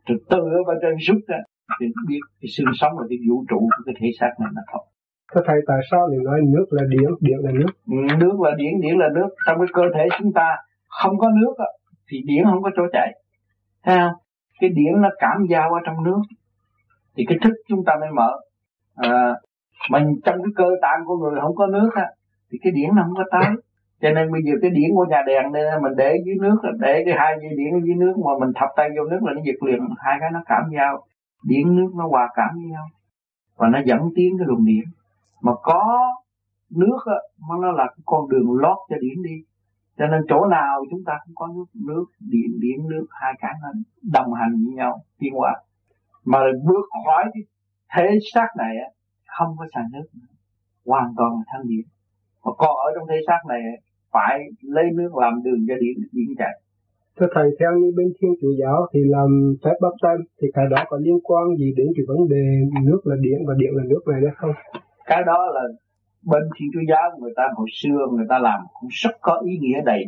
[SPEAKER 19] từ từ ở bên trên rút ra thì biết cái xương sống là cái vũ trụ của cái thể xác này nó thông
[SPEAKER 48] Thưa thầy tại sao lại nói nước là điện, điện là nước?
[SPEAKER 19] Ừ, nước là điện, điện là nước. Trong cái cơ thể chúng ta không có nước thì điện không có chỗ chạy. Thấy không? Cái điện nó cảm giao ở trong nước thì cái thức chúng ta mới mở. À, mà trong cái cơ tạng của người không có nước á, thì cái điện nó không có tới. Cho nên bây giờ cái điện của nhà đèn nên mình để dưới nước, để cái hai dây điện dưới nước mà mình thập tay vô nước là nó giật liền, hai cái nó cảm giao. Điện nước nó hòa cảm với nhau, và nó dẫn tiến cái luồng điện mà có nước á, mà nó là cái con đường lót cho điện đi. Cho nên chỗ nào chúng ta cũng có nước nước điện điện nước, hai cái nó đồng hành với nhau, tiến hóa. Mà bước khỏi cái thế xác này á không có xài nước nữa hoàn toàn là thanh điện mà còn ở trong thế xác này phải lấy nước làm đường cho điện điện chạy
[SPEAKER 48] Thưa Thầy, theo như bên Thiên Chúa Giáo thì làm phép bắp tay thì cái đó có liên quan gì đến cái vấn đề nước là điện và điện là nước này đấy không?
[SPEAKER 19] Cái đó là bên Thiên Chúa Giáo người ta hồi xưa người ta làm cũng rất có ý nghĩa đầy.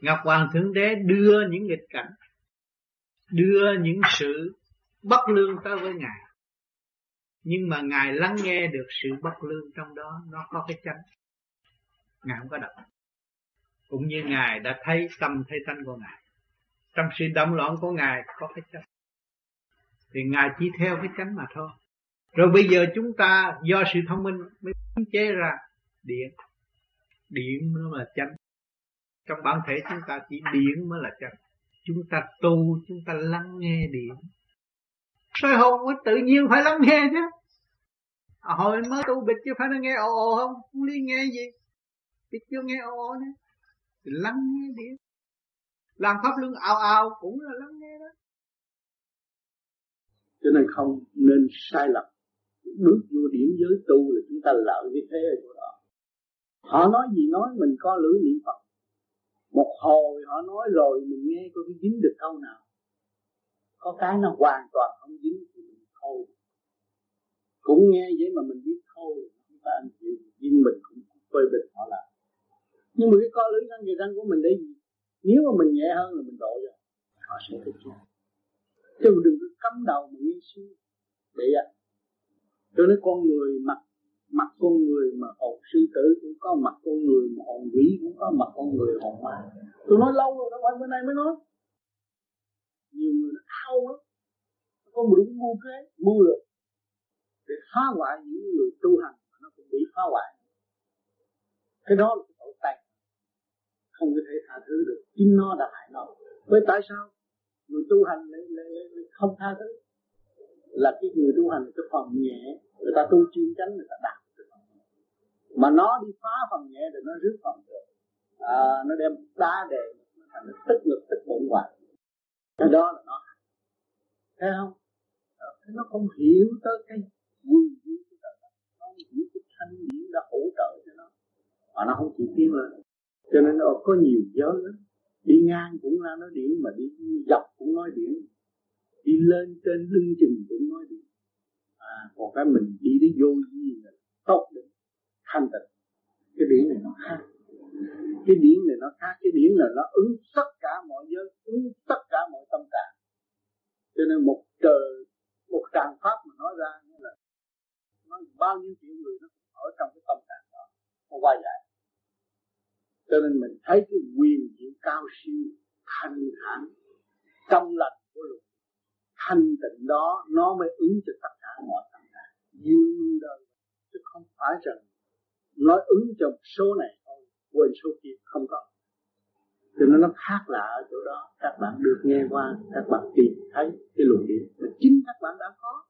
[SPEAKER 39] Ngọc Hoàng Thượng Đế đưa những nghịch cảnh, đưa những sự bất lương tới với Ngài nhưng mà ngài lắng nghe được sự bất lương trong đó, nó có cái chánh. Ngài không có động cũng như ngài đã thấy tâm thấy tánh của ngài. Trong sự động loạn của ngài có cái chánh. Thì ngài chỉ theo cái chánh mà thôi. Rồi bây giờ chúng ta do sự thông minh mới chế ra điện. Điện nó là chánh. Trong bản thể chúng ta chỉ điện mới là chánh. Chúng ta tu, chúng ta lắng nghe điện. Soi hồn mới tự nhiên phải lắng nghe chứ à, hồi mới tu bịch chứ phải nó nghe ồ ồ không? Không đi nghe gì. Bịch chưa nghe ồ ồ nữa. Thì lắng nghe đi. Làm pháp luân ào ào cũng là lắng nghe đó.
[SPEAKER 19] Cho nên không nên sai lầm. Bước vô điểm giới tu là chúng ta lợi như thế ở chỗ đó. Họ nói gì nói mình có lưỡi niệm phật. Một hồi họ nói rồi mình nghe có cái dính được câu nào. Có cái nó hoàn toàn không dính thì mình thôi cũng nghe vậy mà mình biết thôi chúng ta anh chị. Nhưng mình cũng phê bình họ lại. Nhưng mà cái co lưỡi răng về răng của mình để gì? Nếu mà mình nhẹ hơn là mình độ rồi. Họ sẽ thích chứ chứ đừng có cắm đầu mà nghiêng suy để à tôi nói con người mặt mặt con người mà hồn sư tử cũng có mặt con người mà hồn quỷ cũng có mặt con người hồn ma. Tôi nói lâu rồi, đâu phải bữa nay mới nói. Nhiều người nó thao lắm. Có một đúng mưu kế mưu được để phá hoại những người tu hành mà nó cũng bị phá hoại. Cái đó là cái tội tay. Không có thể tha thứ được. Chính nó đã hại nó. Với tại sao? Người tu hành lại, lại, lại, lại không tha thứ. Là cái người tu hành cái phần nhẹ. Người ta tu chuyên chánh người ta đạt mà nó đi phá phần nhẹ rồi nó rước phần được. À, nó đem đá đề nó tức ngực tức bụng hoài cái đó là nó thấy không? Nó không hiểu tới cái quy lý của trời đất nó những cái thanh điển đã hỗ trợ cho nó mà nó không chịu tiến lên. Cho nên nó có nhiều giới lắm. Đi ngang cũng là nói điển mà đi dọc cũng nói điển đi lên trên lưng chừng cũng nói điển à còn cái mình đi đến vô gì là tốt được thanh tịnh. Cái điển này nó khác. Cái điển này nó khác. Cái điển là nó ứng tất cả mọi giới, ứng tất cả mọi tâm trạng. Cho nên một trời, một tràng pháp mà nói ra hơn bao nhiêu triệu người nó ở trong cái tâm trạng đó, nó quay lại. Cho nên mình thấy cái quyền diệu cao siêu, thanh thản, trong lành của luật. Thanh tịnh đó, nó mới ứng cho tất cả mọi tâm trạng. Dương đời chứ không phải rằng nói ứng cho số này thôi, quên số kia không có. Cho nên nó khác lạ ở chỗ đó, các bạn được nghe qua, các bạn tìm thấy cái luồng điện mà chính các bạn đã có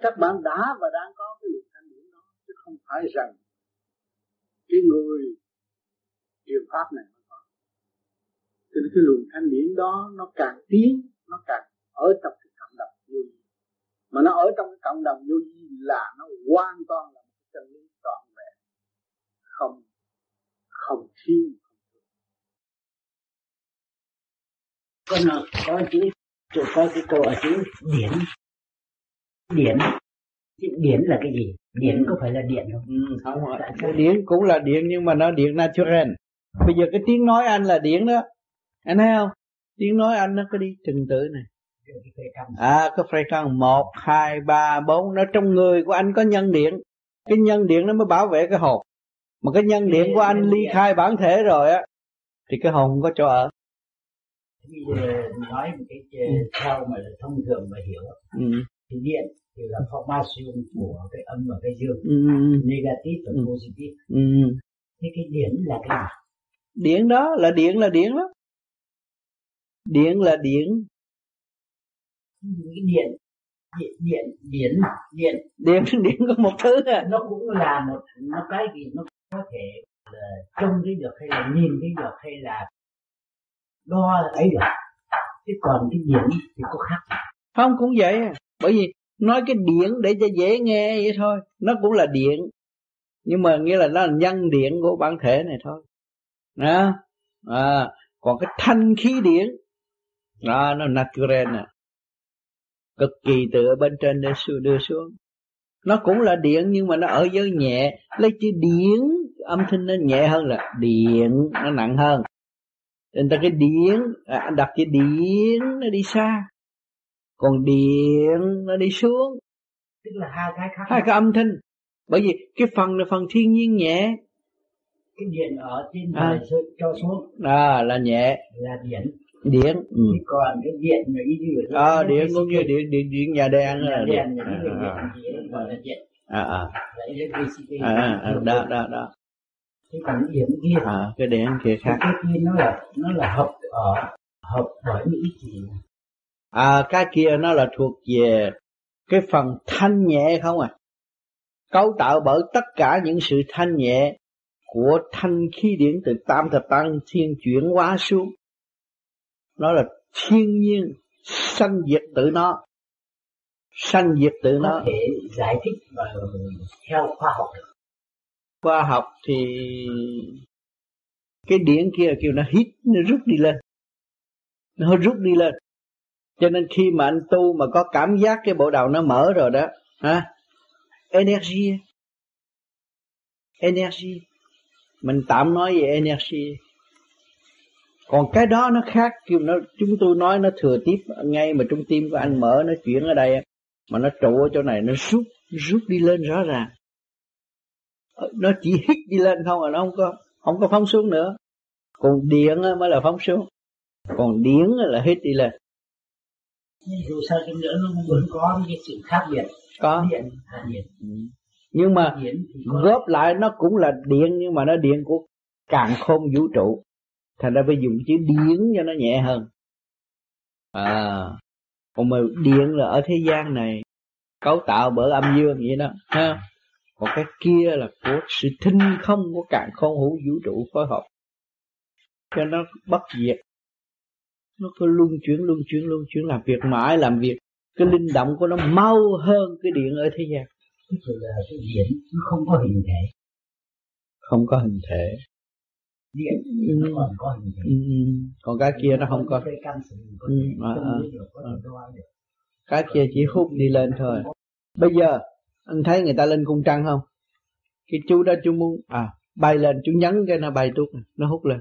[SPEAKER 19] các bạn đã và đang có cái luồng thanh điển đó, chứ không phải rằng cái người truyền pháp này mới có. Cho nên cái luồng thanh điển đó nó càng tiến, nó càng ở trong cái cộng đồng vô vi. Mà nó ở trong cái cộng đồng vô vi là nó hoàn toàn là một chân lý trọn vẹn, không không thiếu
[SPEAKER 49] có nào có chữ có cái câu ở chữ điển điển. Điển là cái gì? Điển có phải là điện không?
[SPEAKER 39] Ừ, không cái điển cũng là điện nhưng mà nó điện natural. Bây giờ cái tiếng nói anh là điện đó. Anh thấy không? Tiếng nói anh nó có đi từng tự này.
[SPEAKER 19] À có phê căn một hai ba bốn. Nó trong người của anh có nhân điện cái nhân điện nó mới bảo vệ cái hồn. Mà cái nhân điện của anh ly khai bản thể rồi á thì cái hồn không có chỗ ở.
[SPEAKER 49] Bây giờ nói một cái ừ. theo mà là thông thường mà hiểu ừ. Thì điện thì là formation của cái âm và cái dương ừ. negative và ừ. positive ừ. thế cái điện là cái gì
[SPEAKER 19] điện đó là điện là điện đó điện là điện
[SPEAKER 49] cái điện điện điện điện điện
[SPEAKER 19] điện điện có một thứ à.
[SPEAKER 49] nó cũng là một nó cái gì nó có thể là trông thấy được hay là nhìn thấy được hay là đo thấy được chứ còn cái điện thì có khác
[SPEAKER 19] không cũng vậy à bởi vì nói cái điện để cho dễ nghe vậy thôi nó cũng là điện nhưng mà nghĩa là nó là nhân điện của bản thể này thôi. Đó à, còn cái thanh khí điện đó à, nó natural nè. Cực kỳ từ ở bên trên để xuống đưa xuống. Nó cũng là điện nhưng mà nó ở giới nhẹ. Lấy chữ điện âm thanh nó nhẹ hơn là điện nó nặng hơn. Nên ta cái điện à, anh đặt cái điện nó đi xa còn điện nó đi xuống.
[SPEAKER 49] Tức là hai cái khác
[SPEAKER 19] hai cái âm thanh. Bởi vì cái phần là phần thiên nhiên nhẹ.
[SPEAKER 49] Cái điện ở trên à. cho xuống.
[SPEAKER 19] À là nhẹ.
[SPEAKER 49] Là điện.
[SPEAKER 19] Điện ừ.
[SPEAKER 49] còn cái điện mà ý như
[SPEAKER 19] à, điện cũng như điện. điện điện nhà đen
[SPEAKER 49] là
[SPEAKER 19] điện
[SPEAKER 49] à, gọi là điện.
[SPEAKER 19] À à. À, à đó đó đó.
[SPEAKER 49] Cái còn cái điện kia.
[SPEAKER 19] À cái điện kia khác.
[SPEAKER 49] cái kia nó là nó là hợp ở hợp bởi những ý gì
[SPEAKER 19] à cái kia nó là thuộc về cái phần thanh nhẹ không à? Cấu tạo bởi tất cả những sự thanh nhẹ của thanh khí điển từ tam thập tăng thiên chuyển hóa xuống. Nó là thiên nhiên sanh diệt tự nó. Sanh diệt tự nó.
[SPEAKER 49] Có thể giải thích và theo khoa học
[SPEAKER 19] khoa học thì cái điển kia kêu nó hít nó rút đi lên. Nó rút đi lên cho nên khi mà anh tu mà có cảm giác cái bộ đầu nó mở rồi đó ha energy. Energy. Mình tạm nói về energy. Còn cái đó nó khác kêu nó, chúng tôi nói nó thừa tiếp, ngay mà trung tim của anh mở, nó chuyển ở đây mà nó trụ ở chỗ này, nó rút rút đi lên rõ ràng. Ờ, nó chỉ hít đi lên không à nó không có không có phóng xuống nữa. Còn điện mới là phóng xuống. Còn điện là hít đi lên
[SPEAKER 49] nhưng dù sao đi nữa nó vẫn có cái sự khác biệt.
[SPEAKER 19] Có.
[SPEAKER 49] Điện là điện
[SPEAKER 19] nhưng mà góp lại nó cũng là điện nhưng mà nó điện của càng khôn vũ trụ. Thành ra phải dùng chữ điển cho nó nhẹ hơn. À còn mà điện là ở thế gian này cấu tạo bởi âm dương vậy đó ha? Còn cái kia là của sự thinh không của cạn không hữu vũ trụ phối hợp. Cho nó bất diệt nó cứ luân chuyển luân chuyển luân chuyển làm việc mãi làm việc. Cái linh động của nó mau hơn cái điện ở thế gian.
[SPEAKER 49] Cái là cái điện nó không có hình thể.
[SPEAKER 19] Không có hình thể.
[SPEAKER 49] Điện ừ. còn có hình thể.
[SPEAKER 19] Ừ. còn cái kia nó không có. Ừ. à, à. cái kia chỉ hút đi lên thôi. Bây giờ anh thấy người ta lên cung trăng không? Cái chú đó chú muốn à bay lên chú nhấn cái nó bay tuốt nó hút lên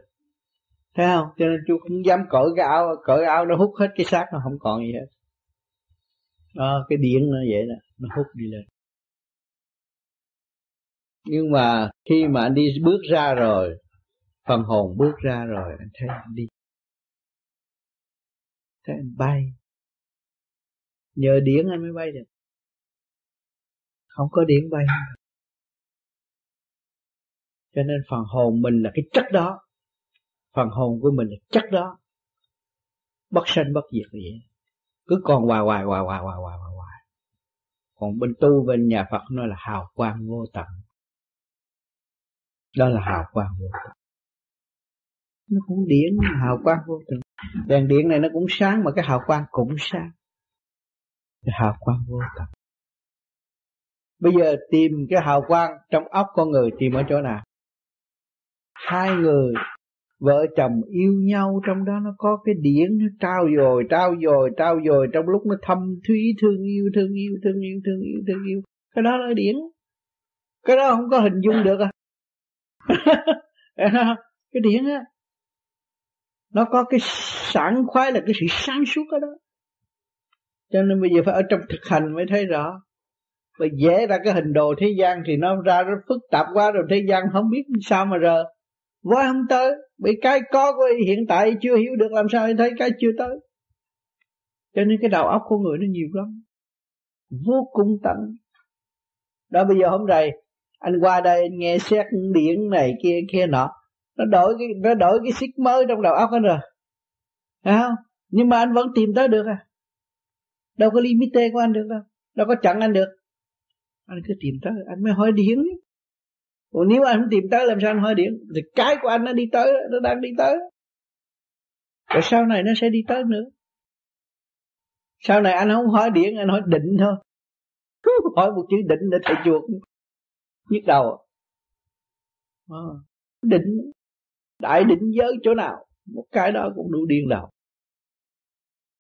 [SPEAKER 19] thấy không? Cho nên chú không dám cởi cái áo, cởi áo nó hút hết cái xác nó, không còn gì hết. Đó, cái điện nó vậy nè, nó hút đi lên. Nhưng mà khi mà anh đi bước ra rồi, phần hồn bước ra rồi, anh thấy anh đi. Thấy anh bay. Nhờ điện anh mới bay được. Không có điện bay. Cho nên phần hồn mình là cái chất đó phần hồn của mình là chắc đó. Bất sanh bất diệt vậy. Cứ còn hoài hoài hoài hoài hoài hoài hoài hoài. Còn bên tu bên nhà Phật nói là hào quang vô tận. Đó là hào quang vô tận. Nó cũng điện hào quang vô tận. Đèn điện này nó cũng sáng mà cái hào quang cũng sáng. Cái hào quang vô tận. Bây giờ tìm cái hào quang trong óc con người tìm ở chỗ nào? Hai người vợ chồng yêu nhau trong đó nó có cái điển nó trao dồi trao dồi trao dồi. Trong lúc nó thâm thúy, thương yêu thương yêu thương yêu thương yêu thương yêu. Cái đó là điển. Cái đó không có hình dung được à. Cái điển á, nó có cái sảng khoái là cái sự sáng suốt ở đó. Cho nên bây giờ phải ở trong thực hành mới thấy rõ. Và vẽ ra cái hình đồ thế gian thì nó ra rất phức tạp quá rồi, thế gian không biết sao mà rờ voi không tới, bị cái có của hiện tại chưa hiểu được làm sao thấy cái chưa tới. Cho nên cái đầu óc của người nó nhiều lắm. Vô cùng tận. Đó, bây giờ hôm nay, anh qua đây, anh nghe xét điện này kia kia nọ, nó đổi cái, nó đổi cái xích mới trong đầu óc anh rồi. Thấy không? Nhưng mà anh vẫn tìm tới được à. Đâu có limite của anh được đâu. Đâu có chặn anh được. Anh cứ tìm tới, anh mới hỏi điển còn nếu anh không tìm tới làm sao anh hỏi điện thì cái của anh nó đi tới nó đang đi tới. Rồi sau này nó sẽ đi tới nữa. Sau này anh không hỏi điện anh hỏi định thôi. Hỏi một chữ định để thầy chuột nhức đầu. À, định. Đại định giới chỗ nào? Một cái đó cũng đủ điên đầu.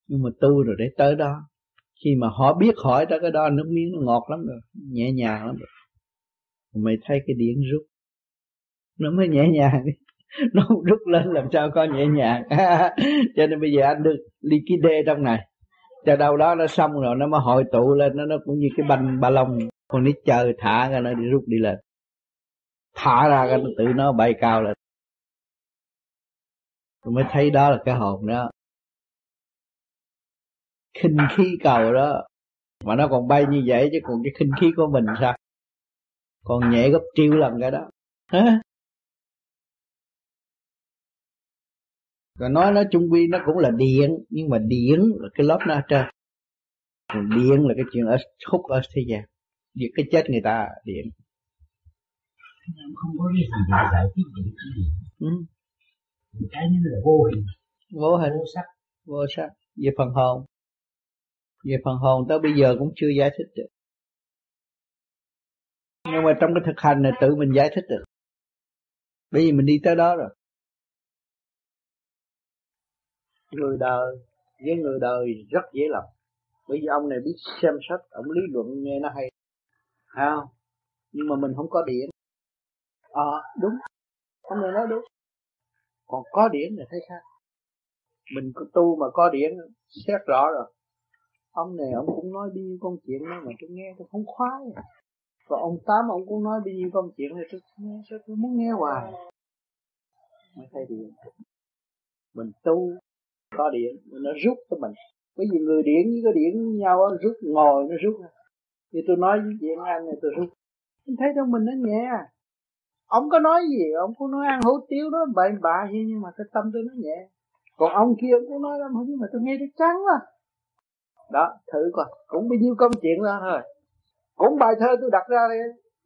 [SPEAKER 19] Nhưng mà tu rồi để tới đó. Khi mà họ biết hỏi tới cái đó nước miếng nó ngọt lắm rồi. Nhẹ nhàng lắm rồi mày thấy cái điện rút. Nó mới nhẹ nhàng. Nó rút lên, làm sao có nhẹ nhàng. Cho nên bây giờ anh được ly ký đê trong này. Cho đâu đó nó xong rồi, nó mới hội tụ lên. Nó nó cũng như cái banh ba lông. Còn nít chờ thả ra nó đi rút đi lên. Thả ra cái nó tự nó bay cao lên. Tôi mới thấy đó là cái hồn đó. Khinh khí cầu đó. Mà nó còn bay như vậy chứ còn cái khinh khí của mình sao? Còn nhẹ gấp triệu lần cái đó. Hả? Rồi nói nó chung quy nó cũng là điện nhưng mà điện là cái lớp nó ở trên. Còn điện là cái chuyện ở hút ở thế gian. Việc cái chết người ta điện
[SPEAKER 49] không có cái gì giải giải thích được cái gì. Ừ. cái như là vô hình.
[SPEAKER 19] Vô hình.
[SPEAKER 49] Vô sắc.
[SPEAKER 19] Vô sắc. Về phần hồn. Về phần hồn tới bây giờ cũng chưa giải thích được nhưng mà trong cái thực hành này tự mình giải thích được. Bởi vì mình đi tới đó rồi. Người đời với người đời rất dễ lầm bởi vì ông này biết xem sách ông lý luận nghe nó hay. À, nhưng mà mình không có điện. Ờ à, đúng. Ông này nói đúng. Còn có điện là thấy khác. Mình có tu mà có điện xét rõ rồi. Ông này ông cũng nói nhiêu con chuyện đó mà tôi nghe tôi không khoái và ông tám ông cũng nói bao nhiêu công chuyện này tôi nghe sao tôi muốn nghe hoài. Mới thấy điện. Mình tu có điện nó rút cho mình. Bởi vì người điện với cái điện với nhau đó, rút ngồi nó rút. Như tôi nói với chuyện anh này tôi rút. Mình thấy trong mình nó nhẹ. Ông có nói gì? Ông cũng nói ăn hủ tiếu đó bậy bạ gì nhưng mà cái tâm tôi nó nhẹ. Còn ông kia ông cũng nói lắm nhưng mà tôi nghe tôi trắng quá. Đó thử coi. Cũng bao nhiêu công chuyện ra thôi cũng bài thơ tôi đặt ra đây.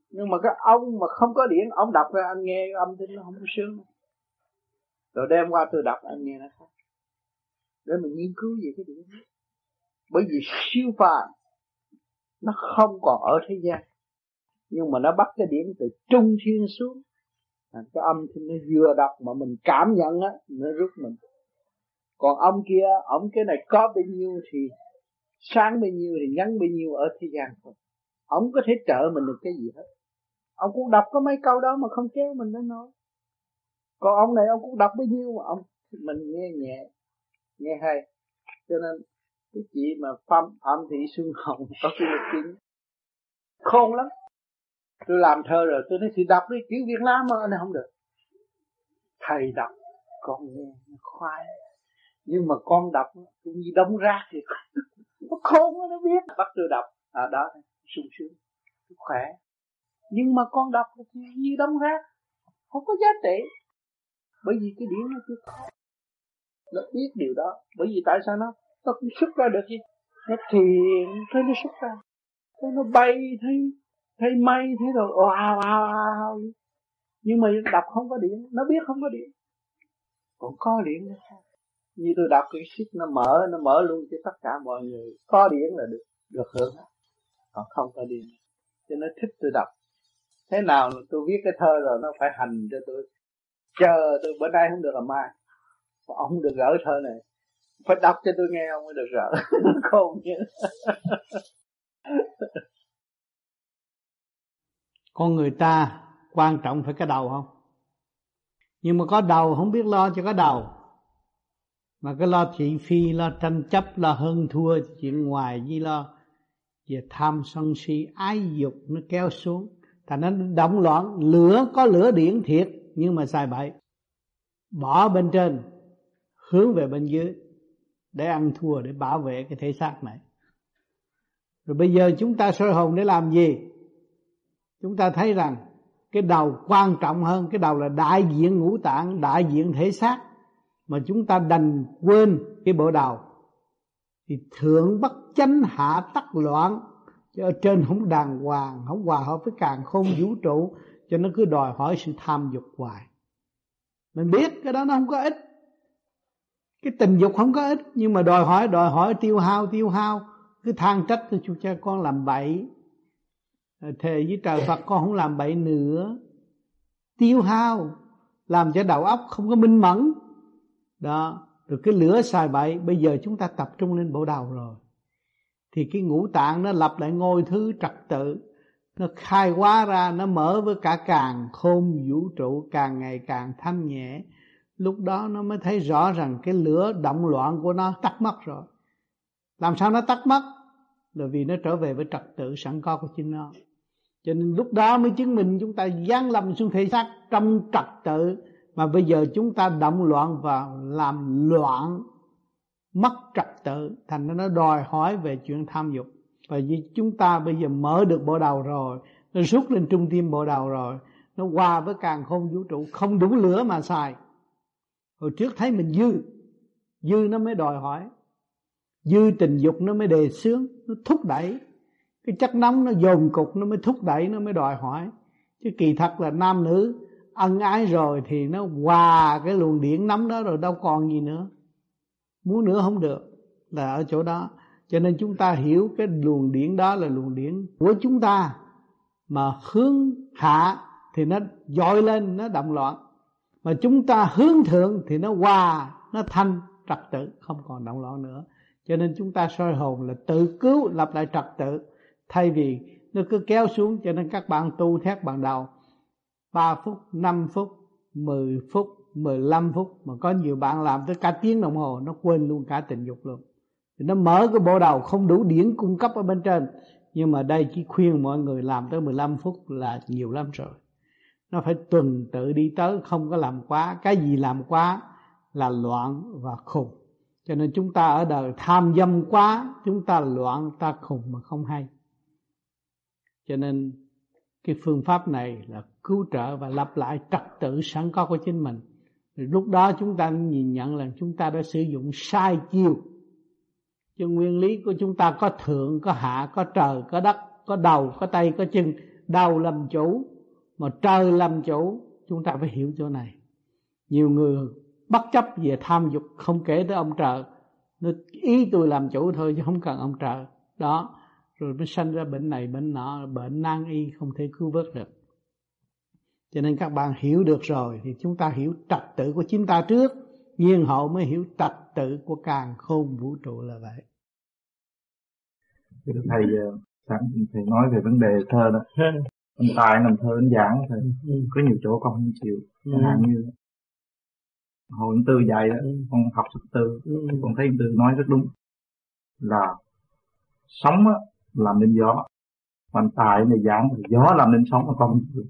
[SPEAKER 19] Nhưng mà cái ông mà không có điện, ông đọc ra, anh nghe âm thanh nó không có sướng. Rồi đem qua tôi đọc, anh nghe nó khác. Để mình nghiên cứu về cái điện bởi vì siêu phàm, nó không còn ở thế gian. Nhưng mà nó bắt cái điện từ trung thiên xuống. À, cái âm thì nó vừa đọc mà mình cảm nhận á, nó rút mình. Còn ông kia, ông cái này có bao nhiêu thì sáng bao nhiêu thì nhắn bao nhiêu ở thế gian thôi ông có thể trợ mình được cái gì hết. Ông cũng đọc có mấy câu đó mà không kéo mình đến nói. Còn ông này ông cũng đọc bấy nhiêu mà ông mình nghe nhẹ nghe hay. Cho nên cái chị mà phạm phạm thị xuân hồng có cái lực chính, khôn lắm. Tôi làm thơ rồi tôi nói thì đọc đi chữ việt nam mà. Anh không được. Thầy đọc con nghe nó khoái. Nhưng mà con đọc cũng như đóng rác thì nó khôn nó biết. Bắt tôi đọc. À đó sung sướng khỏe. Nhưng mà con đọc thì như đóng rác không có giá trị. Bởi vì cái điển nó chưa có. Nó biết điều đó. Bởi vì tại sao nó nó cũng xuất ra được gì nó thiền, thấy nó xuất ra. Thấy nó bay, thấy thấy mây, thấy rồi wow wow wow. Nhưng mà đọc không có điện nó biết không có điện còn có điện nó như tôi đọc cái sách nó mở nó mở luôn cho tất cả mọi người. Có điện là được được hưởng còn không có đi, cho nó thích tôi đọc. Thế nào tôi viết cái thơ rồi nó phải hành cho tôi. Chờ tôi bữa nay không được là mai. Ông được gỡ thơ này. Phải đọc cho tôi nghe ông mới được gỡ. Khôn chứ con người ta quan trọng phải cái đầu không? Nhưng mà có đầu không biết lo cho có đầu. Mà cái lo thị phi lo tranh chấp lo hơn thua chuyện ngoài với lo về tham sân si, ái dục nó kéo xuống. Thành nó động loạn, lửa, có lửa điển thiệt, nhưng mà xài bậy. Bỏ bên trên, hướng về bên dưới, để ăn thua, để bảo vệ cái thể xác này rồi bây giờ chúng ta soi hồn để làm gì? Chúng ta thấy rằng cái đầu quan trọng hơn, cái đầu là đại diện ngũ tạng, đại diện thể xác, mà chúng ta đành quên cái bộ đầu thì thượng bất chánh hạ tắc loạn cho ở trên không đàng hoàng, không hòa hợp với càng không vũ trụ, cho nó cứ đòi hỏi sự tham dục hoài. Mình biết cái đó nó không có ích. Cái tình dục không có ích, nhưng mà đòi hỏi đòi hỏi tiêu hao tiêu hao. Cứ than trách cho chú cha con làm bậy. Thề với trời Phật, con không làm bậy nữa. Tiêu hao, làm cho đầu óc không có minh mẫn. Đó rồi cái lửa xài bậy, bây giờ chúng ta tập trung lên bộ đầu rồi. Thì cái ngũ tạng nó lập lại ngôi thứ trật tự. Nó khai hóa ra, nó mở với cả càng khôn vũ trụ, càng ngày càng thanh nhẹ. Lúc đó nó mới thấy rõ rằng cái lửa động loạn của nó tắt mất rồi. Làm sao nó tắt mất? Là vì nó trở về với trật tự sẵn có của chính nó. Cho nên lúc đó mới chứng minh chúng ta giáng lâm xuống thể xác trong trật tự mà bây giờ chúng ta động loạn và làm loạn mất trật tự, thành ra nó đòi hỏi về chuyện tham dục. Và vì chúng ta bây giờ mở được bộ đầu rồi, nó rút lên trung tim bộ đầu rồi, nó qua với càng không vũ trụ không đủ lửa mà xài. Hồi trước thấy mình dư dư nó mới đòi hỏi. Dư tình dục nó mới đề xướng, nó thúc đẩy. Cái chất nóng nó dồn cục, nó mới thúc đẩy, nó mới đòi hỏi. Chứ kỳ thật là nam nữ ân ái rồi thì nó hòa cái luồng điển nóng đó rồi đâu còn gì nữa. Muốn nữa không được, là ở chỗ đó. Cho nên chúng ta hiểu cái luồng điển đó là luồng điển của chúng ta. Mà hướng hạ thì nó dội lên, nó động loạn. Mà chúng ta hướng thượng thì nó hòa, nó thanh, trật tự, không còn động loạn nữa. Cho nên chúng ta soi hồn là tự cứu, lập lại trật tự. Thay vì nó cứ kéo xuống, cho nên các bạn tu thét bằng đầu 3 phút 5 phút 10 phút 15 phút. Mà có nhiều bạn làm tới cả tiếng đồng hồ, nó quên luôn cả tình dục luôn. Thì nó mở cái bộ đầu không đủ điển cung cấp ở bên trên. Nhưng mà đây chỉ khuyên mọi người làm tới 15 phút là nhiều lắm rồi. Nó phải tuần tự đi tới, không có làm quá. Cái gì làm quá là loạn và khùng. Cho nên chúng ta ở đời tham dâm quá, chúng ta loạn, ta khùng mà không hay. Cho nên cái phương pháp này là cứu trợ và lập lại trật tự sẵn có của chính mình. Lúc đó chúng ta nhìn nhận là chúng ta đã sử dụng sai chiêu chứ nguyên lý của chúng ta có thượng, có hạ, có trời, có đất, có đầu, có tay, có chân. Đầu làm chủ, mà trời làm chủ, chúng ta phải hiểu chỗ này. Nhiều người bất chấp về tham dục, không kể tới ông trời nó ý tôi làm chủ thôi chứ không cần ông trời đó, rồi mới sanh ra bệnh này, bệnh nọ, bệnh nan y không thể cứu vớt được cho nên các bạn hiểu được rồi thì chúng ta hiểu trật tự của chính ta trước nhiên hậu mới hiểu trật tự của càng khôn vũ trụ là vậy
[SPEAKER 45] thưa thầy ờ, sẵn thầy nói về vấn đề thơ đó anh tài nằm thơ anh giảng thầy ừ. có nhiều chỗ con không chịu ừ. chẳng hạn như hồi tư dạy đó ừ. con học thực tư con thấy tư nói rất đúng là sống á, làm nên gió còn tài này giảng là gió làm nên sống mà con không chịu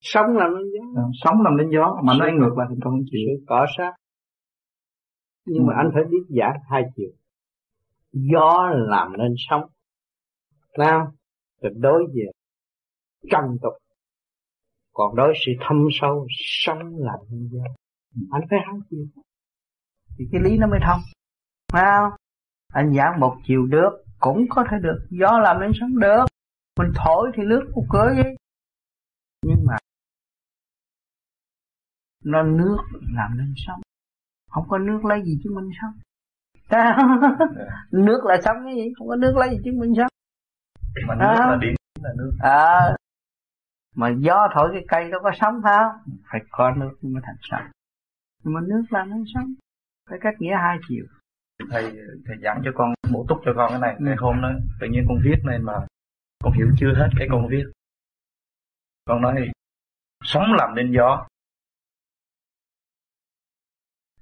[SPEAKER 19] sống làm nên gió.
[SPEAKER 45] À, sống làm nên gió mà nói ngược lại thì con không chịu.
[SPEAKER 19] Cỏ sát. Nhưng ừ. mà anh phải biết giải hai chiều. Gió làm nên sống. Nào rồi đối về trần tục. Còn đối sự thâm sâu sống làm nên gió. Ừ. anh phải hai chiều. Thì cái lý nó mới thông. Phải không? Anh giảng một chiều được cũng có thể được. Gió làm nên sống được. Mình thổi thì nước một cửa nó nước làm nên sống. Không có nước lấy gì chứng minh sống. Nước là sống cái gì? Không có nước lấy gì chứng minh sống.
[SPEAKER 50] Mà nước à. là điện là nước.
[SPEAKER 19] À. Mà gió thổi cái cây đâu có sống phải không? Phải có nước mới thành sống. Nhưng mà nước làm nên sống. Cái cách nghĩa hai chiều.
[SPEAKER 50] Thầy thầy giảng cho con bổ túc cho con cái này. Ngày hôm đó tự nhiên con viết này mà con hiểu chưa hết cái con viết. Con nói sống làm nên gió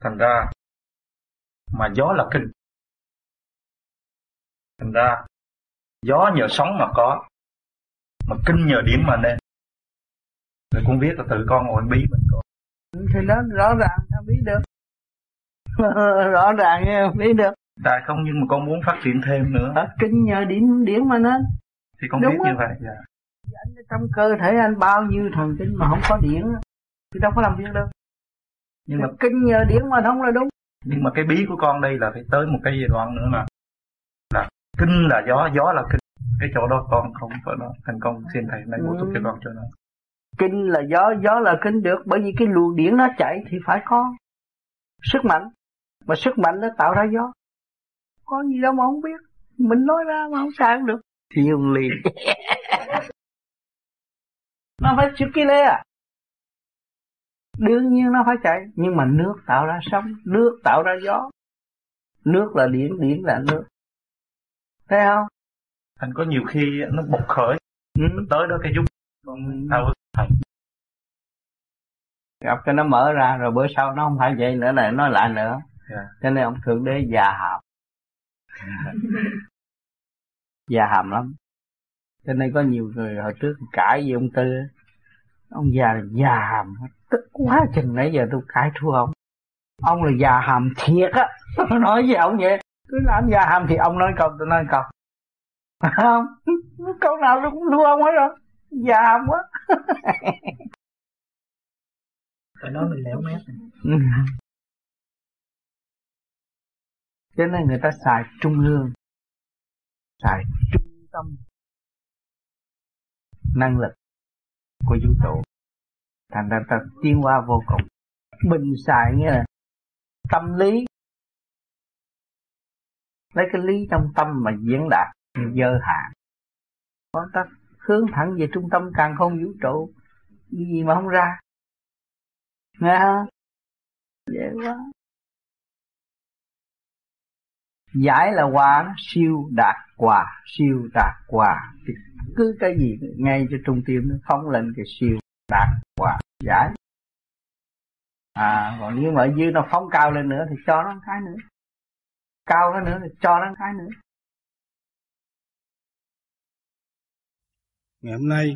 [SPEAKER 50] thành ra
[SPEAKER 45] mà gió là kinh. Thành ra gió nhờ sống mà có mà kinh nhờ điểm mà nên. Rồi con biết là tự con ngồi bí mình có.
[SPEAKER 19] Thì nó rõ ràng sao biết được. Rõ ràng nghe biết được.
[SPEAKER 45] Tại không nhưng mà con muốn phát triển thêm nữa.
[SPEAKER 19] À, kinh nhờ điểm điểm mà nên.
[SPEAKER 45] Thì con
[SPEAKER 19] Đúng
[SPEAKER 45] biết
[SPEAKER 19] đó.
[SPEAKER 45] như vậy dạ.
[SPEAKER 19] anh trong cơ thể anh bao nhiêu thần kinh mà không có điển thì đâu có làm việc đâu
[SPEAKER 45] nhưng mà
[SPEAKER 19] kinh nhờ điển mà không là đúng.
[SPEAKER 45] Nhưng mà cái bí của con đây là phải tới một cái giai đoạn nữa là là kinh là gió gió là kinh. Cái chỗ đó con không có đó thành công xin thầy nay bổ túc cho con cho nó.
[SPEAKER 19] Kinh là gió gió là kinh được bởi vì cái luồng điển nó chạy thì phải có sức mạnh. Mà sức mạnh nó tạo ra gió. Có gì đâu mà không biết. Mình nói ra mà không sao được. Thì dùng liền. Nó phải chữ kia lê à đương nhiên nó phải chạy. Nhưng mà nước tạo ra sóng nước tạo ra gió. Nước là điển điển là nước. Thấy không?
[SPEAKER 45] Thành có nhiều khi nó bộc khởi.
[SPEAKER 19] Ừ.
[SPEAKER 45] tới đó cái giúp thao thầy
[SPEAKER 19] gặp cái nó mở ra rồi bữa sau nó không phải vậy nữa là nói lại nữa.
[SPEAKER 45] Yeah.
[SPEAKER 19] cho nên ông thượng đế già hàm. Già hàm lắm. Cho nên có nhiều người hồi trước cãi với ông tư. Ông già là già hàm tức quá chừng nãy giờ tôi cãi thua ông. Ông là già hàm thiệt á. Nói với ông vậy. Cứ làm già hàm thì ông nói câu tôi nói câu. Không câu nào tôi cũng thua ông hết rồi. Già hàm quá.
[SPEAKER 51] Phải nói mình lẻo mép
[SPEAKER 19] cho nên người ta xài trung lương xài trung tâm năng lực của vũ trụ thành ra ta tiến hóa vô cùng. Bình xài nghĩa là tâm lý. Lấy cái lý trong tâm mà diễn đạt dơ hạn. Con ta hướng thẳng về trung tâm càng không vũ trụ gì mà không ra. Nghe không? Dễ quá. Giải là quả siêu đạt quả siêu đạt quả thì cứ cái gì ngay cho trung tim nó phóng lên cái siêu đạt quả giải. À còn nếu mà ở dưới nó phóng cao lên nữa thì cho nó một cái nữa. Cao cái nữa thì cho nó một cái nữa.
[SPEAKER 52] Ngày hôm nay,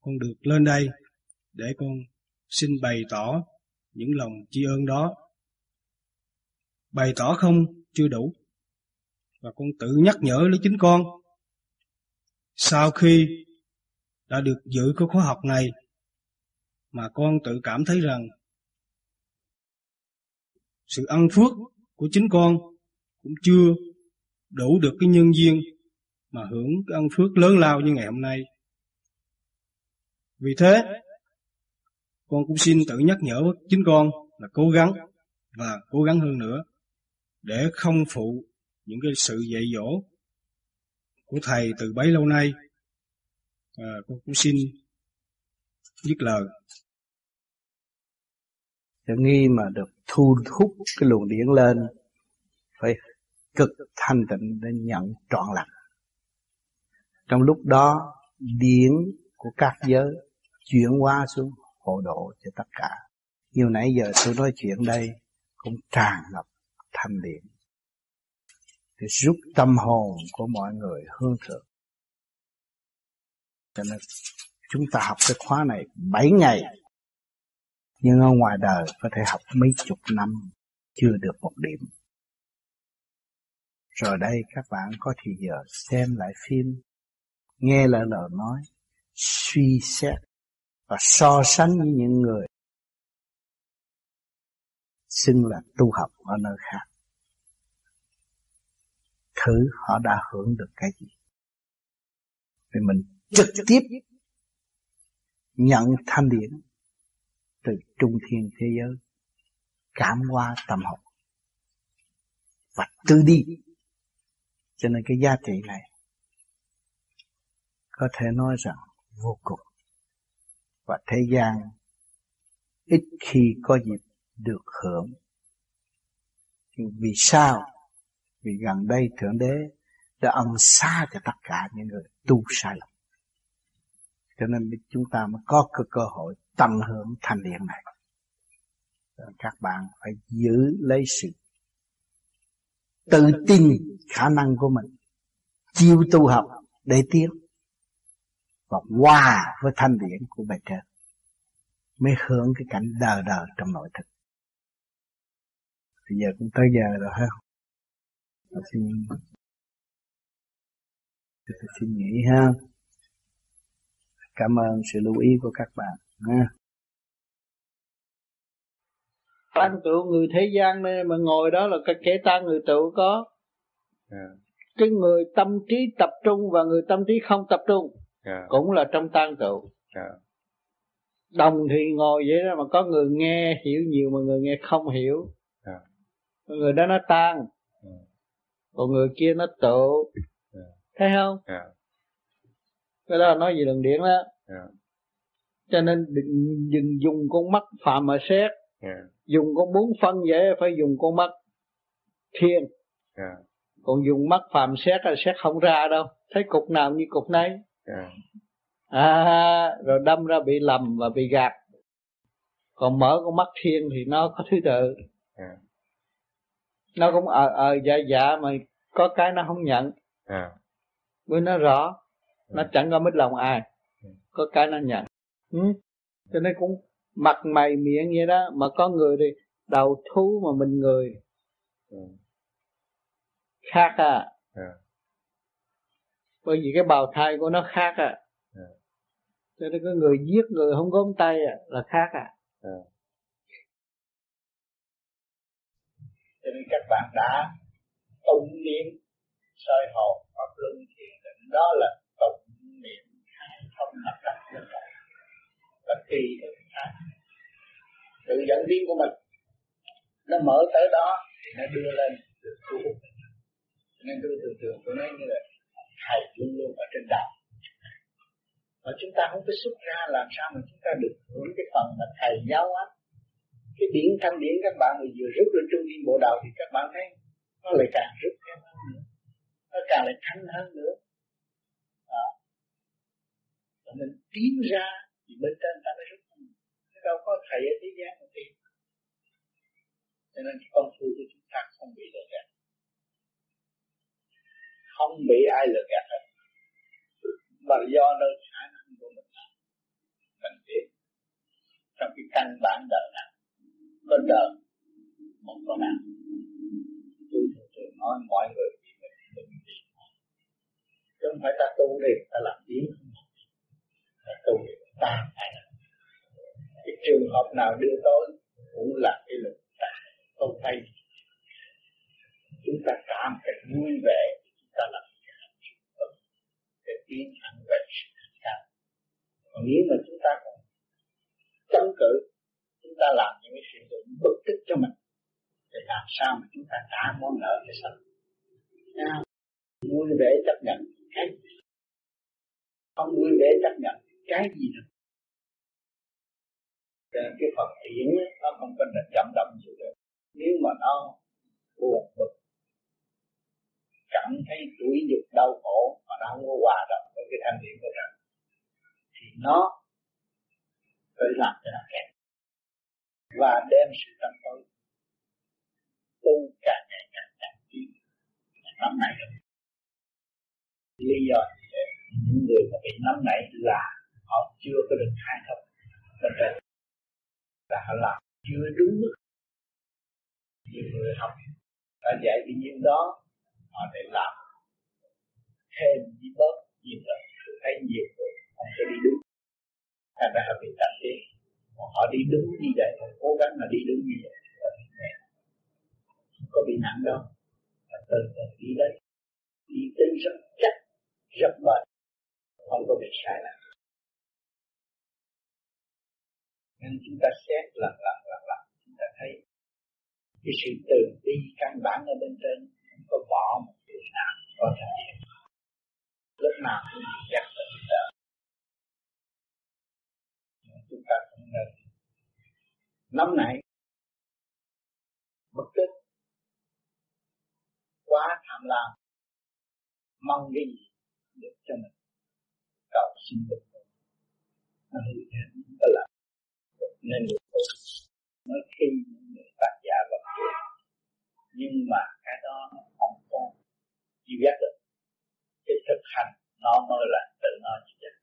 [SPEAKER 52] con được lên đây để con xin bày tỏ những lòng tri ân đó. Bày tỏ không, chưa đủ. Và con tự nhắc nhở lấy chính con. Sau khi đã được dự cái khóa học này, mà con tự cảm thấy rằng sự ăn phước của chính con cũng chưa đủ được cái nhân duyên mà hưởng cái ăn phước lớn lao như ngày hôm nay. Vì thế, con cũng xin tự nhắc nhở chính con là cố gắng và cố gắng hơn nữa để không phụ những cái sự dạy dỗ của thầy từ bấy lâu nay à, con cũng xin dứt lời.
[SPEAKER 19] Để nghi mà được thu hút cái luồng điển lên phải cực thanh tịnh để nhận trọn lành. Trong lúc đó điển của các giới chuyển qua xuống hộ độ cho tất cả. Như nãy giờ tôi nói chuyện đây cũng tràn ngập thanh điện để giúp tâm hồn của mọi người hương thượng cho nên chúng ta học cái khóa này 7 ngày. Nhưng ở ngoài đời có thể học mấy chục năm, chưa được một điểm. Rồi đây các bạn có thì giờ xem lại phim, nghe lại lời nói, suy xét và so sánh với những người xưng là tu học ở nơi khác. Thử họ đã hưởng được cái gì? Thì mình trực tiếp nhận thanh điển từ trung thiên thế giới, cảm hóa tâm hồn và tư đi. Cho nên cái giá trị này có thể nói rằng vô cùng. Và thế gian ít khi có dịp được hưởng. Nhưng vì sao? Vì gần đây thượng đế đã ân xa cho tất cả những người tu sai lầm cho nên chúng ta mới có cơ cơ hội tận hưởng thanh điện này. Các bạn phải giữ lấy sự tự tin khả năng của mình, chiêu tu học để tiến và hòa với thanh điển của bề trên, mới hưởng cái cảnh đời đời trong nội thực. Bây giờ cũng tới giờ rồi ha xin xin nghỉ ha cảm ơn sự lưu ý của các bạn ha tăng tựu người thế gian này mà ngồi đó là cái kẻ tăng người tựu có yeah. Dạ. cái người tâm trí tập trung và người tâm trí không tập trung yeah. Dạ. cũng là trong tăng tựu yeah. Dạ. đồng thì ngồi vậy đó mà có người nghe hiểu nhiều mà người nghe không hiểu yeah. người đó nó tan yeah. còn người kia nó tựu yeah. thấy không yeah. Cái đó nói gì đường điện đó yeah. cho nên đừng, đừng dùng con mắt phạm mà xét yeah dùng con bốn phân vậy phải dùng con mắt thiên yeah. Dạ. còn dùng mắt phàm xét là xét không ra đâu thấy cục nào như cục nấy yeah. Dạ. à rồi đâm ra bị lầm và bị gạt còn mở con mắt thiên thì nó có thứ tự yeah. Dạ. nó cũng ờ ờ dạ dạ mà có cái nó không nhận yeah. với nó rõ. Nó chẳng có mít lòng ai có cái nó nhận ừ. cho nên cũng mặt mày miệng vậy đó mà có người thì đầu thú mà mình người ừ. khác à ừ. bởi vì cái bào thai của nó khác à ừ. cho nên có người giết người không có tay à, là khác à ừ. cho nên các bạn đã tụng niệm soi hồn pháp luân thiền định đó là tụng niệm khai thông được rồi và tùy được khác à, tự dẫn viên của mình nó mở tới đó thì nó đưa lên được thu hút. Nên tôi thường thường tôi nói như là thầy luôn luôn ở trên đầu. Mà chúng ta không có xuất ra làm sao mà chúng ta được hưởng cái phần mà thầy giáo á. Cái điển thanh điển các bạn mà vừa rút lên trung viên bộ đầu thì các bạn thấy nó lại càng rút thêm hơn nữa. Nó càng lại thanh hơn nữa cho nên tiến ra thì bên trên ta mới rút đâu có thầy ở thế gian mà tìm cho nên cái công phu của chúng ta không bị lừa gạt. Không bị ai lừa gạt hết. Mà do nơi khả năng của mình làm cần thiết. Trong cái căn bản đời này có đời một con nào tôi thường thường nói mọi người bị mình mình bị chứ không phải ta tu đi, ta làm tiếng không là tu ta phải làm cái trường hợp nào đưa tôi cũng là cái lực ta tôi thấy chúng ta cảm cách vui vẻ chúng ta làm cái hạnh phúc để tiến thẳng về sự thành cao còn nếu mà chúng ta còn chống cự, chúng ta làm những cái sự dụng bất tức cho mình, thì làm sao mà chúng ta trả món nợ cho sao vui vẻ chấp nhận. Cái không vui vẻ chấp nhận cái gì nữa. Cho nên cái phần điển nó không có là chậm đậm gì được. Nếu mà nó buồn bực, cảm thấy tủi nhục đau khổ mà nó không có hòa đồng với cái thanh điển của mình thì nó phải làm cho nó kẹt và đem sự tâm tối. Tu càng ngày càng càng tiến nắm này lý do những người mà bị nắm nảy là họ chưa có được khai thông. Bên trên là họ làm chưa đúng mức. Nhiều người học đã dạy cái nhiêu đó, họ để làm thêm gì bớt nhiều lần thấy nhiều người không có đi đúng. Thành ra họ bị tạm tiến họ đi đúng như vậy, họ cố gắng mà đi đúng như vậy không có bị nặng đâu. Và từ từ đi đấy. Đi tới rất chắc, rất bền. Không có bị sai lầm. Nên chúng ta xét lần lần lần lần, chúng ta thấy cái sự từ bi căn bản ở bên trên không có bỏ một điều nào có thể hiện. Lúc nào cũng bị dắt vào chúng ta chúng ta cũng nên nắm nảy bất tích quá tham lam, mong cái gì được cho mình. Cầu xin được. Nó hư thế không có nên người tu mới khi những người tác giả vật chuyện
[SPEAKER 53] nhưng mà cái đó nó không có chịu giác được. Cái thực hành nó mới là tự nó chịu giác